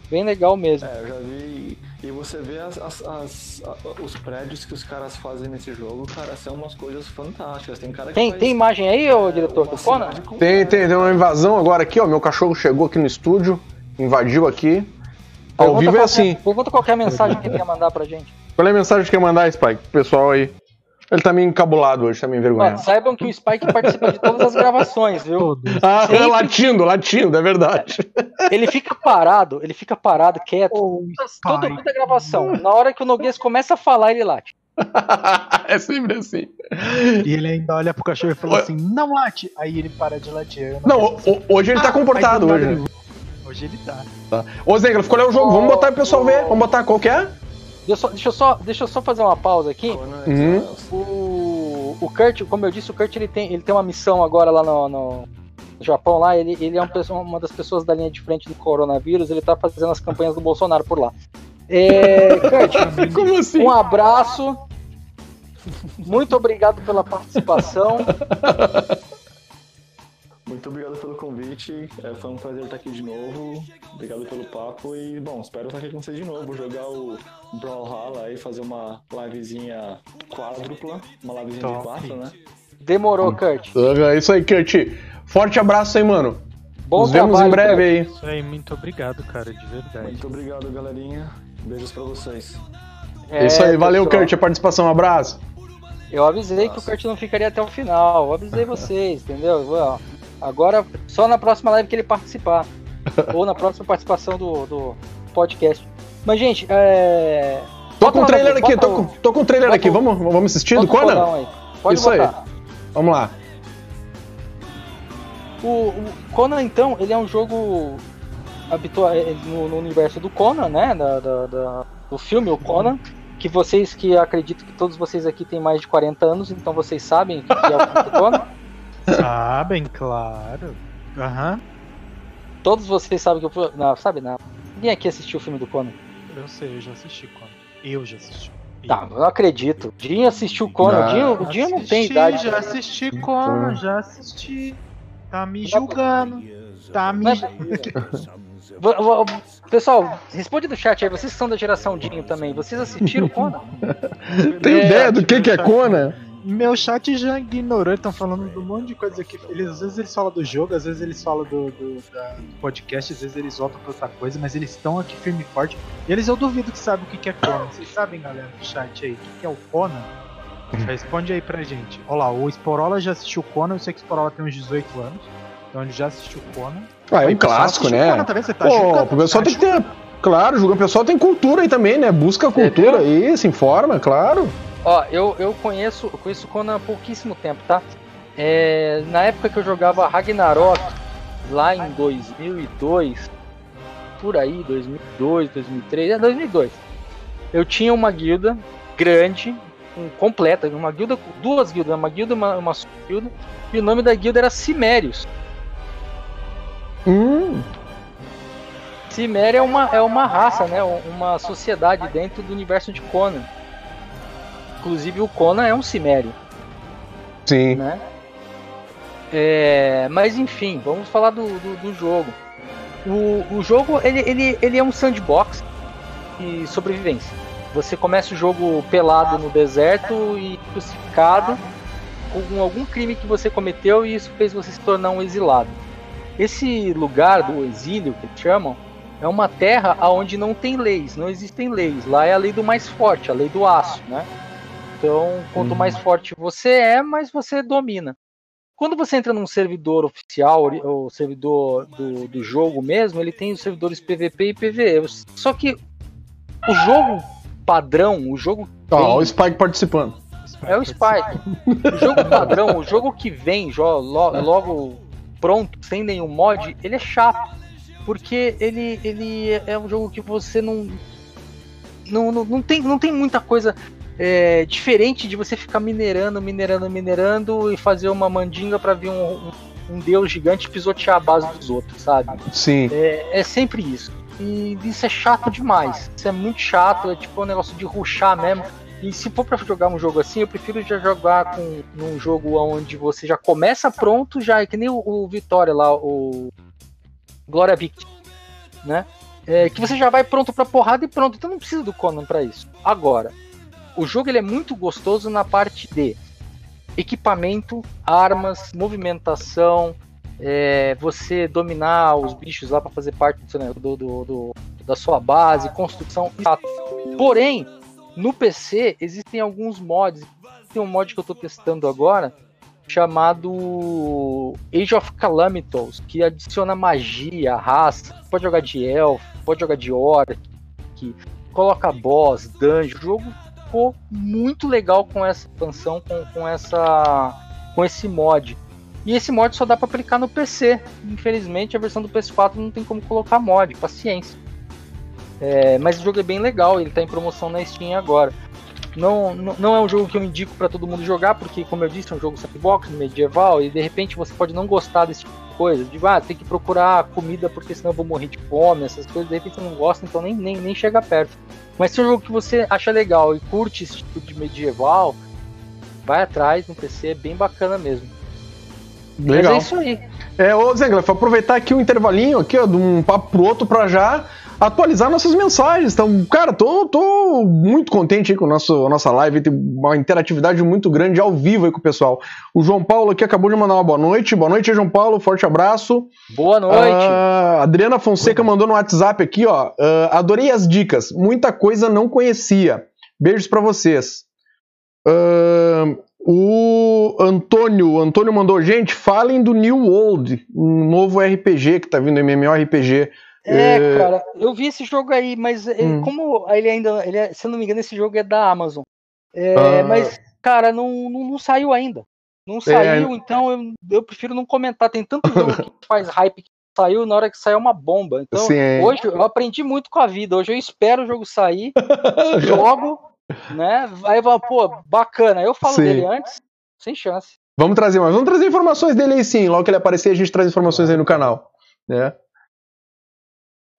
Bem legal mesmo. É, eu já vi. E você vê as, as, as, os prédios que os caras fazem nesse jogo, cara, são umas coisas fantásticas. Tem cara que Tem, faz, tem imagem aí, ô é, diretor do Conan? Tem, tem, tem uma invasão agora aqui, ó. Meu cachorro chegou aqui no estúdio. invadiu aqui. Ao Pergunta vivo é qualquer- assim. Pergunta qualquer mensagem que ele quer mandar pra gente. Qual é a mensagem que quer mandar, Spike? pro Pessoal aí. Ele tá meio encabulado hoje, tá meio Ó, envergonhado. saibam que o Spike participa de todas as gravações, viu? Todos. Ah, sempre- latindo, latindo, é verdade. Ele fica parado, ele fica parado, quieto, Ô, toda, Spike. toda a gravação. Na hora que o Noguês começa a falar, ele late. é sempre assim. E ele ainda olha pro cachorro e fala assim, não late! Aí ele para de latir. Não, o- o- hoje ele tá Ah, comportado hoje. né? ele- Hoje ele tá. Ô, Zengra, escolheu o jogo. Vamos botar pro pessoal ver. Vamos botar qual que é? Deixa eu só, deixa eu só, deixa eu só fazer uma pausa aqui. Uhum. O, o Kurt, como eu disse, o Kurt ele tem, ele tem uma missão agora lá no, no Japão lá. Ele, ele é uma, pessoa- uma das pessoas da linha de frente do coronavírus. Ele tá fazendo as campanhas do Bolsonaro por lá. É, Kurt, Como assim? um abraço. Muito obrigado pela participação. Muito obrigado pelo convite. É, foi um prazer estar aqui de novo. Obrigado pelo papo e, bom, espero estar aqui com vocês de novo. Jogar o Brawlhalla aí, fazer uma livezinha quádrupla. Uma livezinha de Top. quatro, né? Demorou, Kurt. É isso aí, Kurt. Forte abraço aí, mano. Bom Nos vemos em trabalho, breve aí. Isso aí, muito obrigado, cara, de verdade. Muito obrigado, galerinha. Beijos pra vocês. É isso aí, valeu, pessoal. Kurt, a participação. Um abraço. Eu avisei que o Kurt não ficaria até o final. Eu avisei vocês, entendeu? Ó, Agora, só na próxima live que ele participar. Ou na próxima participação do, do podcast. Mas, gente, é. Tô Bota com o lá, trailer aqui, tô com, tô com o trailer aqui. o- Vamos, vamos assistir do Conan? aí. Pode Isso aí. botar. Vamos lá. O, o Conan, então, ele é um jogo habitual é, no, no universo do Conan, né? Da, da- da- do filme, o Conan. Que vocês que acredito que todos vocês aqui têm mais de 40 anos, então vocês sabem o que é o Conan. Sabem, claro. Aham, Todos vocês sabem que eu fui. Não, sabe não. Ninguém aqui assistiu o filme do Conan. eu sei, eu já assisti quando. Eu já assisti. Tá, eu não acredito. Dinho assistiu o Conan. Não. Dinho, o Dinho não tem Assisti, idade. Já assisti Conan, já assisti. Tá me julgando. Tá me Pessoal, responde do chat aí. Vocês que são da geração Dinho também. Vocês assistiram o Conan? Tem É, ideia do que, que é Conan? Meu chat já ignorou, estão falando de um monte de coisa aqui. Eles, às vezes eles falam do jogo, às vezes eles falam do, do- da- do podcast, às vezes eles voltam pra outra coisa, mas eles estão aqui firme e forte. E eles eu duvido que sabem o que que é Conan. Vocês sabem, galera do chat aí, o que que é o Conan? Responde aí pra gente. Olha lá, o Sporola já assistiu Conan, eu sei que o Sporola tem uns 18 anos, então ele já assistiu Conan. Ah, é um clássico, né? Conan também, você tá Pô, julgando? o pessoal Tá tem que ter. Claro, julga- o pessoal tem cultura aí também, né? Busca cultura aí, se informa, claro. Ó, eu, eu conheço, eu conheço Conan há pouquíssimo tempo, tá? É, na época que eu jogava Ragnarok, lá em 2002, por aí, 2002, 2003, é 2002. Eu tinha uma guilda grande, um, completa, uma guilda, duas guildas, uma guilda e uma, uma guilda, e o nome da guilda era Cimérios. Hum, Ciméria é uma, é uma raça, né? Uma sociedade dentro do universo de Conan. Inclusive o Conan é um Cimério. sim. né? É, mas enfim, vamos falar do, do, do jogo. O, o jogo ele, ele, ele é um sandbox de sobrevivência. Você começa o jogo pelado no deserto e crucificado com algum crime que você cometeu e isso fez você se tornar um exilado. Esse lugar do exílio que eles chamam é uma terra onde não tem leis, não existem leis. Lá é a lei do mais forte, a lei do aço, né? Então, quanto Uhum. mais forte você é, mais você domina. Quando você entra num servidor oficial, o servidor do, do jogo mesmo, ele tem os servidores PVP e PVE. Só que o jogo padrão, o jogo Ó, ó o Spike participando. é o Spike. O jogo padrão, o jogo que vem jo- lo- logo pronto, sem nenhum mod, ele é chato. Porque ele, ele é um jogo que você não. Não, não, não, tem, não tem muita coisa é, diferente de você ficar minerando, minerando, minerando e fazer uma mandinga pra vir um, um, um deus gigante pisotear a base dos outros, sabe? Sim. É, é sempre isso. E isso é chato demais. Isso é muito chato, é tipo um negócio de ruxar mesmo. E se for pra jogar um jogo assim, eu prefiro já jogar com num jogo onde você já começa pronto, já é que nem o, o Vitória lá, o Glória Vict, né? É, que você já vai pronto pra porrada e pronto. Então não precisa do Conan pra isso. Agora, o jogo ele é muito gostoso na parte de equipamento, armas, movimentação, é, você dominar os bichos lá para fazer parte do, do, do, da sua base, construção. Porém, no PC existem alguns mods. Tem um mod que eu estou testando agora chamado Age of Calamitos, que adiciona magia, raça. Pode jogar de elfo, pode jogar de orc, coloca boss, dungeon. O jogo ficou muito legal com essa expansão, com, com, essa, com esse mod. E esse mod só dá para aplicar no PC. Infelizmente, a versão do PS4 não tem como colocar mod, paciência. É, mas o jogo é bem legal, ele está em promoção na Steam agora. Não, não, não é um jogo que eu indico para todo mundo jogar, porque, como eu disse, é um jogo sandbox, medieval, e de repente você pode não gostar desse tipo de coisa. De, ah, tem que procurar comida porque senão eu vou morrer de fome, essas coisas, de repente você não gosta, então nem, nem, nem chega perto. Mas se é um jogo que você acha legal e curte esse tipo de medieval, vai atrás no PC, é bem bacana mesmo. Legal. Mas é isso aí. É, ô Zengler, vou aproveitar aqui um intervalinho aqui, ó, de um papo pro outro para já atualizar nossas mensagens. Então, cara, tô, tô muito contente com a nossa, a nossa live, tem uma interatividade muito grande ao vivo aí com o pessoal. O João Paulo aqui acabou de mandar uma boa noite. Boa noite, João Paulo, forte abraço. Boa noite. Uh, Adriana Fonseca mandou no WhatsApp aqui, ó. Uh, adorei as dicas, muita coisa não conhecia. Beijos para vocês. Uh, o Antônio, o Antônio mandou, gente, falem do New World, um novo RPG que tá vindo, MMORPG. É, cara, eu vi esse jogo aí, mas hum. como ele ainda, ele é, se eu não me engano, esse jogo é da Amazon. É, ah. Mas, cara, não, não, não, saiu ainda. Não é. saiu, é. então eu, eu prefiro não comentar. Tem tanto jogo que faz hype que saiu na hora que saiu uma bomba. Então, Sim. hoje eu aprendi muito com a vida. Hoje eu espero o jogo sair, jogo, né? Aí eu falo, pô, bacana. Eu falo sim. dele antes, sem chance. Vamos trazer mais. Vamos trazer informações dele aí sim. Logo que ele aparecer, a gente traz informações aí no canal. Né?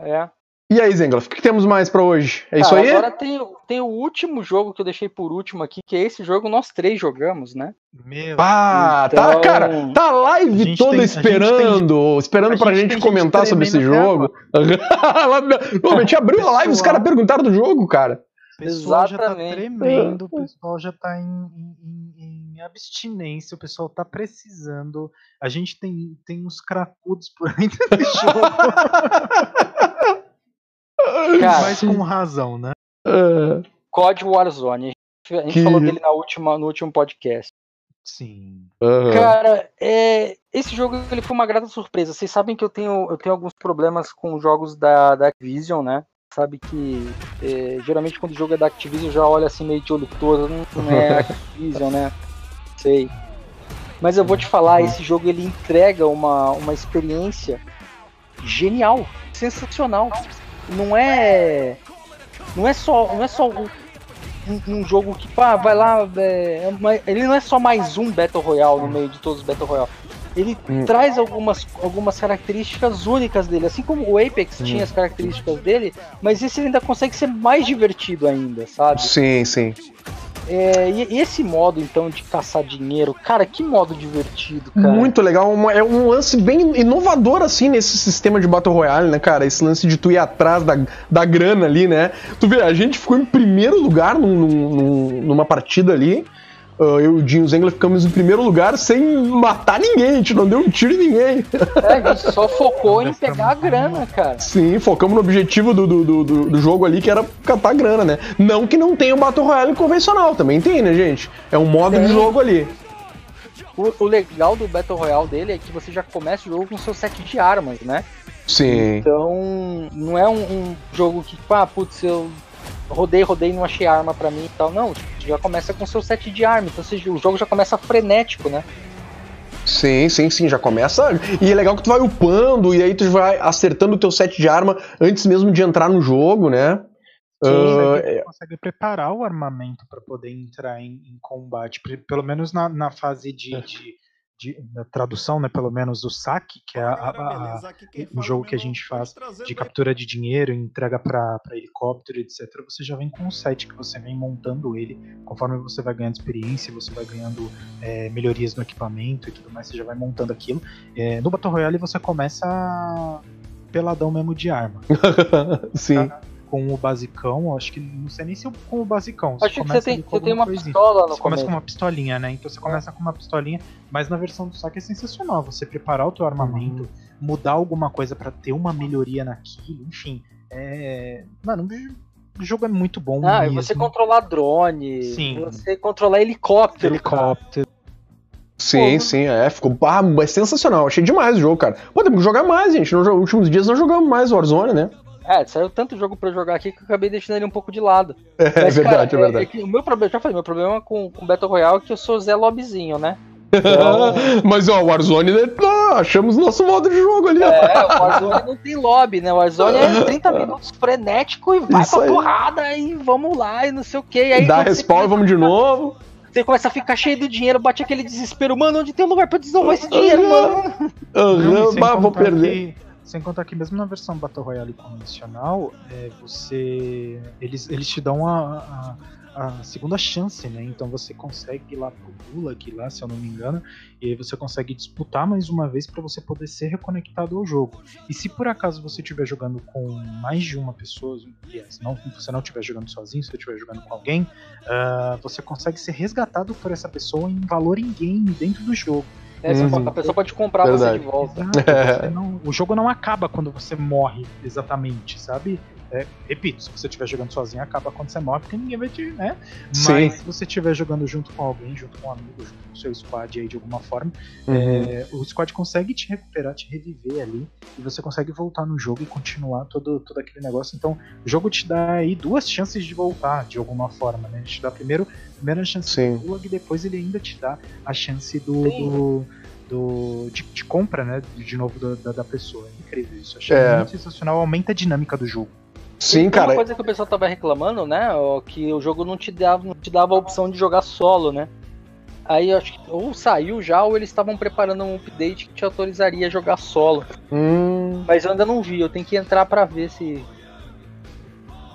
É. E aí, Zengloff, o que temos mais para hoje? É isso aí? Agora tem, tem o último jogo que eu deixei por último aqui, que é esse jogo nós três jogamos, né? Meu Ah, então... tá, cara, tá a live toda tem, esperando, tem, esperando pra gente, gente comentar sobre esse jogo. Pô, a gente abriu a live e os caras perguntaram do jogo, cara. O pessoal Exatamente. já tá tremendo, o pessoal já tá em, em, em, abstinência, o pessoal tá precisando. A gente tem, tem uns cracudos por aí nesse jogo. Cara, Mas com razão, né? Uh, COD Warzone. A gente que... falou dele na última, no último podcast. Sim. Uhum. Cara, é, esse jogo ele foi uma grata surpresa. Vocês sabem que eu tenho, eu tenho alguns problemas com jogos da, da Activision, né? sabe que é, geralmente quando o jogo é da Activision já olha assim meio de olho todo, não, não é Activision, né? Sei. Mas eu vou te falar, esse jogo ele entrega uma, uma experiência genial, sensacional. Não é não é só não é só um, um jogo que pá, vai lá, é, é ele não é só mais um Battle Royale no meio de todos os Battle Royale ele hum. traz algumas, algumas características únicas dele, assim como o Apex hum. tinha as características dele, mas esse ainda consegue ser mais divertido ainda, sabe? Sim, sim. É, e, esse modo, então, de caçar dinheiro, cara, que modo divertido, cara. Muito legal, uma, é um lance bem inovador, assim, nesse sistema de Battle Royale, né, cara? Esse lance de tu ir atrás da, da grana ali, né? Tu vê, a gente ficou em primeiro lugar num, num, numa partida ali, eu e o Dinho Zengler ficamos em primeiro lugar sem matar ninguém, a gente não deu um tiro em ninguém. É, a gente só focou em pegar a grana, cara. Sim, focamos no objetivo do, do, do, do jogo ali, que era catar grana, né? Não que não tenha o Battle Royale convencional, também tem, né, gente? É um modo tem. de jogo ali. O, o, legal do Battle Royale dele é que você já começa o jogo com seu set de armas, né? Sim. Então, não é um, um jogo que, ah, putz, eu rodei, rodei, não achei arma para mim e tal. Não, já começa com seu set de arma, então o jogo já começa frenético, né? Sim, sim, sim, já começa. E é legal que tu vai upando e aí tu vai acertando o teu set de arma antes mesmo de entrar no jogo, né? Sim, uh, você consegue preparar o armamento para poder entrar em, em, combate, pelo menos na, na fase de, é. de de, da tradução, né, pelo menos o saque, que é a, a, a, o jogo que a gente faz de captura de dinheiro, entrega para helicóptero, etc. Você já vem com um set que você vem montando ele, conforme você vai ganhando experiência, você vai ganhando é, melhorias no equipamento e tudo mais, você já vai montando aquilo. É, no Battle Royale você começa peladão mesmo de arma. Sim. Tá? Com o basicão, eu acho que não sei nem se eu com o basicão. Acho que você começa tem, você tem uma coisinha. pistola no Você começa começo. com uma pistolinha, né? Então você começa com uma pistolinha, mas na versão do saque é sensacional. Você preparar o teu armamento, mudar alguma coisa pra ter uma melhoria naquilo, enfim. É. Mano, o jogo é muito bom. Ah, e mesmo. você controlar drone, Sim. você controlar helicóptero. cara. helicóptero. Sim, Pô, sim, é. Ficou ah, é sensacional. Achei demais o jogo, cara. Pô, temos que jogar mais, gente. Nos últimos dias nós jogamos mais Warzone, né? É, saiu tanto jogo pra jogar aqui que eu acabei deixando ele um pouco de lado. É, Mas, verdade, cara, é verdade. que o meu problema, já falei, meu problema com, com Battle Royale é que eu sou Zé Lobbyzinho, né? Mas, ó, Warzone, né, ó, achamos nosso modo de jogo ali, ó. É, o Warzone não tem lobby, né? O Warzone é 30 minutos frenético e vai Isso pra aí. porrada e vamos lá e não sei o que. Aí Dá respawn e vamos de novo. Você começa a ficar cheio do dinheiro, bate aquele desespero, mano, onde tem um lugar pra desovar esse dinheiro, mano? Aham, Não, e sem bah, vou perder. que- sem contar que mesmo na versão Battle Royale convencional, é, você. Eles, eles te dão a, a, a segunda chance, né? Então você consegue ir lá pro Gulag lá, se eu não me engano, e aí você consegue disputar mais uma vez para você poder ser reconectado ao jogo. E se por acaso você estiver jogando com mais de uma pessoa, aliás, não, você não estiver jogando sozinho, se você estiver jogando com alguém, ah, você consegue ser resgatado por essa pessoa em valor em game dentro do jogo. É, você Uhum. a pessoa pode comprar você Verdade. de volta. Exato, É. você não- o jogo não acaba quando você morre exatamente, sabe? É, repito, se você estiver jogando sozinho, acaba quando você morre, porque ninguém vai te, né? Sim. Mas se você estiver jogando junto com alguém, junto com um amigo, junto com o seu squad aí de alguma forma, Uhum. é, o squad consegue te recuperar, te reviver ali, e você consegue voltar no jogo e continuar todo, todo aquele negócio. Então, o jogo te dá aí duas chances de voltar de alguma forma, né? Ele te dá primeiro, primeiro a chance Sim. do e depois ele ainda te dá a chance do. Sim. do, do- de, de compra, né? De novo da, da, da pessoa. É incrível isso. Achei É. muito sensacional, aumenta a dinâmica do jogo. Sim, cara. Uma coisa que o pessoal tava reclamando, né? Que o jogo não te dava, não te dava a opção de jogar solo, né? Aí eu acho que ou saiu já, ou eles estavam preparando um update que te autorizaria a jogar solo. Hum, Mas eu ainda não vi, eu tenho que entrar pra ver se.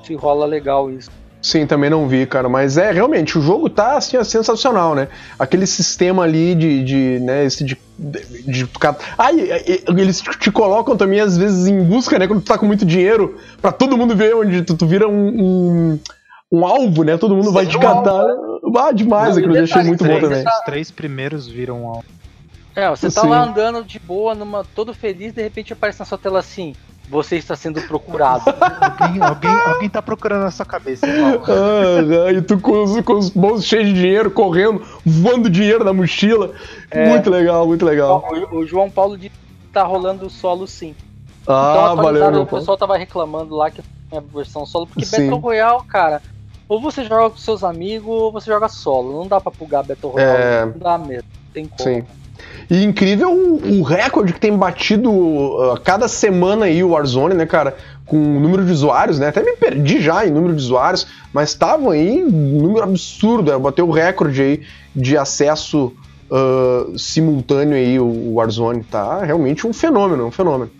Se rola legal isso. Sim, também não vi, cara. Mas é, realmente, o jogo tá assim, ó, sensacional, né? Aquele sistema ali de. de né, esse de. de, de Ah, e- e- eles te colocam também, às vezes, em busca, né? Quando tu tá com muito dinheiro, pra todo mundo ver onde tu, tu vira um. um um alvo, né? Todo mundo vai te um catar. Ah, demais, Não, e aquilo eu achei detalhe, muito bom três, também. Os três primeiros viram ao. É, você tá Sim. lá andando de boa, numa, todo feliz, de repente aparece na sua tela assim. Você está sendo procurado. Alguém, alguém, alguém tá procurando na sua cabeça. Paulo. Ah, e tu com os, com os bolsos cheios de dinheiro, correndo, voando dinheiro na mochila. É. Muito legal, muito legal. o, o João Paulo disse que tá rolando solo sim. então Ah, atualizaram, valeu, meu o pessoal tava reclamando lá que tinha versão solo, porque Sim. Battle Royale, cara, ou você joga com seus amigos ou você joga solo. Não dá pra plugar Battle Royale, É. não dá mesmo. Tem como. Sim. E incrível o, o recorde que tem batido uh, cada semana aí o Warzone, né, cara? Com o número de usuários, né? Até me perdi já em número de usuários, mas estavam aí um número absurdo. É, bateu o recorde aí de acesso uh, simultâneo aí o, o Warzone. Tá realmente um fenômeno, um fenômeno.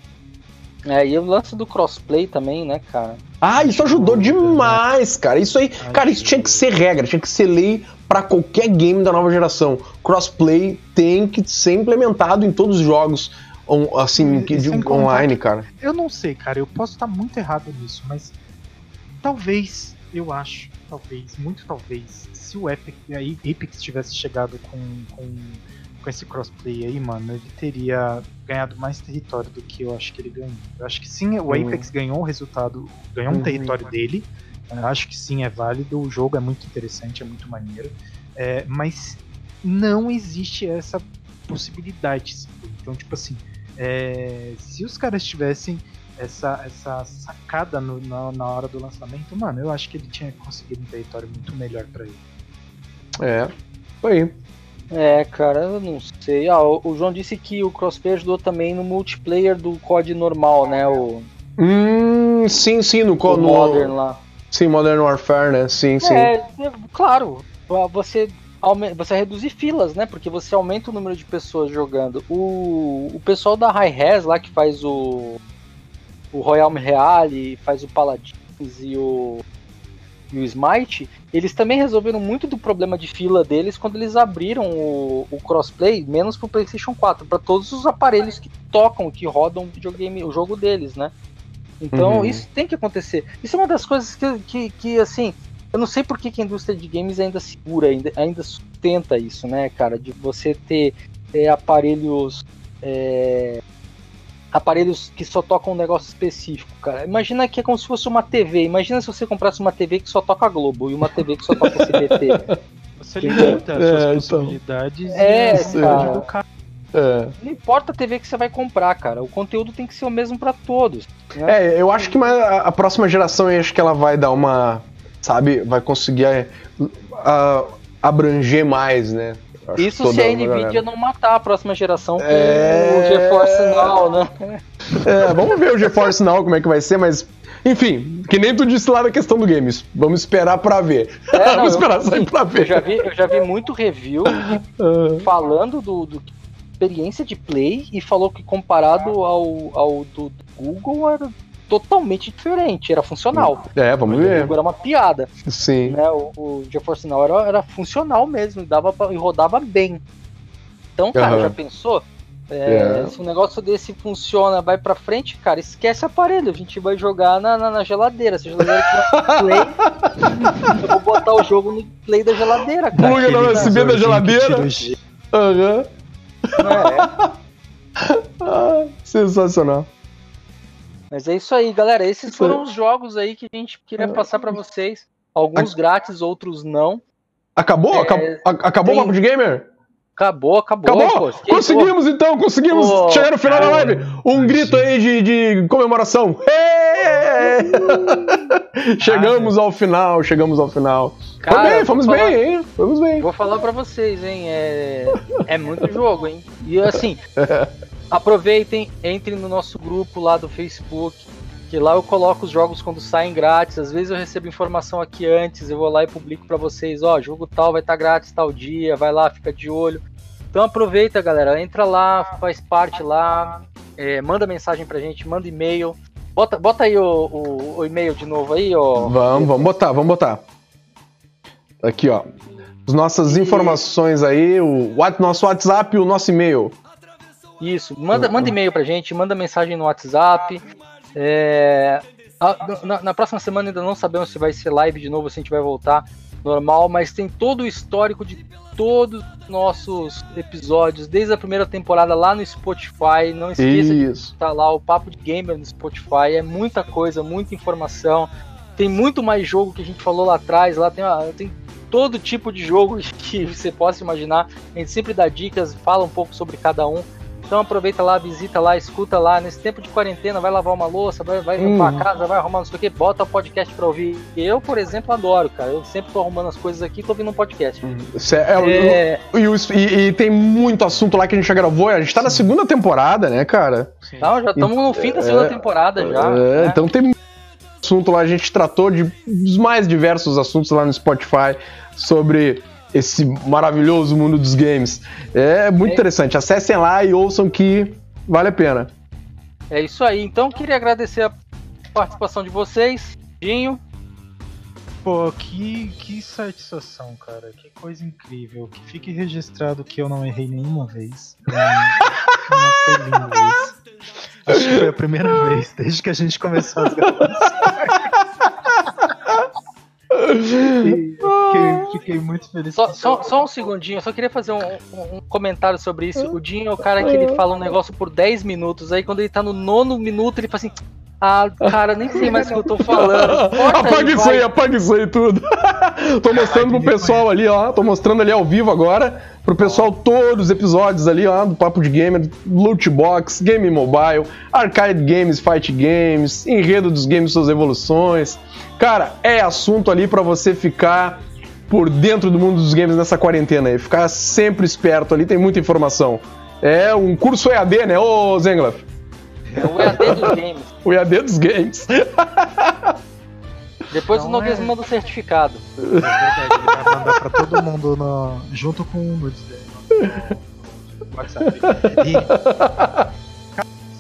É, e o lance do crossplay também, né, cara? Ah, isso ajudou né? demais, cara. Isso aí, cara, isso tinha que ser regra, tinha que ser lei pra qualquer game da nova geração. Crossplay tem que ser implementado em todos os jogos, on- assim, de online, cara. Eu não sei, cara, eu posso estar muito errado nisso, mas talvez, eu acho, talvez, muito talvez, se o Epic, aí, Apex tivesse chegado com, com, com esse crossplay aí, mano, ele teria ganhado mais território do que eu acho que ele ganhou. Eu acho que sim, o Hum. Apex ganhou o resultado, ganhou um Uhum. território dele. Eu acho que sim, é válido, o jogo é muito interessante, é muito maneiro. É, mas não existe essa possibilidade. Então, tipo assim, é, se os caras tivessem essa, essa sacada no- na, na hora do lançamento, mano, eu acho que ele tinha conseguido um território muito melhor pra ele. É, aí. É, cara, eu não sei. Ah, o, João disse que o crossplay ajudou também no multiplayer do COD normal, né? O, Hum, sim, sim, no, no Modern lá. Sim, Modern Warfare, né? Sim, sim. É, é, claro. Você, você reduzir filas, né? Porque você aumenta o número de pessoas jogando. O, o pessoal da High Res lá que faz o, o Royal Reale, faz o Paladins e o, e o Smite, eles também resolveram muito do problema de fila deles quando eles abriram o, o crossplay, menos pro PlayStation 4, para todos os aparelhos que tocam, que rodam o videogame, o jogo deles, né? Então Uhum. isso tem que acontecer. Isso é uma das coisas que, que, que, assim, eu não sei por que, que a indústria de games ainda segura, ainda, ainda sustenta isso, né, cara? De você ter é, aparelhos. é, aparelhos que só tocam um negócio específico, cara. Imagina que é como se fosse uma TV. Imagina se você comprasse uma TV que só toca Globo e uma TV que só toca SBT. Você limita as É, suas então. possibilidades É, e a cara. É. Não importa a TV que você vai comprar, cara. O conteúdo tem que ser o mesmo pra todos. né? É, eu acho que mais a, a próxima geração, eu acho que ela vai dar uma. Sabe, vai conseguir é, a- abranger mais, né? Isso se a. Nvidia não matar a próxima geração com É. o GeForce Now, né? É, vamos ver o GeForce Now como é que vai ser, mas. Enfim, que nem tu disse lá na questão do games. Vamos esperar pra ver. É, não, vamos eu- esperar sair pra Eu ver. já vi, eu já vi muito review Ah, falando do, do experiência de play e falou que comparado ao, ao do, do Google era totalmente diferente, era funcional. É, vamos O ver. Era uma piada, Sim. né? O, o GeForce Now era, era funcional mesmo, e, dava pra- e rodava bem. Então, cara, Aham. já pensou? É, É. Se um negócio desse funciona, vai pra frente, cara, esquece aparelho. A gente vai jogar na, na, na geladeira. Se a geladeira tiver play, eu vou botar o jogo no play da geladeira, cara. Pluga no Aquele USB da geladeira. tira o gelo. Aham. É, Ah, sensacional. Mas é isso aí, galera. Esses foram os jogos aí que a gente queria passar pra vocês. Alguns grátis, outros não. Acabou? É, acabou acabou tem- o Papo de Gamer? Acabou, acabou. Acabou? pô. Conseguimos então, conseguimos Pô, chegar no final da live. Um grito aí de, de comemoração. Chegamos ao final, chegamos ao final. Cara, Fomos bem, fomos falar- bem, hein? Fomos bem. Vou falar pra vocês, hein? É, é muito jogo, hein? E assim, aproveitem, entrem no nosso grupo lá do Facebook, que lá eu coloco os jogos quando saem grátis. Às vezes eu recebo informação aqui antes, eu vou lá e publico pra vocês, ó, jogo tal vai estar grátis tal dia, vai lá, fica de olho. Então aproveita, galera, entra lá, faz parte lá, é, manda mensagem pra gente, manda e-mail. Bota, bota aí o, o- o e-mail de novo aí, ó. Vamos, vamos botar, vamos botar. Aqui, ó. As nossas E- informações aí, o nosso WhatsApp e o nosso e-mail. Isso, manda, manda e-mail pra gente, manda mensagem no WhatsApp. É, a- na, na próxima semana ainda não sabemos se vai ser live de novo, se a gente vai voltar normal, mas tem todo o histórico de todos os nossos episódios, desde a primeira temporada lá no Spotify. Não esqueça de Isso. estar lá o Papo de Gamer no Spotify, é muita coisa, muita informação. Tem muito mais jogo que a gente falou lá atrás, lá tem, uma- tem todo tipo de jogo que você possa imaginar. A gente sempre dá dicas, fala um pouco sobre cada um. Então aproveita lá, visita lá, escuta lá. Nesse tempo de quarentena, vai lavar uma louça, vai, vai limpar Hum. a casa, vai arrumar não sei o que, bota o podcast pra ouvir. Eu, por exemplo, adoro, cara. Eu sempre tô arrumando as coisas aqui e tô ouvindo um podcast. Cê- é, É, E, o- e- e tem muito assunto lá que a gente já gravou. A gente tá na segunda temporada, né, cara? Sim. não, já estamos no fim da segunda É, temporada já. É, né? Então tem muito assunto lá. A gente tratou de dos mais diversos assuntos lá no Spotify sobre esse maravilhoso mundo dos games. É muito É. interessante. Acessem lá e ouçam que vale a pena. É isso aí. Então queria agradecer a participação de vocês. Dinho, Pô, que, que satisfação, cara. Que coisa incrível. Que fique registrado que eu não errei nenhuma vez. Mim, foi lindo isso. Acho que foi a primeira vez desde que a gente começou as gravações. E eu fiquei, fiquei muito feliz. Só, só, só um segundinho, eu só queria fazer um, um- comentário sobre isso. O Dinho é o cara que ele fala um negócio por 10 minutos, aí quando ele tá no nono minuto, ele fala assim: Ah, cara, nem sei mais o que eu tô falando. Corta apaga isso vai." aí, apaga isso aí tudo. Tô mostrando pro pessoal ali, ó. Tô mostrando ali ao vivo agora. Pro pessoal todos os episódios ali, ó, do Papo de Gamer, Loot Box, Game Mobile, Arcade Games, Fight Games, Enredo dos Games Suas Evoluções. Cara, é assunto ali pra você ficar por dentro do mundo dos games nessa quarentena aí. Ficar sempre esperto ali, tem muita informação. É um curso EAD, né, ô Zengler? É o EAD dos games. O EAD dos games. Depois Não o Noguês é. manda o certificado. É verdade, ele vai mandar pra todo mundo no- junto com o nudes dele. WhatsApp. E,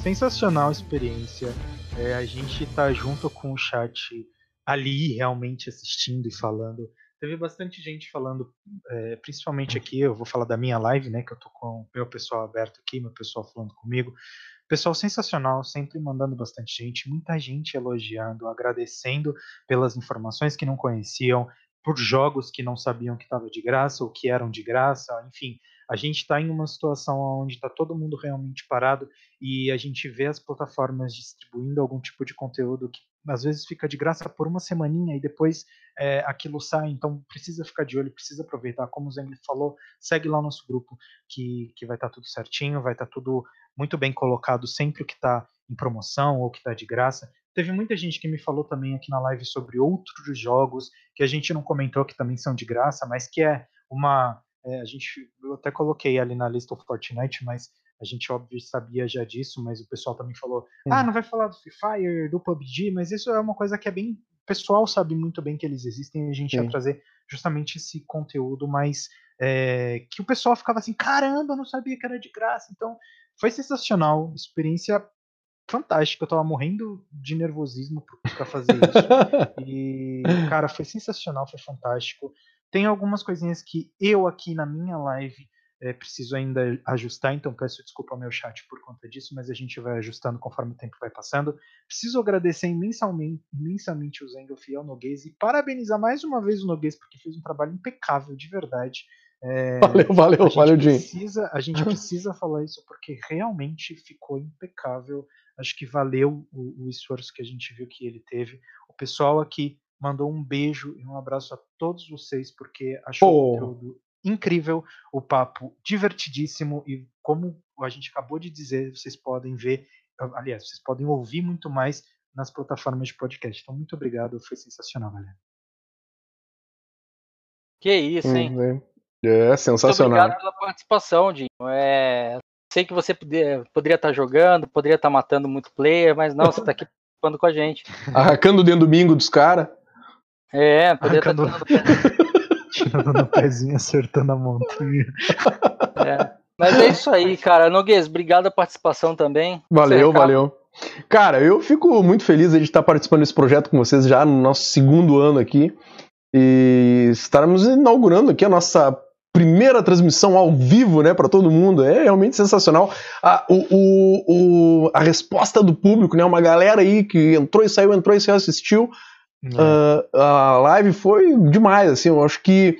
sensacional experiência. É, a gente tá junto com o chat ali realmente assistindo e falando. teve bastante gente falando, é, principalmente aqui, eu vou falar da minha live, né, que eu tô com o meu pessoal aberto aqui, meu pessoal falando comigo. Pessoal sensacional, sempre mandando bastante gente, muita gente elogiando, agradecendo pelas informações que não conheciam, por jogos que não sabiam que estava de graça ou que eram de graça, enfim, a gente está em uma situação onde está todo mundo realmente parado e a gente vê as plataformas distribuindo algum tipo de conteúdo que às vezes fica de graça por uma semaninha e depois é, aquilo sai, então precisa ficar de olho, precisa aproveitar, como o Zengli falou, segue lá o nosso grupo que, que vai estar tá tudo certinho, vai estar tá tudo muito bem colocado sempre o que está em promoção ou que está de graça. Teve muita gente que me falou também aqui na live sobre outros jogos que a gente não comentou que também são de graça, mas que é uma é, a gente, eu até coloquei ali na lista o Fortnite, mas a gente óbvio sabia já disso, mas o pessoal também falou, ah, não vai falar do Free Fire, do PUBG, mas isso é uma coisa que é bem, o pessoal sabe muito bem que eles existem e a gente Sim. ia trazer justamente esse conteúdo mais é, que o pessoal ficava assim, caramba, eu não sabia que era de graça, então foi sensacional, experiência fantástica, eu tava morrendo de nervosismo para fazer isso. e, cara, foi sensacional, foi fantástico. Tem algumas coisinhas que eu aqui na minha live é, preciso ainda ajustar, então peço desculpa ao meu chat por conta disso, mas a gente vai ajustando conforme o tempo vai passando. Preciso agradecer imensamente, imensamente o Zengloff e ao Noguês e parabenizar mais uma vez o Noguês, porque fez um trabalho impecável, de verdade. É, valeu, valeu, valeu, Jim. Precisa, a gente precisa falar isso porque realmente ficou impecável. Acho que valeu o, o esforço que a gente viu que ele teve. O pessoal aqui mandou um beijo e um abraço a todos vocês, porque achou oh. o conteúdo incrível, o papo divertidíssimo e como a gente acabou de dizer, vocês podem ver, aliás, vocês podem ouvir muito mais nas plataformas de podcast. Então, muito obrigado, foi sensacional, galera. Que isso, hein? Hum, é, é sensacional. Muito obrigado pela participação, Dinho. É, sei que você poderia, poderia estar jogando, poderia estar matando muito player, mas não, você está aqui participando com a gente. Arracando dentro do bingo dos caras. É, poderia estar tirando, no pezinho, acertando a montanha. É. Mas é isso aí, cara. Noguês, obrigado pela participação também. Valeu, valeu. Cara, eu fico muito feliz de estar participando desse projeto com vocês já no nosso segundo ano aqui. E estarmos inaugurando aqui a nossa primeira transmissão ao vivo, né, para todo mundo. É realmente sensacional. A, o, o, o, a resposta do público, né, uma galera aí que entrou e saiu, entrou e saiu, assistiu. Uh, a live foi demais, assim, eu acho que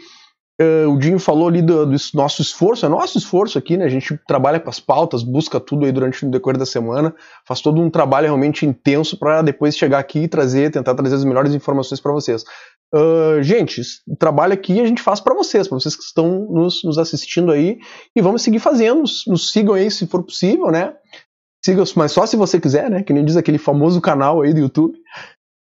uh, o Dinho falou ali do, do, nosso esforço, é nosso esforço aqui, né? A gente trabalha com as pautas, busca tudo aí durante o decorrer da semana, faz todo um trabalho realmente intenso para depois chegar aqui e trazer, tentar trazer as melhores informações para vocês. Uh, gente, o trabalho aqui a gente faz para vocês, para vocês que estão nos, nos, assistindo aí, e vamos seguir fazendo, nos, nos sigam aí se for possível, né? Siga, mas só se você quiser, né? Que nem diz aquele famoso canal aí do YouTube.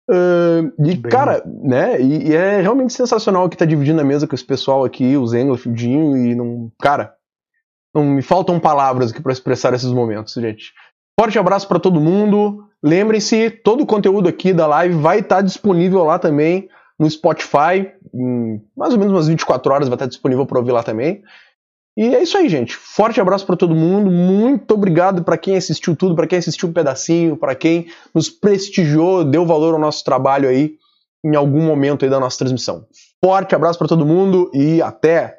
Uh, e, Bem... cara, né? E, e, é realmente sensacional que tá dividindo a mesa com esse pessoal aqui, o Zengo, o Fildinho, e não. Cara, não me faltam palavras aqui para expressar esses momentos, gente. Forte abraço para todo mundo. Lembrem-se, todo o conteúdo aqui da live vai estar tá disponível lá também no Spotify. Em mais ou menos umas 24 horas vai estar tá disponível para ouvir lá também. E é isso aí, gente. Forte abraço para todo mundo. Muito obrigado para quem assistiu tudo, para quem assistiu um pedacinho, para quem nos prestigiou, deu valor ao nosso trabalho aí em algum momento aí da nossa transmissão. Forte abraço para todo mundo e até.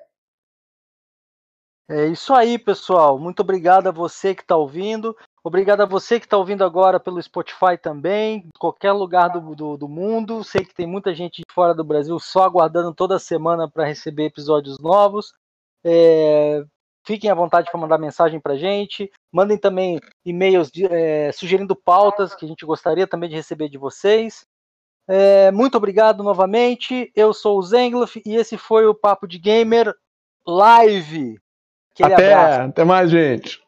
É isso aí, pessoal. Muito obrigado a você que está ouvindo. Obrigado a você que está ouvindo agora pelo Spotify também, qualquer lugar do, do, do, mundo. Sei que tem muita gente fora do Brasil só aguardando toda semana para receber episódios novos. É, fiquem à vontade para mandar mensagem para a gente. Mandem também e-mails de, é, sugerindo pautas que a gente gostaria também de receber de vocês. É, muito obrigado novamente. Eu sou o Zengloff e esse foi o Papo de Gamer Live. Aquele até, abraço. até mais, gente.